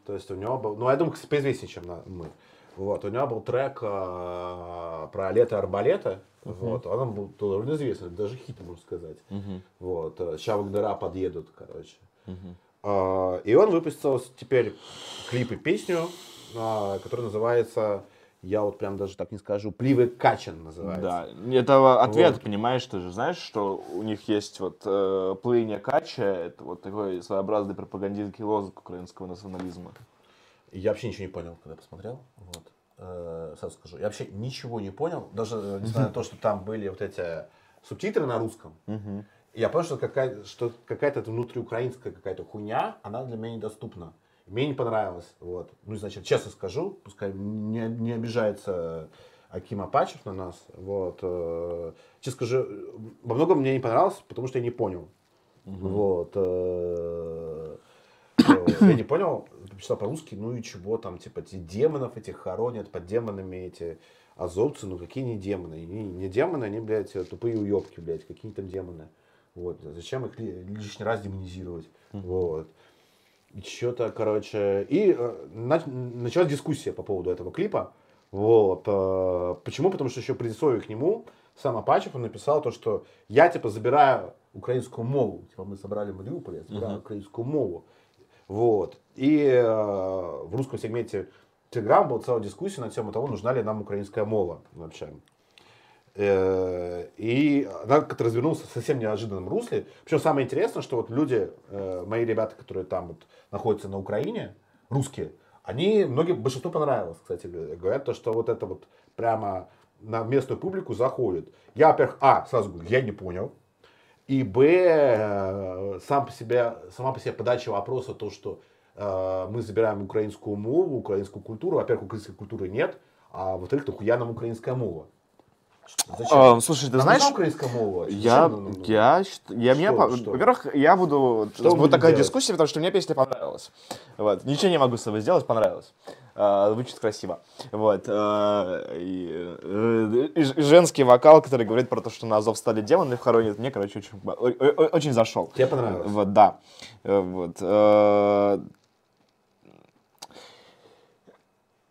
То есть у него был, ну я думаю, кстати, поизвестнее, чем мы. Вот, у него был трек э, про лето арбалета. Вот, он был довольно известный, даже хит, можно сказать. Вот, э, ща Вагнера подъедут, короче. А, и он выпустил теперь клип и песню, а, которая называется, я вот прям даже так не скажу, Пливы Качан называется. Да, это ответ, Вот. понимаешь, ты же знаешь, что у них есть вот э, плывение кача, это вот такой своеобразный пропагандистский лозунг украинского национализма. Я вообще ничего не понял, когда посмотрел. Вот. Э, сразу скажу. Я вообще ничего не понял. Даже э, несмотря на то, что там были вот эти субтитры на русском. Я понял, что, какая, что какая-то внутриукраинская какая-то хуйня, она для меня недоступна. Мне не понравилось. Вот. Ну, значит, честно скажу, пускай не, не обижается Аким Апачев на нас. Вот. э, Честно скажу, во многом мне не понравилось, потому что я не понял. Вот. э, э, Я не понял, почитал по-русски, ну и чего там, типа, эти демонов этих хоронят, под демонами эти азовцы, ну какие не демоны? Не, не демоны, они, блядь, тупые уебки, блядь, какие там демоны. Вот, зачем их ли- лишний раз демонизировать? Вот. И что-то, короче, и э, нач- началась дискуссия по поводу этого клипа. Вот. э, Почему? Потому что еще предисловие к нему сам Апачев он написал то, что я типа забираю украинскую мову. Типа мы собрали Мариуполь, я забираю украинскую мову. Вот. И э, в русском сегменте Телеграм была целая дискуссия на тему того, нужна ли нам украинская мова вообще. Э, И она как-то развернулась в совсем неожиданном русле. Причем самое интересное, что вот люди, э, мои ребята, которые там вот находятся на Украине, русские, они, многим, большинству понравилось, кстати, говоря. говорят, то, что вот это вот прямо на местную публику заходит. Я, во-первых, а, сразу говорю, я не понял. И б, э, сам по себе, сама по себе подача вопроса, то, что э, мы забираем украинскую мову, украинскую культуру. Во-первых, украинской культуры нет, а во-вторых, нахуя нам украинская мова? Зачем? А, слушай, ты Нам знаешь, украинская мова? Я, я, я, мне, Что, по- что? во-первых, я буду, Что вот такая делать? дискуссия, потому что мне песня понравилась. Вот. Ничего не могу с собой сделать, понравилось. А, звучит красиво. Вот. и, э, и и женский вокал, который говорит про то, что на Азов стали демоны хоронят, мне, короче, очень, очень зашел. Тебе понравилось? Вот, да. Э, Вот. э,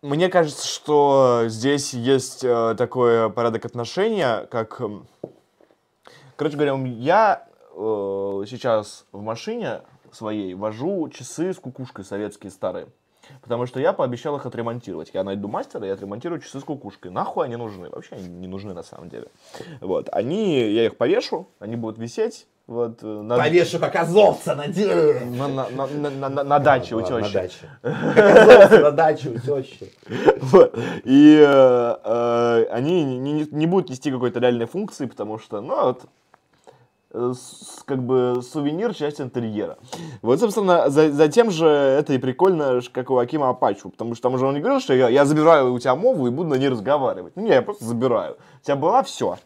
Мне кажется, что здесь есть э, такой порядок отношения, как... Короче говоря, я э, сейчас в машине своей вожу часы с кукушкой советские старые. Потому что я пообещал их отремонтировать. Я найду мастера и отремонтирую часы с кукушкой. Нахуй они нужны? Вообще они не нужны на самом деле. Вот. Они, я их повешу, они будут висеть. Вот, э, на, Повешу как азовца на на, на, на, на- на- на- даче у тещи. На даче. Как на даче у тещи. Вот. И э, э, они не, не- не будут нести какой-то реальной функции, потому что, ну, вот, с- как бы сувенир, часть интерьера. Вот, собственно, за, тем же это и прикольно, как у Акима Апачу, потому что там же он не говорил, что я, я забираю у тебя мову и буду на ней разговаривать. Ну, не, я просто забираю. У тебя была все.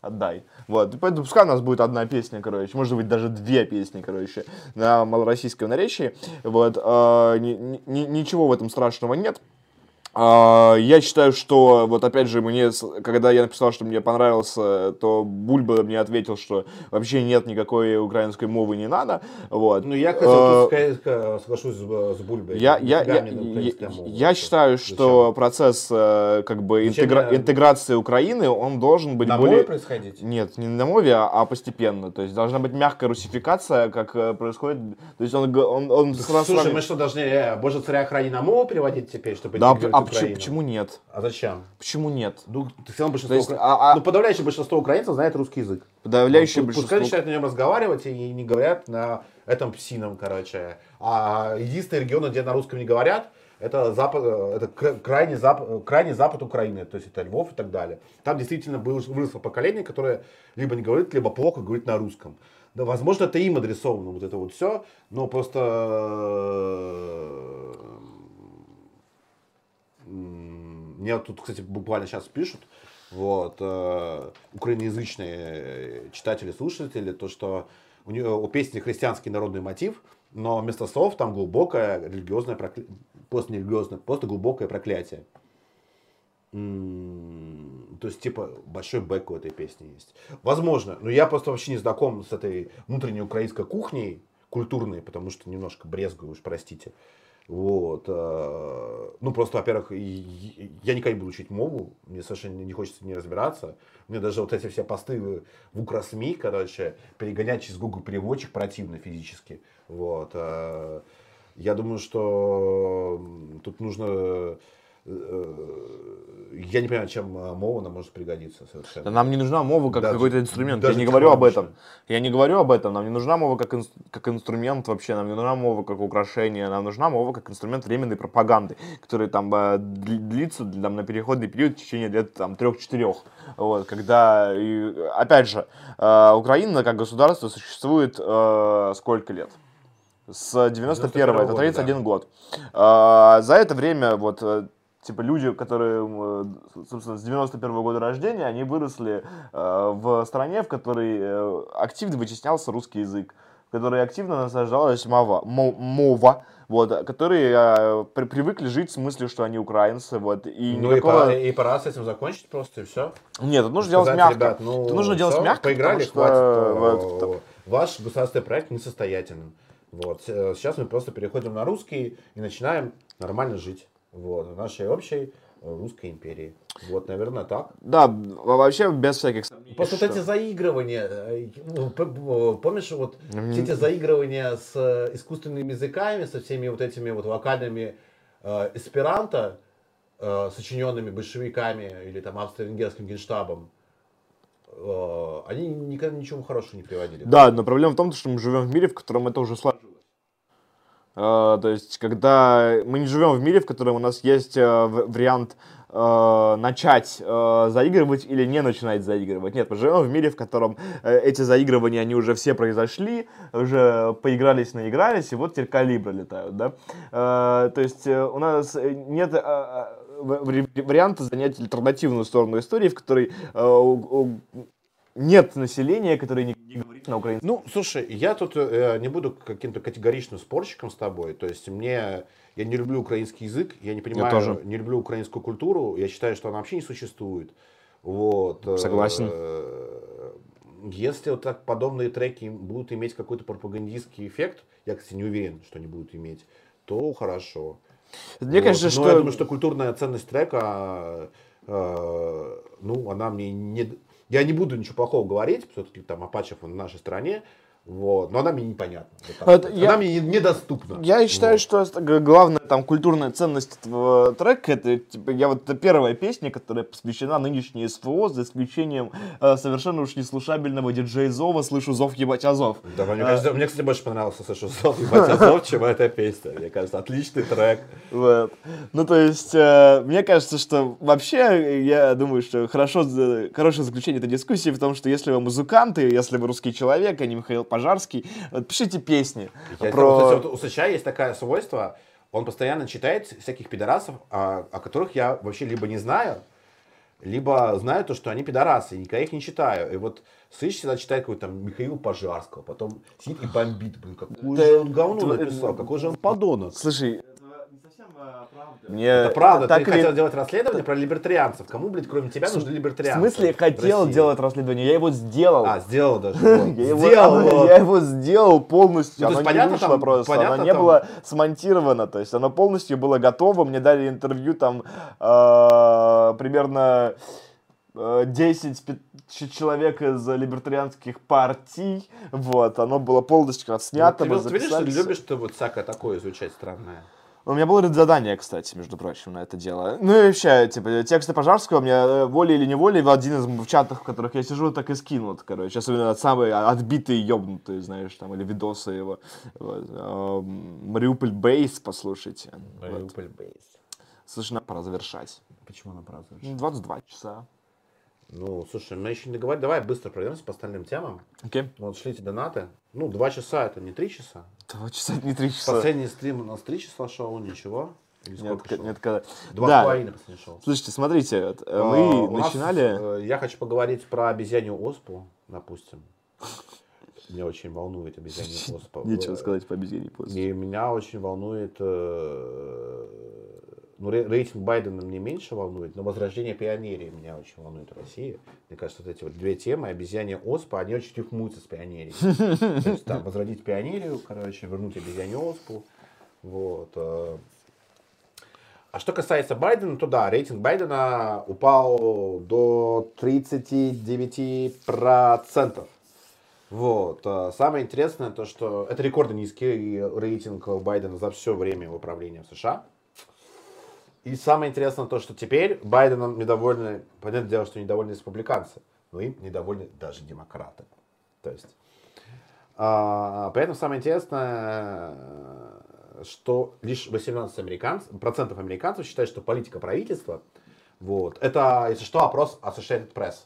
отдай. Вот, и поэтому пускай у нас будет одна песня, короче, может быть, даже две песни, короче, на малороссийском наречии. Вот, э, ни- ни- ничего в этом страшного нет. А, Я считаю, что вот опять же мне, когда я написал, что мне понравился, то Бульба мне ответил, что вообще нет никакой украинской мовы не надо. Вот. Ну, я, кстати, Э, соглашусь с, с Бульбой. я, я, я, я, я считаю, что Зачем? процесс э, как бы интегра- интеграции Украины, он должен быть На более... мове происходить? Нет, не на мове, а, а постепенно. То есть должна быть мягкая русификация, как э, происходит. То есть он, он, он сразу Слушай, сравни- мы что, должны э, Боже царя храни на мову переводить теперь, чтобы Да, почему, почему нет? А зачем? Почему нет? Ну, ты все равно большинство, есть, укра- а- а- ну, подавляющее большинство украинцев знает русский язык. Подавляющее Ну, большинство... Пускай начинают на нем разговаривать и не говорят на этом псином, короче. А единственный регион, где на русском не говорят, это, запад, э, это кра- крайний, зап, крайний запад Украины, то есть это Львов и так далее. Там действительно выросло поколение, которое либо не говорит, либо плохо говорит на русском. Да, возможно, это им адресовано вот это вот все, но просто э, мне тут, кстати, буквально сейчас пишут, вот, э, украиноязычные читатели, слушатели, то, что у, нее, у песни христианский народный мотив, но вместо слов там глубокое религиозное проклятие, постнерелигиозное, просто глубокое проклятие. То есть, типа, большой бэк у этой песни есть. Возможно, но я просто вообще не знаком с этой внутренней украинской кухней, культурной, потому что немножко брезгую, уж простите. Вот. э, Ну, просто, во-первых, я никогда не буду учить мову, мне совершенно не хочется не разбираться. Мне даже вот эти все посты в- Украсми, короче, перегонять через Google переводчик противно физически. Вот. э, Я думаю, что тут нужно... э, Я не понимаю, чем э, мова нам может пригодиться совершенно. Да нам не нужна мова как Даже- какой-то инструмент. даже я не говорю об этом. Я не говорю об этом. Нам не нужна мова как, инс- как инструмент вообще. Нам не нужна мова как украшение. Нам нужна мова как инструмент временной пропаганды, который там э, дли- длится там, на переходный период в течение лет там трех-четырех. Вот, когда, и, опять же, э, Украина как государство существует э, сколько лет? С 91-го, это года, 31 да. год. А, за это время вот э, типа люди, которые, э, собственно, с 91 года рождения, они выросли э, в стране, в которой э, активно вытеснялся русский язык, в которой активно насаждалась мова, мо- мова, вот, которые э, при- привыкли жить с мыслью, что они украинцы, вот, и Ну и никакого... пора, и пора с этим закончить просто, и все. Нет, это нужно делать Сказать, мягко. ребят, ну, это нужно делать всё, мягко, Поиграли, потому что, хватит. э, Ваш государственный проект несостоятельным. Вот. Сейчас мы просто переходим на русский и начинаем нормально жить. Вот. В нашей общей э, русской империи. Вот, наверное, так. Да, вообще без всяких сомнений. Просто вот что- эти заигрывания, э, ну, помнишь, вот Мгм. все эти заигрывания с э, искусственными языками, со всеми вот этими вот вокальными э, эсперанто, э, сочиненными большевиками или там австро-венгерским генштабом, э, они никогда ничего хорошего не приводили. Да, но проблема в том, что мы живем в мире, в котором это уже сложилось. Э, То есть, когда мы не живем в мире, в котором у нас есть э, вариант э, начать э, заигрывать или не начинать заигрывать. Нет, мы живем в мире, в котором э, эти заигрывания, они уже все произошли, уже поигрались, наигрались, и вот теперь калибры летают, да. Э, То есть, э, у нас нет э, э, в- в- варианта занять альтернативную сторону истории, в которой э, у- у- нет населения, которое не, не говорит на украинском. Ну, слушай, я тут э, не буду каким-то категоричным спорщиком с тобой. То есть мне я не люблю украинский язык, я не понимаю, тоже. не люблю украинскую культуру. Я считаю, что она вообще не существует. Вот. э, Согласен. Если вот так подобные треки будут иметь какой-то пропагандистский эффект, я, кстати, не уверен, что они будут иметь, то хорошо. Мне Вот. кажется, Но что... я думаю, что культурная ценность трека, э, ну, она мне не... Я не буду ничего плохого говорить, все-таки там Апачев он на нашей стороне, вот, но она мне непонятна. вот Вот я- Она мне не- недоступна. Я считаю, Вот. что главная там культурная ценность этого трека, это типа, я вот это первая песня, которая посвящена нынешней СФО, за исключением э, совершенно уж неслушабельного диджей Зова «Слышу зов, ебать Азов». Да, мне, А. кажется, мне, кстати, больше понравился Саша Зов, ебать, Азов, чем эта песня. Мне кажется, отличный трек. Вот. Ну, то есть, э, мне кажется, что вообще, я думаю, что хорошо, за- хорошее заключение этой дискуссии в том, что если вы музыканты, если вы русский человек, а не Михаил Пожарский, вот пишите песни Я про... у Сыча есть такое свойство, он постоянно читает всяких пидорасов, а, о которых я вообще либо не знаю, либо знаю то, что они пидорасы, и никогда их не читаю. И вот Сыч всегда читает какой-то там Михаил Пожарского, потом сидит и бомбит. Блин, какой Да, же он говно написал, какой же он подонок. Слушай, мне Это правда, так ты или- хотел делать расследование про либертарианцев. Кому, блядь, кроме тебя нужны В либертарианцы? смысле, в хотел России? делать расследование, я его сделал. А, сделал даже. вот. Я его, Сделал. я его сделал полностью. Ну, оно не понятно вышло просто. понятно оно не было смонтировано. То есть оно полностью было готово. Мне дали интервью там э, примерно э, 10 пи- ч- человек из либертарианских партий. Вот. Оно было полностью отснято. Ну, мы ты, ты видишь, что любишь ты вот всякое такое изучать странное? У меня было задание, кстати, между прочим, на это дело. Ну и вообще, типа, тексты Пожарского мне э, волей или неволей в один из м- в чатах, в которых я сижу, так и скинут, короче. Особенно самые отбитые, ёбнутые, знаешь, там, или видосы его. Вот. Мариуполь Бейс, послушайте. Вот. Мариуполь Бейс. Слушай, надо пора завершать. Почему она празднуешь? Ну, 22 часа. Ну, слушай, мы еще не договорились. Давай быстро пройдемся по остальным темам. Окей. Вот шлите донаты. Ну, два часа это не три часа. Два часа, не три часа. Последний стрим у нас три часа шел, ничего. Нет, шел? нет, когда... Два с Да. половиной последний шел. Слушайте, смотрите, вот, э, А, мы нас, начинали... э, я хочу поговорить про обезьянью оспу, допустим. Меня очень волнует обезьянья оспа. Нечего сказать по обезьяне после. И меня очень волнует, э, ну, ре- рейтинг Байдена мне меньше волнует, но возрождение пионерии меня очень волнует в России. Мне кажется, вот эти вот две темы, обезьянья оспа, они очень рифмуются с пионерией. То есть, там, возродить пионерию, короче, вернуть обезьянью оспу. Вот. э. А что касается Байдена, то да, рейтинг Байдена упал до 39%. Вот. а, Самое интересное, то, что это рекордно низкий рейтинг Байдена за все время его правления в США. И самое интересное то, что теперь Байденом недовольны, понятное дело, что недовольны республиканцы, но им недовольны даже демократы. То есть, а, поэтому самое интересное, что лишь 18 американцев, процентов американцев считают, что политика правительства, вот, это, если что, опрос Associated Press,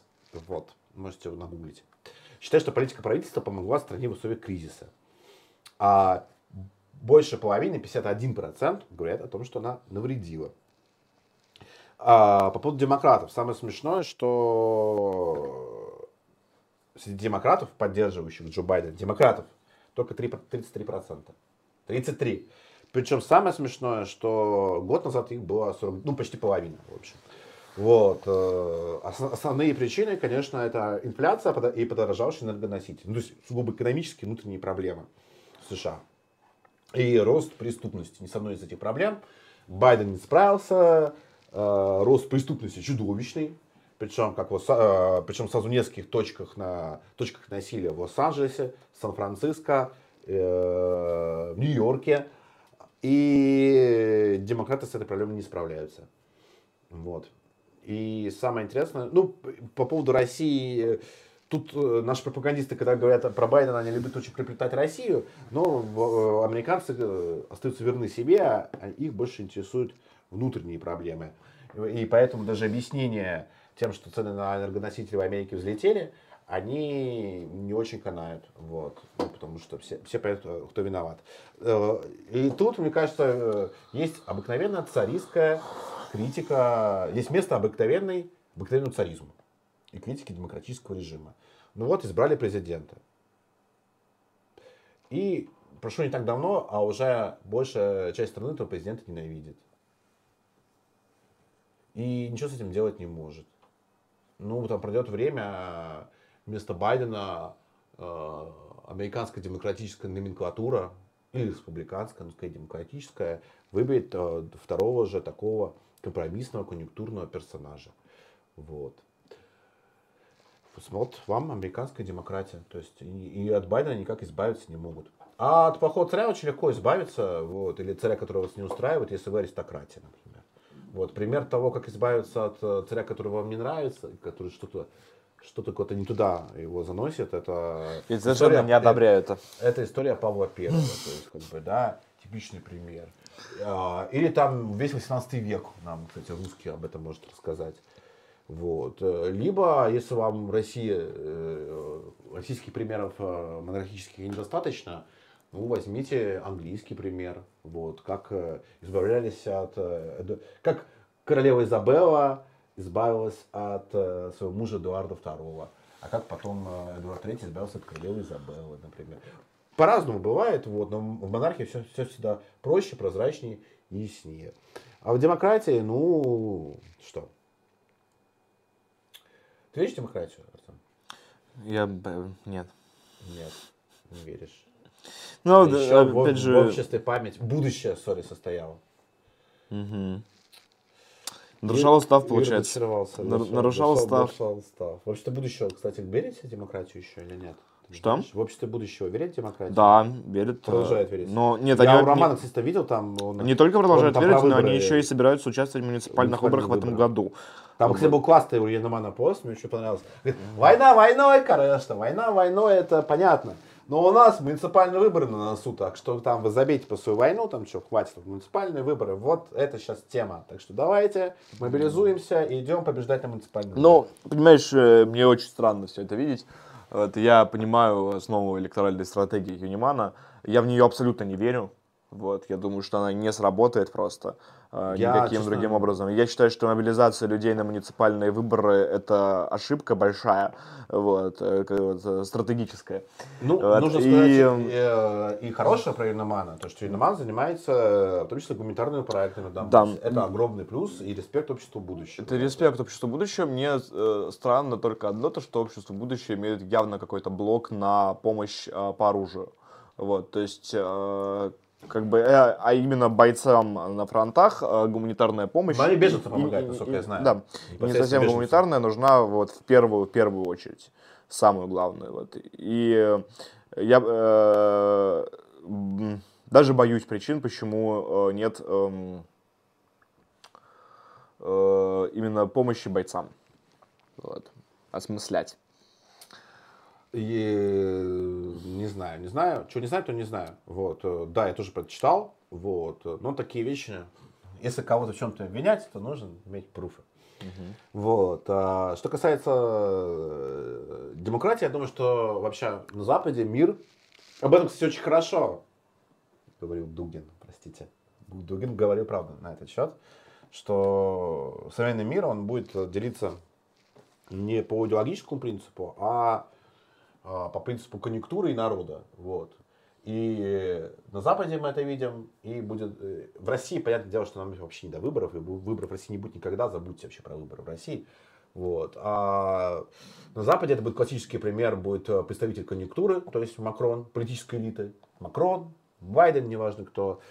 вот, можете его нагуглить, считает, что политика правительства помогла стране в условиях кризиса. А больше половины, 51%, говорят о том, что она навредила. А, по поводу демократов. Самое смешное, что среди демократов, поддерживающих Джо Байдена, демократов, только 3, 33%. 33. Причем самое смешное, что год назад их было 40, ну, почти половина, в общем. Вот. э, ос- Основные причины, конечно, это инфляция и подорожавший энергоноситель. Ну, то есть сугубо экономические внутренние проблемы в США. И рост преступности. Ни с одной из этих проблем Байден не справился. Э, Рост преступности чудовищный. Причем, как в Лос- э, причем сразу в нескольких точках, на, точках насилия в Лос-Анджелесе, Сан-Франциско, э, в Нью-Йорке. И демократы с этой проблемой не справляются. Вот. И самое интересное, ну, по поводу России, тут э, наши пропагандисты, когда говорят про Байдена, они любят очень приплетать Россию, но в- э, американцы э, остаются верны себе, а их больше интересуют внутренние проблемы. И поэтому даже объяснение тем, что цены на энергоносители в Америке взлетели, они не очень канают, вот, Ну, потому что все, все понимают, кто виноват. Э, И тут, мне кажется, э, есть обыкновенная царистская критика, есть место обыкновенной, обыкновенному царизму и критики демократического режима. Ну вот, избрали президента. И прошло не так давно, а уже большая часть страны этого президента ненавидит. И ничего с этим делать не может. Ну, там пройдет время, вместо Байдена э, американская демократическая номенклатура или республиканская, ну, скорее демократическая, выберет э, второго же такого компромиссного конъюнктурного персонажа. Вот. Вот вам американская демократия. То есть и, и от Байдена никак избавиться не могут. А от плохого царя очень легко избавиться, вот, или царя, которого вас не устраивает, если вы аристократия, например. Вот, пример того, как избавиться от э, царя, который вам не нравится, который что-то что-то куда-то не туда его заносит, это... Я совершенно не одобряю это. Это история Павла Первого, то есть, как бы, да, типичный пример. А, Или там весь 18 век, нам, кстати, русский об этом может рассказать. Вот. Э, Либо, если вам Россия, э, российских примеров монархических недостаточно, ну, возьмите английский пример. Вот, как э, избавлялись от... э, Как королева Изабелла избавилась от э, своего мужа Эдуарда II, а как потом Эдуард III избавился от королевы Изабеллы, например. По-разному бывает, вот, но в монархии все, все всегда проще, прозрачнее и яснее. А в демократии, ну, что? Ты веришь в демократию, Артем? Я... Нет. Нет, не веришь. Ну, да, еще в, опять в же... обществе память, будущее, сори, состояло. Мгм. Нарушал устав, получается. Нар- нарушал- устав. нарушал устав. В обществе будущего, кстати, верите в демократию еще или нет? Что? В обществе будущего верят в демократию? Да, верят. э, Продолжают верить. Но нет, Я они у Романа, кстати, видел там. Он, не только продолжают верить, но они еще и собираются участвовать в муниципальных выборах в этом году. Там, кстати, был классный у Яномана пост, мне очень понравилось. Говорит, война войной, конечно, война войной, это понятно. Но у нас муниципальные выборы на носу, так что там вы забейте по свою войну, там что, хватит, муниципальные выборы, вот это сейчас тема. Так что давайте мобилизуемся и идем побеждать на муниципальные Ну, понимаешь, э, мне очень странно все это видеть. Вот, я понимаю основу электоральной стратегии Юнимана. Я в нее абсолютно не верю. Вот, я думаю, что она не сработает просто э, Я, никаким честно, другим образом. Я считаю, что мобилизация людей на муниципальные выборы это ошибка большая, вот, э, вот, э, стратегическая. Ну, Вот, нужно и, сказать и, эм, и хорошее про Юномана, то, что Юноман занимается э, в том числе гуманитарными проектами. Да. Да. Это огромный плюс и респект обществу будущего. Это респект обществу будущего. Мне э, странно только одно, то, что общество будущее имеет явно какой-то блок на помощь э, по оружию. Вот, то есть, э, как бы, э, а именно бойцам на фронтах э, гуманитарная помощь. Но они беженцам помогают, насколько я знаю. Да, и не совсем беженцам. гуманитарная нужна вот в первую, в первую очередь, самую главную. Вот. И э, я э, даже боюсь причин, почему э, нет эм, э, именно помощи бойцам. Вот. Осмыслять. И, не знаю, не знаю. Что не знаю, то не знаю. Вот. э, Да, я тоже прочитал. Вот. э, Но такие вещи, если кого-то в чем-то обвинять, то нужно иметь пруфы. Вот. а Что касается э, демократии, я думаю, что вообще на Западе мир... Об этом, кстати, очень хорошо говорил Дугин, простите. Дугин говорил правду на этот счет, что современный мир, он будет делиться не по идеологическому принципу, а, по принципу конъюнктуры и народа. Вот. И на Западе мы это видим, и будет... э, В России, понятное дело, что нам вообще не до выборов, и выборов в России не будет никогда, забудьте вообще про выборы в России. Вот. А на Западе это будет классический пример, будет э, представитель конъюнктуры, то есть Макрон, политической элиты. Макрон, Байден, неважно кто.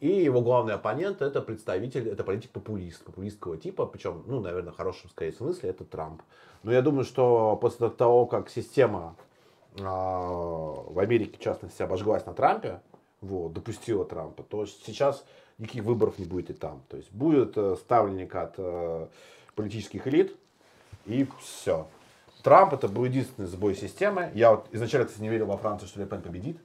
И его главный оппонент это представитель, это политик-популист, популистского типа, причем, ну, наверное, в хорошем, скорее смысле, это Трамп. Но я думаю, что после того, как система а, в Америке, в частности, обожглась на Трампе, вот, допустила Трампа, то сейчас никаких выборов не будет и там. То есть будет э, ставленник от э, политических элит, и все. Трамп это был единственный сбой системы. Я вот изначально, кстати, не верил во Францию, что Ле Пен победит.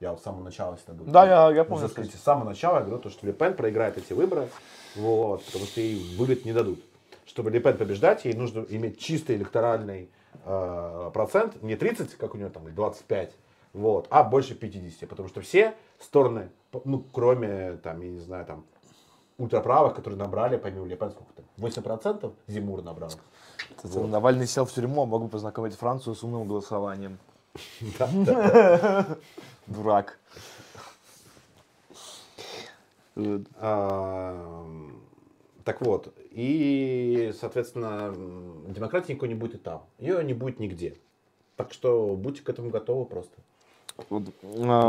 Я вот с самого начала всегда был. Да, я- я помню, За- С самого начала я говорю, то, что Ле Пен проиграет эти выборы, вот, потому что ей выиграть не дадут. Чтобы Ле Пен побеждать, ей нужно иметь чистый электоральный процент, не 30, как у нее там, или 25, вот, а больше 50, потому что все стороны, ну, кроме, там, я не знаю, там, ультраправых, которые набрали, помимо Ле Пен, сколько там, 8% Зимур набрал. Кстати, Навальный сел в тюрьму, а могу познакомить Францию с умным голосованием. Дурак. Так вот, и, соответственно, демократии никакой не будет и там. Ее не будет нигде. Так что будьте к этому готовы просто. Вот,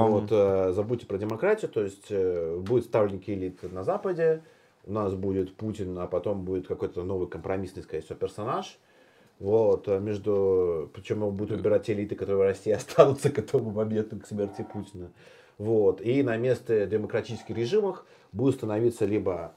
Вот, э, забудьте про демократию, то есть э, будет ставленники элит на Западе, у нас будет Путин, а потом будет какой-то новый компромиссный, скорее всего, персонаж. Вот, э, между, причем его будут выбирать элиты, которые в России останутся к этому моменту, к смерти Путина. Вот, и на место демократических режимов будут становиться либо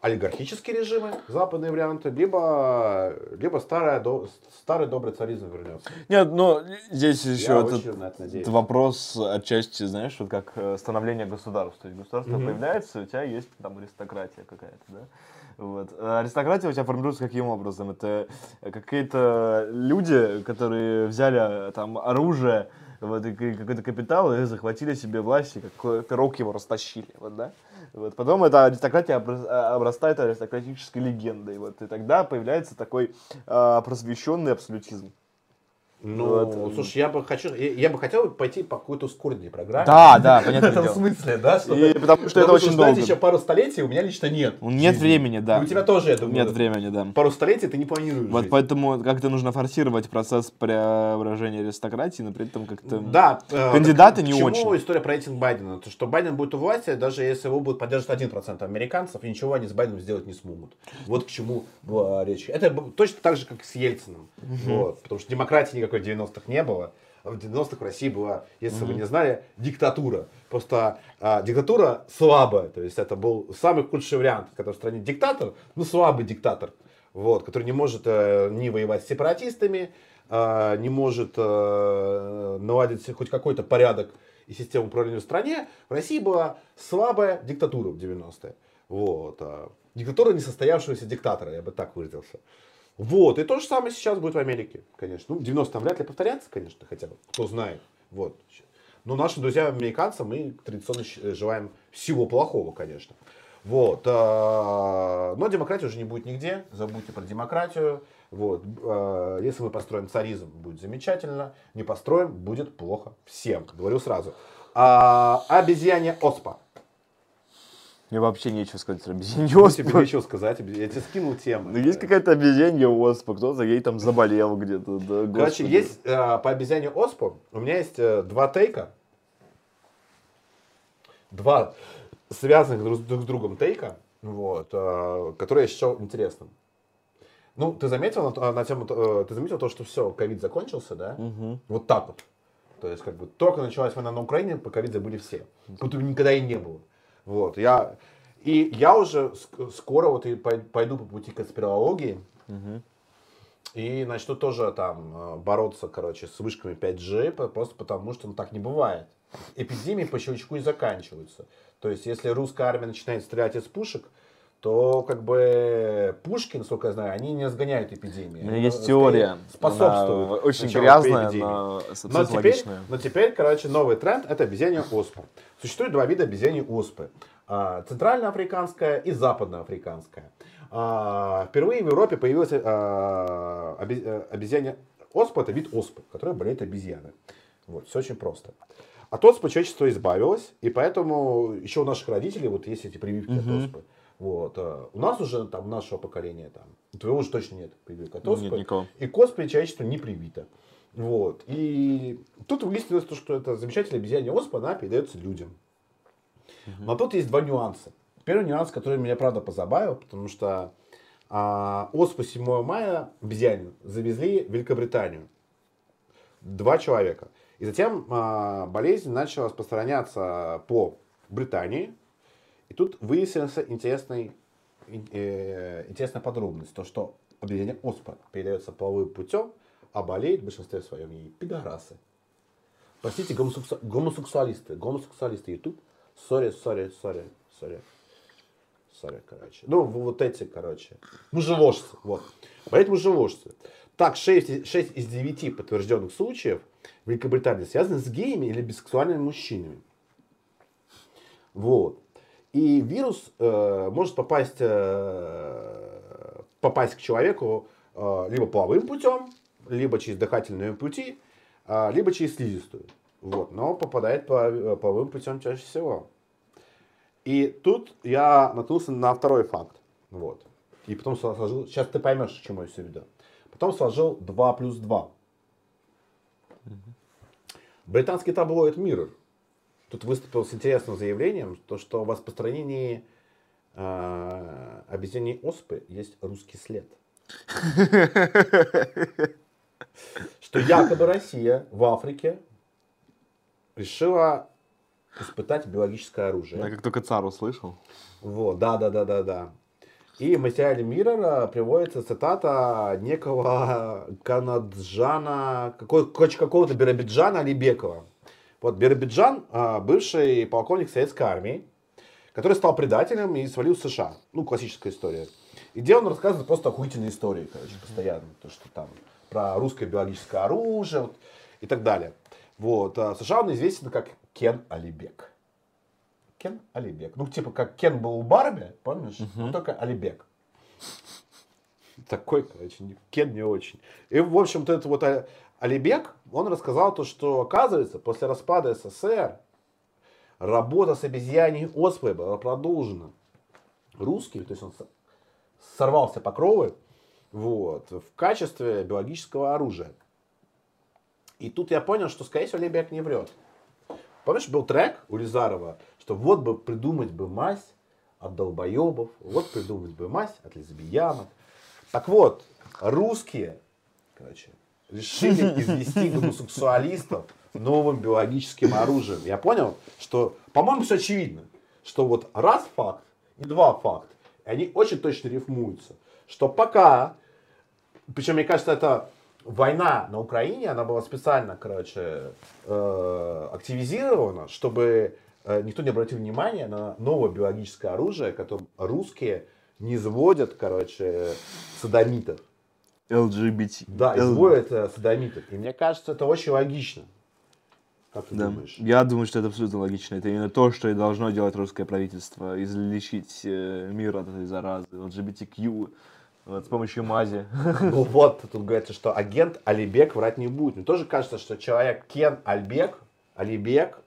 олигархические режимы, западные варианты, либо, либо старая, до- старый добрый царизм вернется. Нет, но здесь еще Я этот, этот вопрос отчасти, знаешь, вот как э, становление государства. То есть государство Мгм. появляется, у тебя есть там аристократия какая-то, да? Вот. А Аристократия у тебя формируется каким образом? Это какие-то люди, которые взяли э, там оружие вот, какой-то капитал, и захватили себе власть, и как пирог его растащили, вот, да. Вот. Потом эта аристократия а, обрастает аристократической легендой, вот, и тогда появляется такой а, просвещенный абсолютизм. Ну, Вот. слушай, я бы хочу, я, я бы хотел пойти по какой-то ускоренной программе. Да, да, В понятное этом смысле, да? И потому что это очень долго. еще пару столетий у меня лично нет. Нет времени, да. У тебя тоже, я думаю. Нет времени, да. Пару столетий ты не планируешь Вот поэтому как-то нужно форсировать процесс преображения аристократии, но при этом как-то... Да, э, Кандидаты не очень. история про рейтинг Байдена? То, что Байден будет у власти, даже если его будет поддерживать 1% американцев, и ничего они с Байденом сделать не смогут. Вот к чему была речь. Это точно так же, как с Ельциным. Вот, потому что демократии никакой в 90-х не было. А в 90-х в России была, если вы не знали, диктатура. Просто а, диктатура слабая. То есть это был самый худший вариант, когда в стране диктатор, ну слабый диктатор, вот, который не может э, не воевать с сепаратистами, а, не может э, наладить хоть какой-то порядок и систему управления в стране. В России была слабая диктатура в 90-е. Вот. а, Диктатура несостоявшегося диктатора, я бы так выразился. Вот, и то же самое сейчас будет в Америке, конечно. Ну, 90 там вряд ли повторятся, конечно, хотя бы, кто знает. Вот. Но нашим друзьям американцам мы традиционно щ- желаем всего плохого, конечно. Вот. а, Но демократии уже не будет нигде. Забудьте про демократию. Вот. а, Если мы построим царизм, будет замечательно. Не построим, будет плохо всем. Говорю сразу. А, Обезьяне Оспа. Мне вообще нечего сказать про обезьянью оспу. тебе нечего сказать. Я тебе скинул тему. Ну, есть какая-то обезьянья оспа, кто-то ей там заболел где-то. Да, Короче, господи. есть э, по обезьяне Оспу, у меня есть э, два тейка. Два связанных друг, друг с другом тейка, вот, э, которые я считал интересным. Ну, ты заметил на, то- на тему, э, ты заметил то, что все, ковид закончился, да? Вот так вот. То есть, как бы, только началась война на Украине, по ковид забыли все. Будто никогда и не было. Вот, я... И я уже ск- скоро вот и пой- пойду по пути конспирологии. И начну тоже там э, бороться, короче, с вышками 5G, по- просто потому что ну, так не бывает. Эпидемии по щелчку и заканчиваются. То есть, если русская армия начинает стрелять из пушек, то как бы пушки, насколько я знаю, они не разгоняют эпидемии. У меня Они, есть скорее, теория. Способствуют. Она очень грязная, но Но теперь, логичная. но теперь, короче, новый тренд – это обезьянья оспа. Существует два вида обезьяньи оспы. А, Центральноафриканская и западноафриканская. А, Впервые в Европе появилась а, э, обезьянья оспа – это вид оспы, который болеет обезьяны. Вот, все очень просто. От оспы человечество избавилось, и поэтому еще у наших родителей вот есть эти прививки от оспы. Вот. а, У нас уже, там, нашего поколения, там, твоего уже точно нет прививок от оспы. Нет никого. И к оспе человечество не привито. Вот. И тут выяснилось, то, что это замечательная обезьянья оспа, она передается людям. Но тут есть два нюанса. Первый нюанс, который меня правда позабавил, потому что а, оспу 7 мая обезьянью завезли в Великобританию. Два человека. И затем а, болезнь начала распространяться по Британии. И тут выяснился интересный, ин- э, интересная подробность. То, что обезьяня оспа передается половым путем, а болеют в большинстве своем ей пидорасы. Простите, гомосексу- гомосексуалисты. Гомосексуалисты YouTube. Sorry, sorry, sorry, сори. Сори, короче. Ну, вот эти, короче. Мужеложцы. Вот. Болеют мужеложцы. Так, 6, 6 из 9 подтвержденных случаев в Великобритании связаны с геями или бисексуальными мужчинами. Вот. И вирус э, может попасть, э, попасть к человеку э, либо половым путем, либо через дыхательные пути, а, либо через слизистую. Вот. Но попадает по э, половым путем чаще всего. И тут я наткнулся на второй факт. Вот. И потом сложил, сейчас ты поймешь, к чему я все веду. Потом сложил 2 плюс 2. Британский таблоид Mirror тут выступил с интересным заявлением, то, что в распространении э, обезьяньей оспы есть русский след. Что якобы Россия в Африке решила испытать биологическое оружие. Я как только цар услышал. Вот, да, да, да, да, да. И в материале Миррора приводится цитата некого Канаджана, какой, короче, какого-то Биробиджана Алибекова. Вот Биробиджан, а, бывший полковник советской армии, который стал предателем и свалил в США. Ну, классическая история. И где он рассказывает просто охуительные истории, короче, постоянно. То, что там про русское биологическое оружие вот, и так далее. Вот. А в США он известен как Кен Алибек. Кен Алибек. Ну, типа, как Кен был у Барби, помнишь? Ну, только Алибек. Такой, короче, Кен не очень. И, в общем-то, это вот А- Алибек, он рассказал то, что, оказывается, после распада СССР работа с обезьяней оспой была продолжена русскими, то есть он сорвался покровы вот, в качестве биологического оружия. И тут я понял, что, скорее всего, Лебяк не врет. Помнишь, был трек у Лизарова, что вот бы придумать бы мазь от долбоебов, вот придумать бы мазь от лесбиянок. Так вот, русские, короче, решили извести гомосексуалистов новым биологическим оружием. Я понял, что, по-моему, все очевидно, что вот раз факт и два факта, и они очень точно рифмуются, что пока причем, мне кажется, это война на Украине, она была специально, короче, э, активизирована, чтобы э, никто не обратил внимания на новое биологическое оружие, которым русские не заводят, короче, садомитов. LGBT. Да, Л- изводят э, садомитов. И мне кажется, это очень логично. Как ты Да. думаешь? Я думаю, что это абсолютно логично. Это именно то, что и должно делать русское правительство. Излечить э, мир от этой заразы. LGBTQ. Вот, с помощью мази. Ну вот, тут говорится, что агент Алибек врать не будет. Мне тоже кажется, что человек Кен Альбек, Алибек,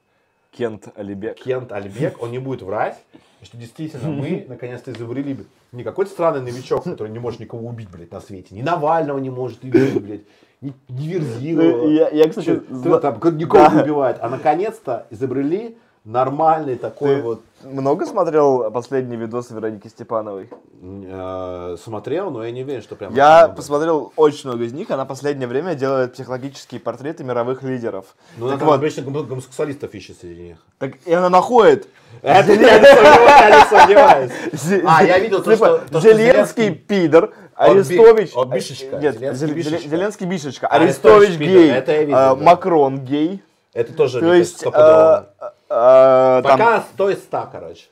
Кент Алибек. Кент Альбек, он не будет врать, что действительно мы наконец-то изобрели не какой-то странный новичок, который не может никого убить, блядь, на свете. Ни Навального не может убить, блядь, ни, ни Верзилова. Ну, Я, я, кстати, Чё, зна- там, никого Да. не убивает. А наконец-то изобрели нормальный такой Ты вот много смотрел последний видос Вероники Степановой? э, смотрел, но я не уверен, что прям... Я посмотрел очень много из них. Она последнее время делает психологические портреты мировых лидеров. Ну, так она вот, обычно гомо- гомосексуалистов ищет среди них. так и она находит. Это я не сомневаюсь, А, я видел то, типа, что- то, что Зеленский пидор, Арестович... он бишечка, Нет, Зеленский Зел- бишечка. Бишечка, Арестович гей, а. Макрон гей. Это тоже, То есть, кажется, стопудово. а, а, там- Пока стоит 100, короче.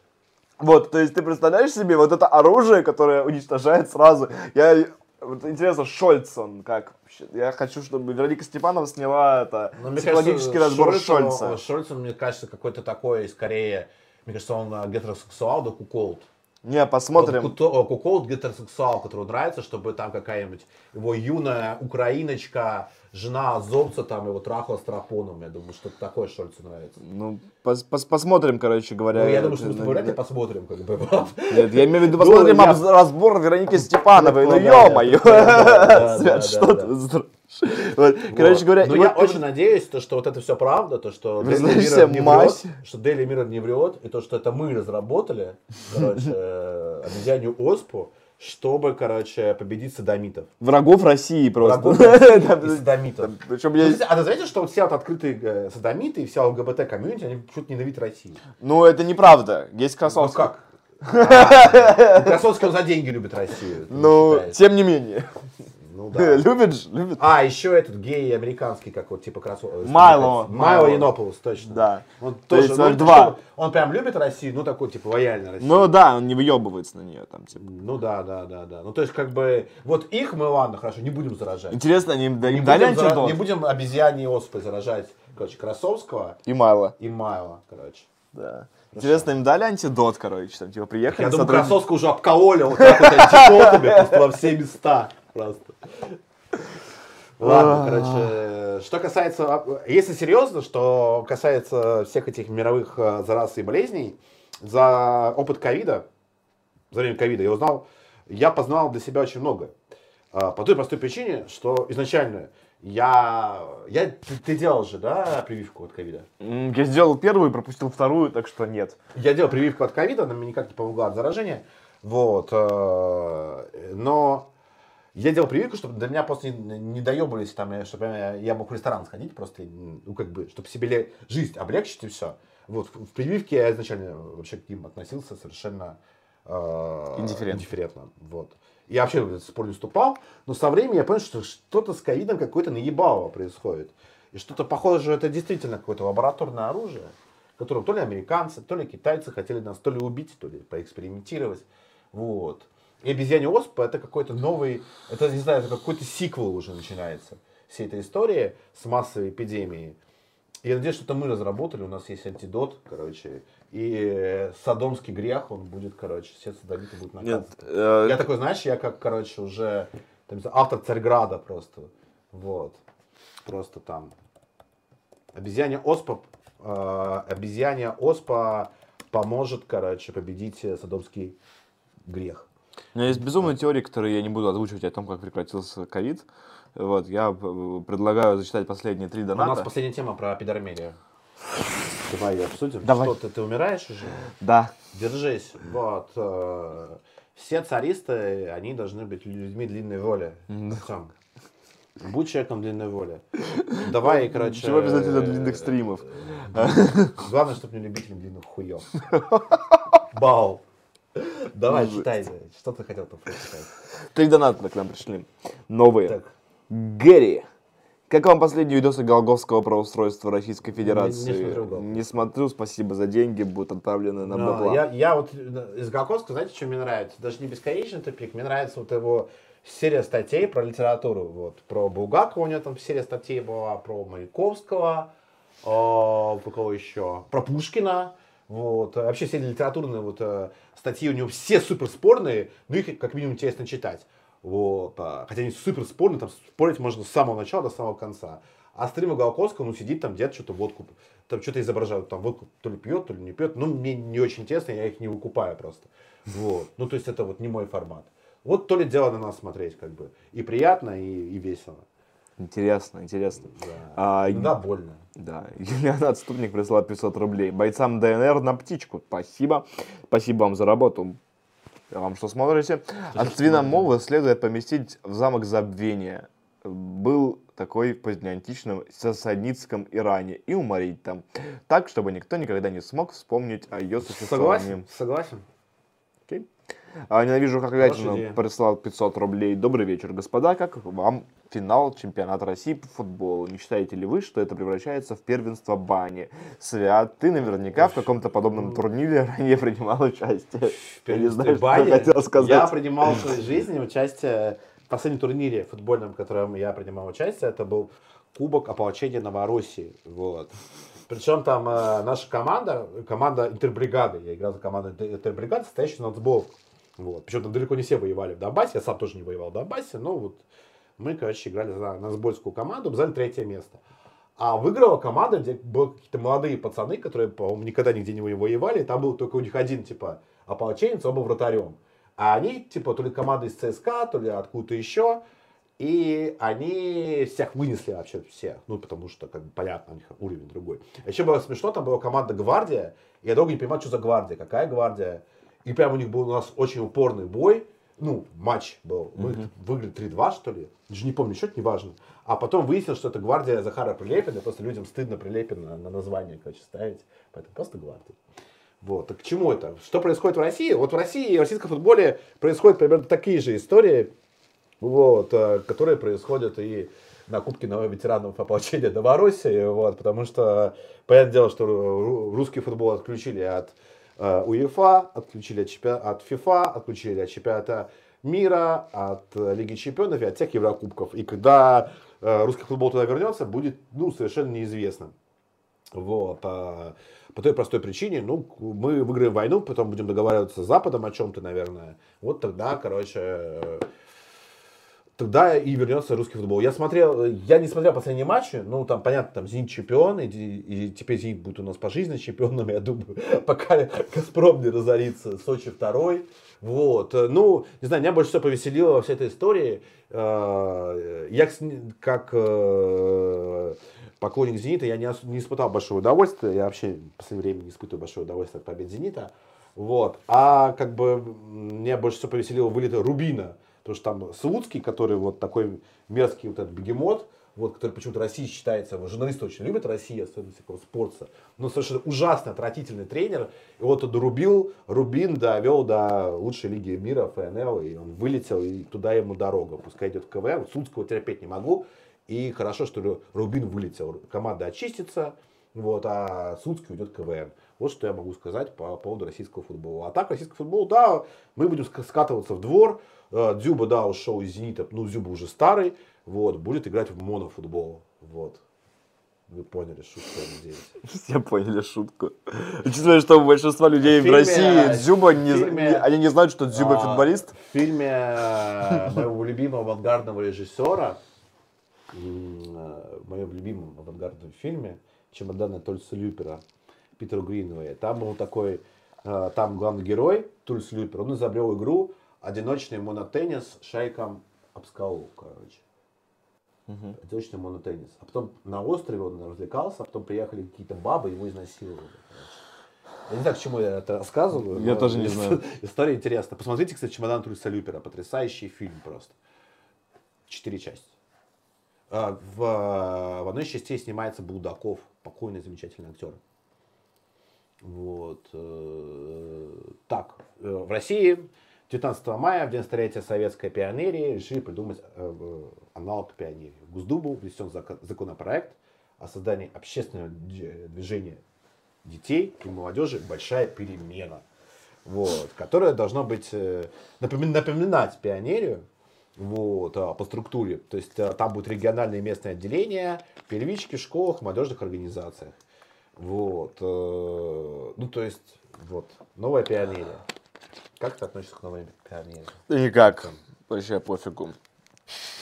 Вот, то есть ты представляешь себе вот это оружие, которое уничтожает сразу. Я вот интересно, Шольц он как? Я хочу, чтобы Вероника Степанова сняла это Но мне психологический кажется, разбор Шольцу- Шольца. Шольцу, мне кажется, какой-то такой, скорее, мне кажется, он а, гетеросексуал, да куколд. Не, посмотрим. Вот Куколд гетеросексуал, которому нравится, чтобы там какая-нибудь его юная украиночка, жена азовца там его трахала с тропоном. Я думаю, что такое Шольцу нравится. Ну, пос- пос- посмотрим, короче говоря. Ну, я думаю, что мы с это- тобой вряд ли посмотрим, как бы. Нет, я имею в виду, Ну, посмотрим разбор Вероники Степановой. Ну, Ну, ё-моё! Свят, что ты? Вот, Короче говоря, Но я очень надеюсь, то, что вот это все правда, то, что знаешь, Mirror не врет, что Daily Mirror не врет, и то, что это мы разработали, короче, э, обезьянью оспу, чтобы, короче, победить садомитов. врагов России просто. Врагов России Там- и садомитов. Причем Ну, я... кстати, А вы знаете, что вот все вот открытые э, садомиты и вся ЛГБТ-комьюнити, они почему-то ненавидят Россию? Ну, это неправда. Есть Ну Красовский. как? А, Красовский, он за деньги любит Россию. Ну, тем не менее. Ну да. Любит же, любит. А, еще этот гей американский, как вот типа Красовский. Майло. Майло Майло. Yiannopoulos, точно. Да. Он То тоже, есть, ну, два. Он прям любит Россию, ну такой типа лояльный России. Ну да, он не выебывается на нее там, типа. Ну да, да, да, да. Ну то есть как бы вот их мы ладно, хорошо, не будем заражать. Интересно, они им Не дали не будем обезьяне оспой заражать, короче, Красовского И мало. и Майла, короче. Да. Интересно, им дали антидот, короче, там, типа, приехали Я думаю, сотрудники- Красовского уже обкололил вот так вот антидотами просто во все места. Просто. Ладно, короче, что касается, если серьезно, что касается всех этих мировых э, зараз и болезней, за опыт ковида, за время ковида я узнал, я познал для себя очень много. А, По той простой причине, что изначально я, я ты, ты делал же, да, прививку от ковида? Я сделал первую, пропустил вторую, так что нет. Я делал прививку от ковида, она мне никак не помогла от заражения. Вот. э, Но я делал прививку, чтобы до меня просто не, не доебывались, там, э, чтобы я, я мог в ресторан сходить, просто, ну, как бы, чтобы себе жизнь облегчить и все. Вот, в, в прививке я изначально вообще к ним относился совершенно э, Индифферентно. индифферентно. Вот. Я вообще в этот спор не вступал, но со временем я понял, что что-то с ковидом какое-то наебалово происходит. И что-то похоже, это действительно какое-то лабораторное оружие, которым то ли американцы, то ли китайцы хотели нас то ли убить, то ли поэкспериментировать. Вот. И обезьяне оспа это какой-то новый, это, не знаю, это какой-то сиквел уже начинается всей этой истории с массовой эпидемией. Я надеюсь, что это мы разработали, у нас есть антидот, короче, и э, садомский грех, он будет, короче, все садомиты будут наказаны. Нет, э, Я такой, знаешь, я как, короче, уже там, автор Царьграда просто, вот, просто там. Обезьяне Оспа, э, обезьяне Оспа поможет, короче, победить э, садомский грех. У меня есть безумные теории, которые я не буду озвучивать о том, как прекратился ковид. Вот, я э, предлагаю зачитать последние три У нас доната. последняя тема про пидормерию. Давай ее обсудим. Давай. Что, ты, ты умираешь уже? Да. Держись. Вот. э, Все царисты, они должны быть людьми длинной воли. Артём, Будь человеком длинной воли. Давай, короче... Чего обязательно э, длинных стримов? Главное, чтобы не любителем длинных хуев. Бау. Давай, читай. Что ты хотел там прочитать? Три доната к нам пришли. Новые. Так. Гэри. Как вам последние видосы Голговского про устройство Российской Федерации? не смотрю Голгоф. Не смотрю, спасибо за деньги, будут отправлены на бабла. Я, я вот э, из Голковского, знаете, что мне нравится? Даже не бесконечный тупик, мне нравится вот его серия статей про литературу. Вот, про Булгакова у него там серия статей была, про Маяковского, а, про кого еще? Про Пушкина. Вот. а Вообще все литературные вот, э, статьи у него все супер спорные, но их как минимум интересно читать. Вот. а, Хотя они супер спорные, там спорить можно с самого начала до самого конца. А стримы Голковского, ну, сидит там дед, что-то водку, там что-то изображают, там водку то ли пьет, то ли не пьет. Ну, мне не очень интересно, я их не выкупаю просто. Вот. Ну, то есть это вот не мой формат. Вот то ли дело на нас смотреть, как бы. И приятно, и, и весело. Интересно, интересно. Да. А, Иногда больно. Да, Юлиана Отступник прислала 500 рублей. Бойцам ДНР на птичку. Спасибо. Спасибо вам за работу. А вам что смотрите? От свиномолы следует поместить в замок забвения. Был такой в позднеантичном сасанитском Иране и уморить там. Так, чтобы никто никогда не смог вспомнить о ее существовании. Согласен? Согласен. Окей. А, ненавижу. Гагарина прислал 500 рублей. Добрый вечер, господа. Как вам финал чемпионата России по футболу? Не считаете ли вы, что это превращается в первенство бани? Свят, ты наверняка в каком-то подобном турнире ранее принимал участие. Я не знаю, что Бани. я хотел сказать. Я принимал в своей жизни участие в последнем турнире футбольном, в котором я принимал участие. Это был Кубок ополчения Новороссии. Вот. Причем там э, наша команда, команда интербригады, я играл за команду Интер- интербригады, состоящую на Цбов. Вот. Причем там далеко не все воевали в Донбассе, я сам тоже не воевал в Донбассе, но вот мы, короче, играли за Назбольскую команду, заняли третье место. А выиграла команда, где были какие-то молодые пацаны, которые, по-моему, никогда нигде не воевали. Там был только у них один, типа, ополченец, оба вратарем. А они, типа, то ли команда из ЦСКА, то ли откуда-то еще. И они всех вынесли вообще всех. Ну, потому что, как бы, понятно, у них уровень другой. А еще было смешно, там была команда Гвардия. Я долго не понимал, что за Гвардия, какая Гвардия. И прям у них был у нас очень упорный бой. Ну, матч был. Мы выиграли 3-2, что ли. Даже не помню, счет неважно. А потом выяснилось, что это гвардия Захара Прилепина. Просто людям стыдно Прилепина на название, короче, ставить. Поэтому просто гвардия. Вот. Так к чему это? Что происходит в России? Вот в России и в российском футболе происходят примерно такие же истории, вот, э, которые происходят и на Кубке новых ветеранов ополчения Новороссии, вот, потому что, понятное дело, что ру- русский футбол отключили от УЕФА, отключили от, чемпиона- от ФИФА, отключили от чемпионата мира, от э, Лиги чемпионов и от всех Еврокубков. И когда э, русский футбол туда вернется, будет ну, совершенно неизвестно. Вот. а по той простой причине, ну, мы выиграем войну, потом будем договариваться с Западом о чем-то, наверное. Вот тогда, короче, э, тогда и вернется русский футбол. Я смотрел, я не смотрел последние матчи, ну, там, понятно, там Зенит чемпион, и, и теперь Зенит будет у нас пожизненно чемпионом, я думаю, пока Газпром не разорится, Сочи второй. Вот, ну, не знаю, меня больше всего повеселило во всей этой истории. э, Я как э, поклонник Зенита, я не, испытал большого удовольствия, я вообще в последнее время не испытываю большого удовольствия от побед Зенита. Вот. А как бы меня больше всего повеселило вылет Рубина, потому что там Слуцкий, который вот такой мерзкий вот этот бегемот, вот, который почему-то Россия считается, вот, журналисты очень любят Россию, особенно всякого спорта, но совершенно ужасно отвратительный тренер. И вот он рубил, Рубин довел до лучшей лиги мира, ФНЛ, и он вылетел, и туда ему дорога. Пускай идет в КВМ, вот терпеть не могу. И хорошо, что Ру- Рубин вылетел. Команда очистится, вот, а Слуцкий уйдет в КВМ. Вот что я могу сказать по поводу российского футбола. А так, российский футбол, да, мы будем ска- скатываться в двор. Э, Дзюба, да, ушел из Зенита, ну, Дзюба уже старый, вот, будет играть в монофутбол, вот. Вы поняли шутку, я надеюсь. Все поняли шутку. Учитывая, что у большинства людей В в, фильме- России Дзюба, не, в фильме- не- они не знают, что Дзюба А, футболист. В фильме э, моего любимого авангардного режиссера, э, в моем любимом авангардном фильме «Чемоданы Тольса Люпера» Питера Гринвея, там был такой, там главный герой Тульс Люпер, он изобрел игру «Одиночный монотеннис шайком об скалу», короче. Одиночный монотеннис. А потом на острове он развлекался, а потом приехали какие-то бабы, его изнасиловали. короче. Я не знаю, к чему я это рассказываю. Я тоже не знаю. История интересная. Посмотрите, кстати, «Чемодан Тульса Люпера». Потрясающий фильм просто. Четыре части. А, В, в одной из частей снимается Булдаков, покойный замечательный актер. Вот. э, Так, э, в России 19 мая, в день столетия советской пионерии, решили придумать э, э, аналог пионерии. В Госдуму внесен зако- законопроект о создании общественного движения детей и молодежи «Большая перемена», вот, которая должна быть, э, напомин- напоминать пионерию, вот, а, по структуре. То есть а, там будут региональные и местные отделения, первички в школах, молодежных организациях. Вот. э, Ну, то есть, вот, новая пионерия. Как ты относишься к новой пионерии? Да никак. Вообще пофигу.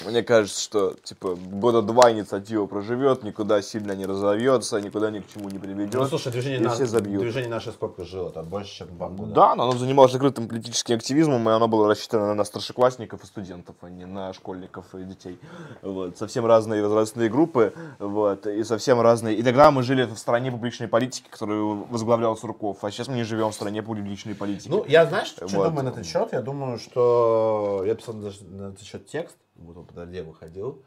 Мне кажется, что типа года два инициатива проживет, никуда сильно не разовьется, никуда ни к чему не приведет. Ну, слушай, движение, и наш- все забьют. движение наше сколько жило? Там больше, чем два года. Да, но оно занималось закрытым политическим активизмом, и оно было рассчитано на старшеклассников и студентов, а не на школьников и детей. Вот. Совсем разные возрастные группы, вот, и совсем разные. И тогда мы жили в стране публичной политики, которую возглавлял Сурков, а сейчас мы не живем в стране публичной политики. Ну, я, знаешь, что Вот. думаю на этот счет? Я думаю, что... Я писал даже на этот счет текст, вот он подожди, выходил,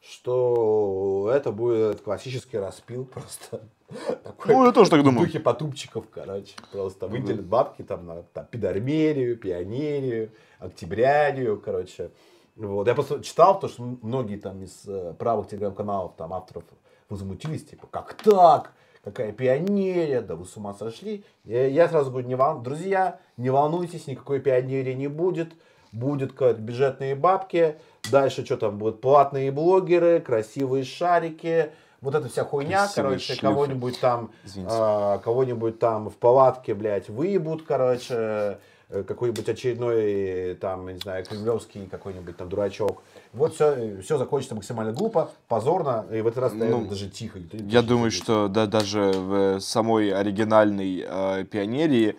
что это будет классический распил просто. Такой Ну, я тоже так в думаю. духе потупчиков, короче. Просто выделят бабки там на там, пидормерию, пионерию, октябрянию, короче. Вот. Я просто читал, то, что многие там из э, правых телеграм-каналов, там авторов возмутились, типа, как так? Какая пионерия? Да вы с ума сошли. Я, я сразу говорю, не вол... друзья, не волнуйтесь, никакой пионерии не будет. Будет бюджетные бабки. Дальше что там будут? Платные блогеры, красивые шарики. Вот эта вся хуйня, Красивые короче, кого-нибудь там, а, кого-нибудь там в палатке, блядь, выебут, короче, э, какой-нибудь очередной, там, не знаю, кремлевский какой-нибудь там дурачок. Вот все, все закончится максимально глупо, позорно, и в этот раз, Ну, даже тихо. Я будет думаю, сидеть. что да, даже в самой оригинальной э, пионерии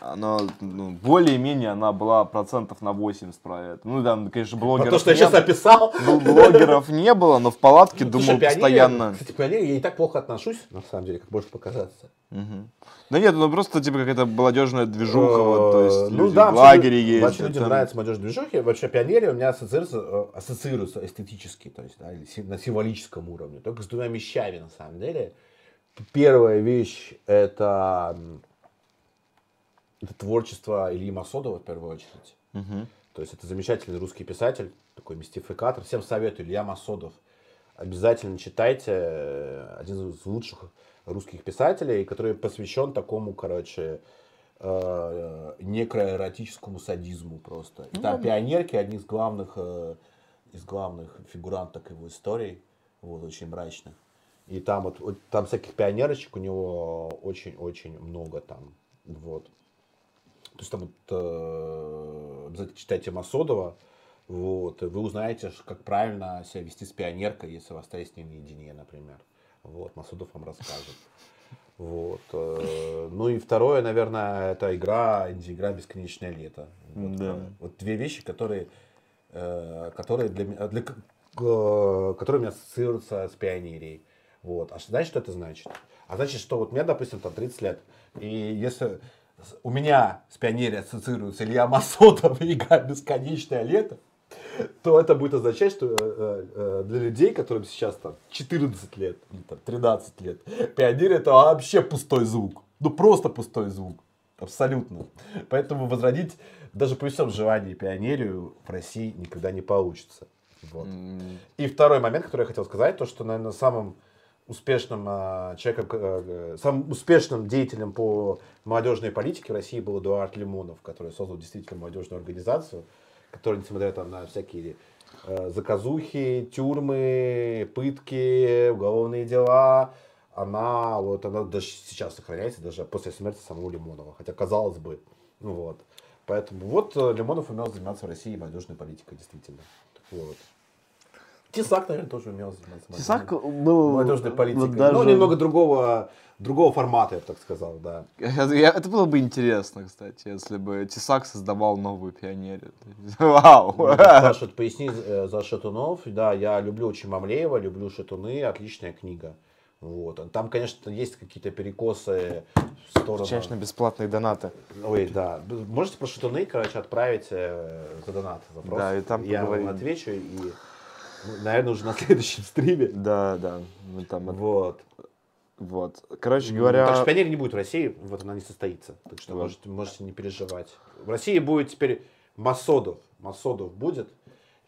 она ну, более-менее она была процентов на 80 про это. Ну, там, конечно, Про блогеров то, что я сейчас описал. Ну, блогеров не было, но в палатке, Слушай, думаю, пионерия- постоянно. Кстати, пионерия, я и так плохо отношусь, на самом деле, как может показаться. Мгм. Да нет, ну просто типа какая-то молодежная движуха, вот, то Э, есть люди да, в лагере ездят. Вообще людям нравятся молодежные движухи. Вообще пионерия у меня ассоциируется, ассоциируется эстетически, то есть да, на символическом уровне. Только с двумя вещами, на самом деле. Первая вещь это, это творчество Ильи Масодова, в первую очередь. Мгм. То есть это замечательный русский писатель, такой мистификатор. Всем советую, Илья Масодов. Обязательно читайте. э, Один из лучших русских писателей, который посвящен такому, короче, э, некроэротическому садизму просто. И там пионерки, одни из главных, э, из главных фигуранток его историй, вот, очень мрачных. И там вот, там всяких пионерочек у него очень-очень много там. Вот. То есть там вот, э, обязательно читайте Масодова, вот, и вы узнаете, как правильно себя вести с пионеркой, если вы остаетесь с ней наедине, например. Вот, Масудов вам расскажет. Вот. э, Ну и второе, наверное, это игра, инди-игра «Бесконечное лето». Вот, Да. э, вот две вещи, которые, которые для для, э, которые у меня ассоциируются с пионерией. Вот. А знаешь, что это значит? А значит, что вот мне, допустим, там 30 лет, и если у меня с пионерией ассоциируется Илья Масотов и «Бесконечное лето», то это будет означать, что э, э, э, для людей, которым сейчас там 14 лет там 13 лет, пионер это вообще пустой звук. Ну просто пустой звук. Абсолютно. Поэтому возродить даже при всем желании пионерию в России никогда не получится. Вот. М, И второй момент, который я хотел сказать, то, что, наверное, самым успешным э, человеком, э, самым успешным деятелем по молодежной политике в России был Эдуард Лимонов, который создал действительно молодежную организацию, которая, несмотря там, на всякие э, заказухи, тюрьмы, пытки, уголовные дела, она вот она даже сейчас сохраняется, даже после смерти самого Лимонова. Хотя казалось бы, ну вот. Поэтому вот э, Лимонов умел заниматься в России молодежной политикой, действительно. Вот. Тесак, наверное, тоже умел заниматься Тесак был... молодежной политикой. вот даже- Ну, немного другого, другого формата, я бы так сказал, да. Это, я- это было бы интересно, кстати, если бы Тесак создавал новую пионерию. Вау! Спрашивают, поясни э, за Шатунов. Да, я люблю очень Мамлеева, люблю Шатуны, отличная книга. Вот. Там, конечно, есть какие-то перекосы в сторону... Чаще на бесплатные донаты. Ой, да. Можете про Шатуны, короче, отправить э, за донат вопрос. Да, и там Я поговорим. вам отвечу и, ну, наверное, уже на следующем стриме. Да, да. Ну, там, Вот. вот. Короче Так говоря, что пионер не будет в России, вот она не состоится. Так что Вот. можете, можете не переживать. В России будет теперь Масодов. Масодов будет.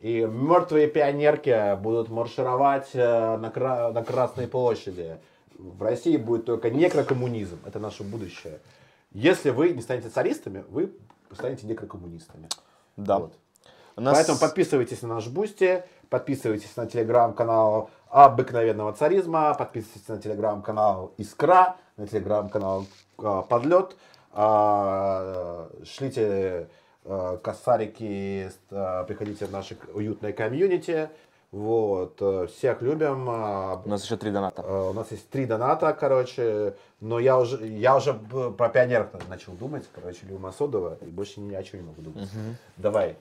И мертвые пионерки будут маршировать э, на, Кра- на Красной площади. В России будет только некрокоммунизм. Это наше будущее. Если вы не станете царистами, вы станете некрокоммунистами. да. Вот. Нас- Поэтому подписывайтесь на наш Бусти, подписывайтесь на телеграм-канал обыкновенного царизма, подписывайтесь на телеграм-канал Искра, на телеграм-канал а, Подлет, а, шлите косарики, а, приходите в наше уютное комьюнити. Вот, э, всех любим. а, У нас еще три доната. Э, У нас есть три доната, короче, но я уже, я уже про пионеров начал думать, короче, Льва Масодова, и больше ни о чем не могу думать. Давай,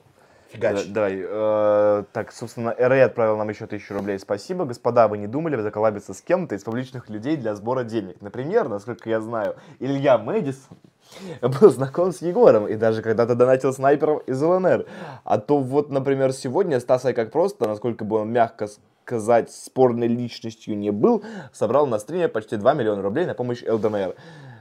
фигач. Да- Давай. э, так, собственно, РА отправил нам еще тысячу рублей. Спасибо. Господа, вы не думали заколабиться с кем-то из публичных людей для сбора денег? Например, насколько я знаю, Илья Мэдисон был знаком с Егором и даже когда-то донатил снайперов из ЛНР. А то вот, например, сегодня Стас как просто, насколько бы он мягко сказать, спорной личностью не был, собрал на стриме почти 2 миллиона рублей на помощь ЛДНР.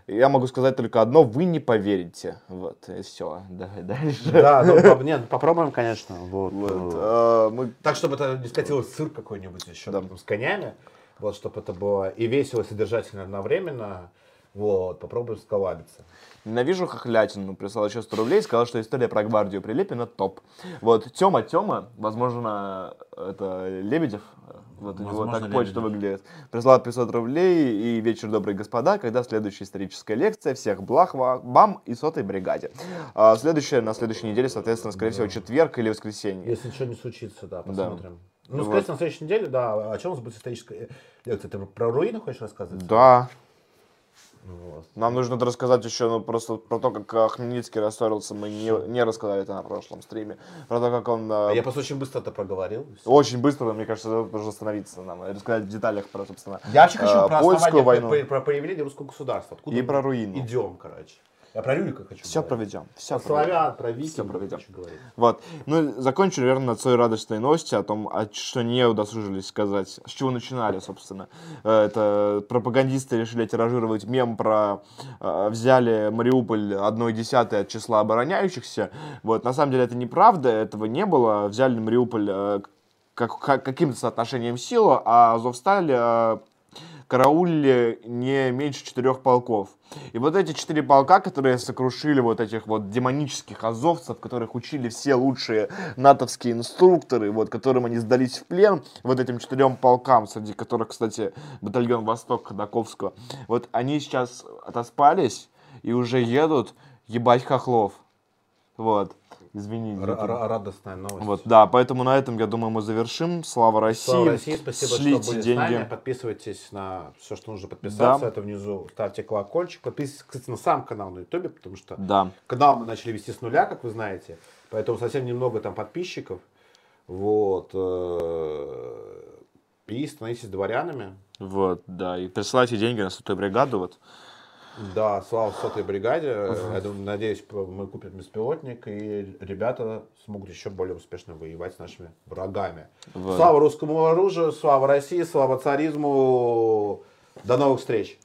Я могу сказать только одно, вы не поверите. Вот, и все. Давай дальше. Да, ну, по- нет, попробуем, конечно. Вот. Вот, э, э, мы Так, чтобы это не скатилось цирк какой-нибудь еще Да. там, с конями, вот, чтобы это было и весело, и содержательно одновременно. Вот, попробуем сколабиться. Ненавижу хохлятину. Прислал еще 100 рублей, сказал, что история про гвардию Прилепина топ. Вот, Тёма Тёма, возможно, это Лебедев, вот у него так почта выглядит. Прислал 500 рублей и вечер, добрые господа, когда следующая историческая лекция. Всех благ вам и сотой бригаде. А следующая на следующей неделе, соответственно, скорее всего, четверг или воскресенье. Если ничего не случится, да, Да. посмотрим. Ну, Вот. скорее на следующей неделе, да. О чем у нас будет историческая лекция? Ты про руины хочешь рассказывать? Да, Вот. нам нужно рассказать еще ну, просто про то, как а, Хмельницкий рассорился. Мы не, не рассказали это на прошлом стриме. Про то, как он А я просто очень быстро это проговорил. Очень быстро, мне кажется, нужно остановиться нам и рассказать в деталях про, собственно, Я вообще хочу э, про польскую войну. про, про появление русского государства. Откуда И про руину. Идем, короче. Я про Рюрика хочу Все говорить. проведем. Все Про славян, про викингов Всё проведем. хочу говорить. Вот. Ну, и закончу, наверное, на своей радостной новости о том, о, что не удосужились сказать, с чего начинали, собственно. Э, Это пропагандисты решили тиражировать мем про э, взяли Мариуполь одной десятой от числа обороняющихся. Вот. На самом деле это неправда, этого не было. Взяли Мариуполь э, как, как- каким-то соотношением сил, а Азовсталь э, караулили не меньше четырех полков. И вот эти четыре полка, которые сокрушили вот этих вот демонических азовцев, которых учили все лучшие натовские инструкторы, вот, которым они сдались в плен, вот этим четырем полкам, среди которых, кстати, батальон Восток Ходаковского, вот они сейчас отоспались и уже едут ебать хохлов. Вот. Р- р- радостная новость. Вот, да, поэтому на этом, я думаю, мы завершим. Слава России. Слава России, спасибо, Шлите что были деньги. с нами. Подписывайтесь на все, что нужно подписаться. Да. Это внизу. Ставьте колокольчик. Подписывайтесь, кстати, на сам канал на Ютубе, потому что Да. канал мы начали вести с нуля, как вы знаете. Поэтому совсем немного там подписчиков. Вот. э, И становитесь дворянами. Вот, да. И присылайте деньги на сотую бригаду. Вот. Да, слава сотой бригаде. Я думаю, надеюсь, мы купим беспилотник, и ребята смогут еще более успешно воевать с нашими врагами. Вот. Слава русскому оружию, слава России, слава царизму. До новых встреч.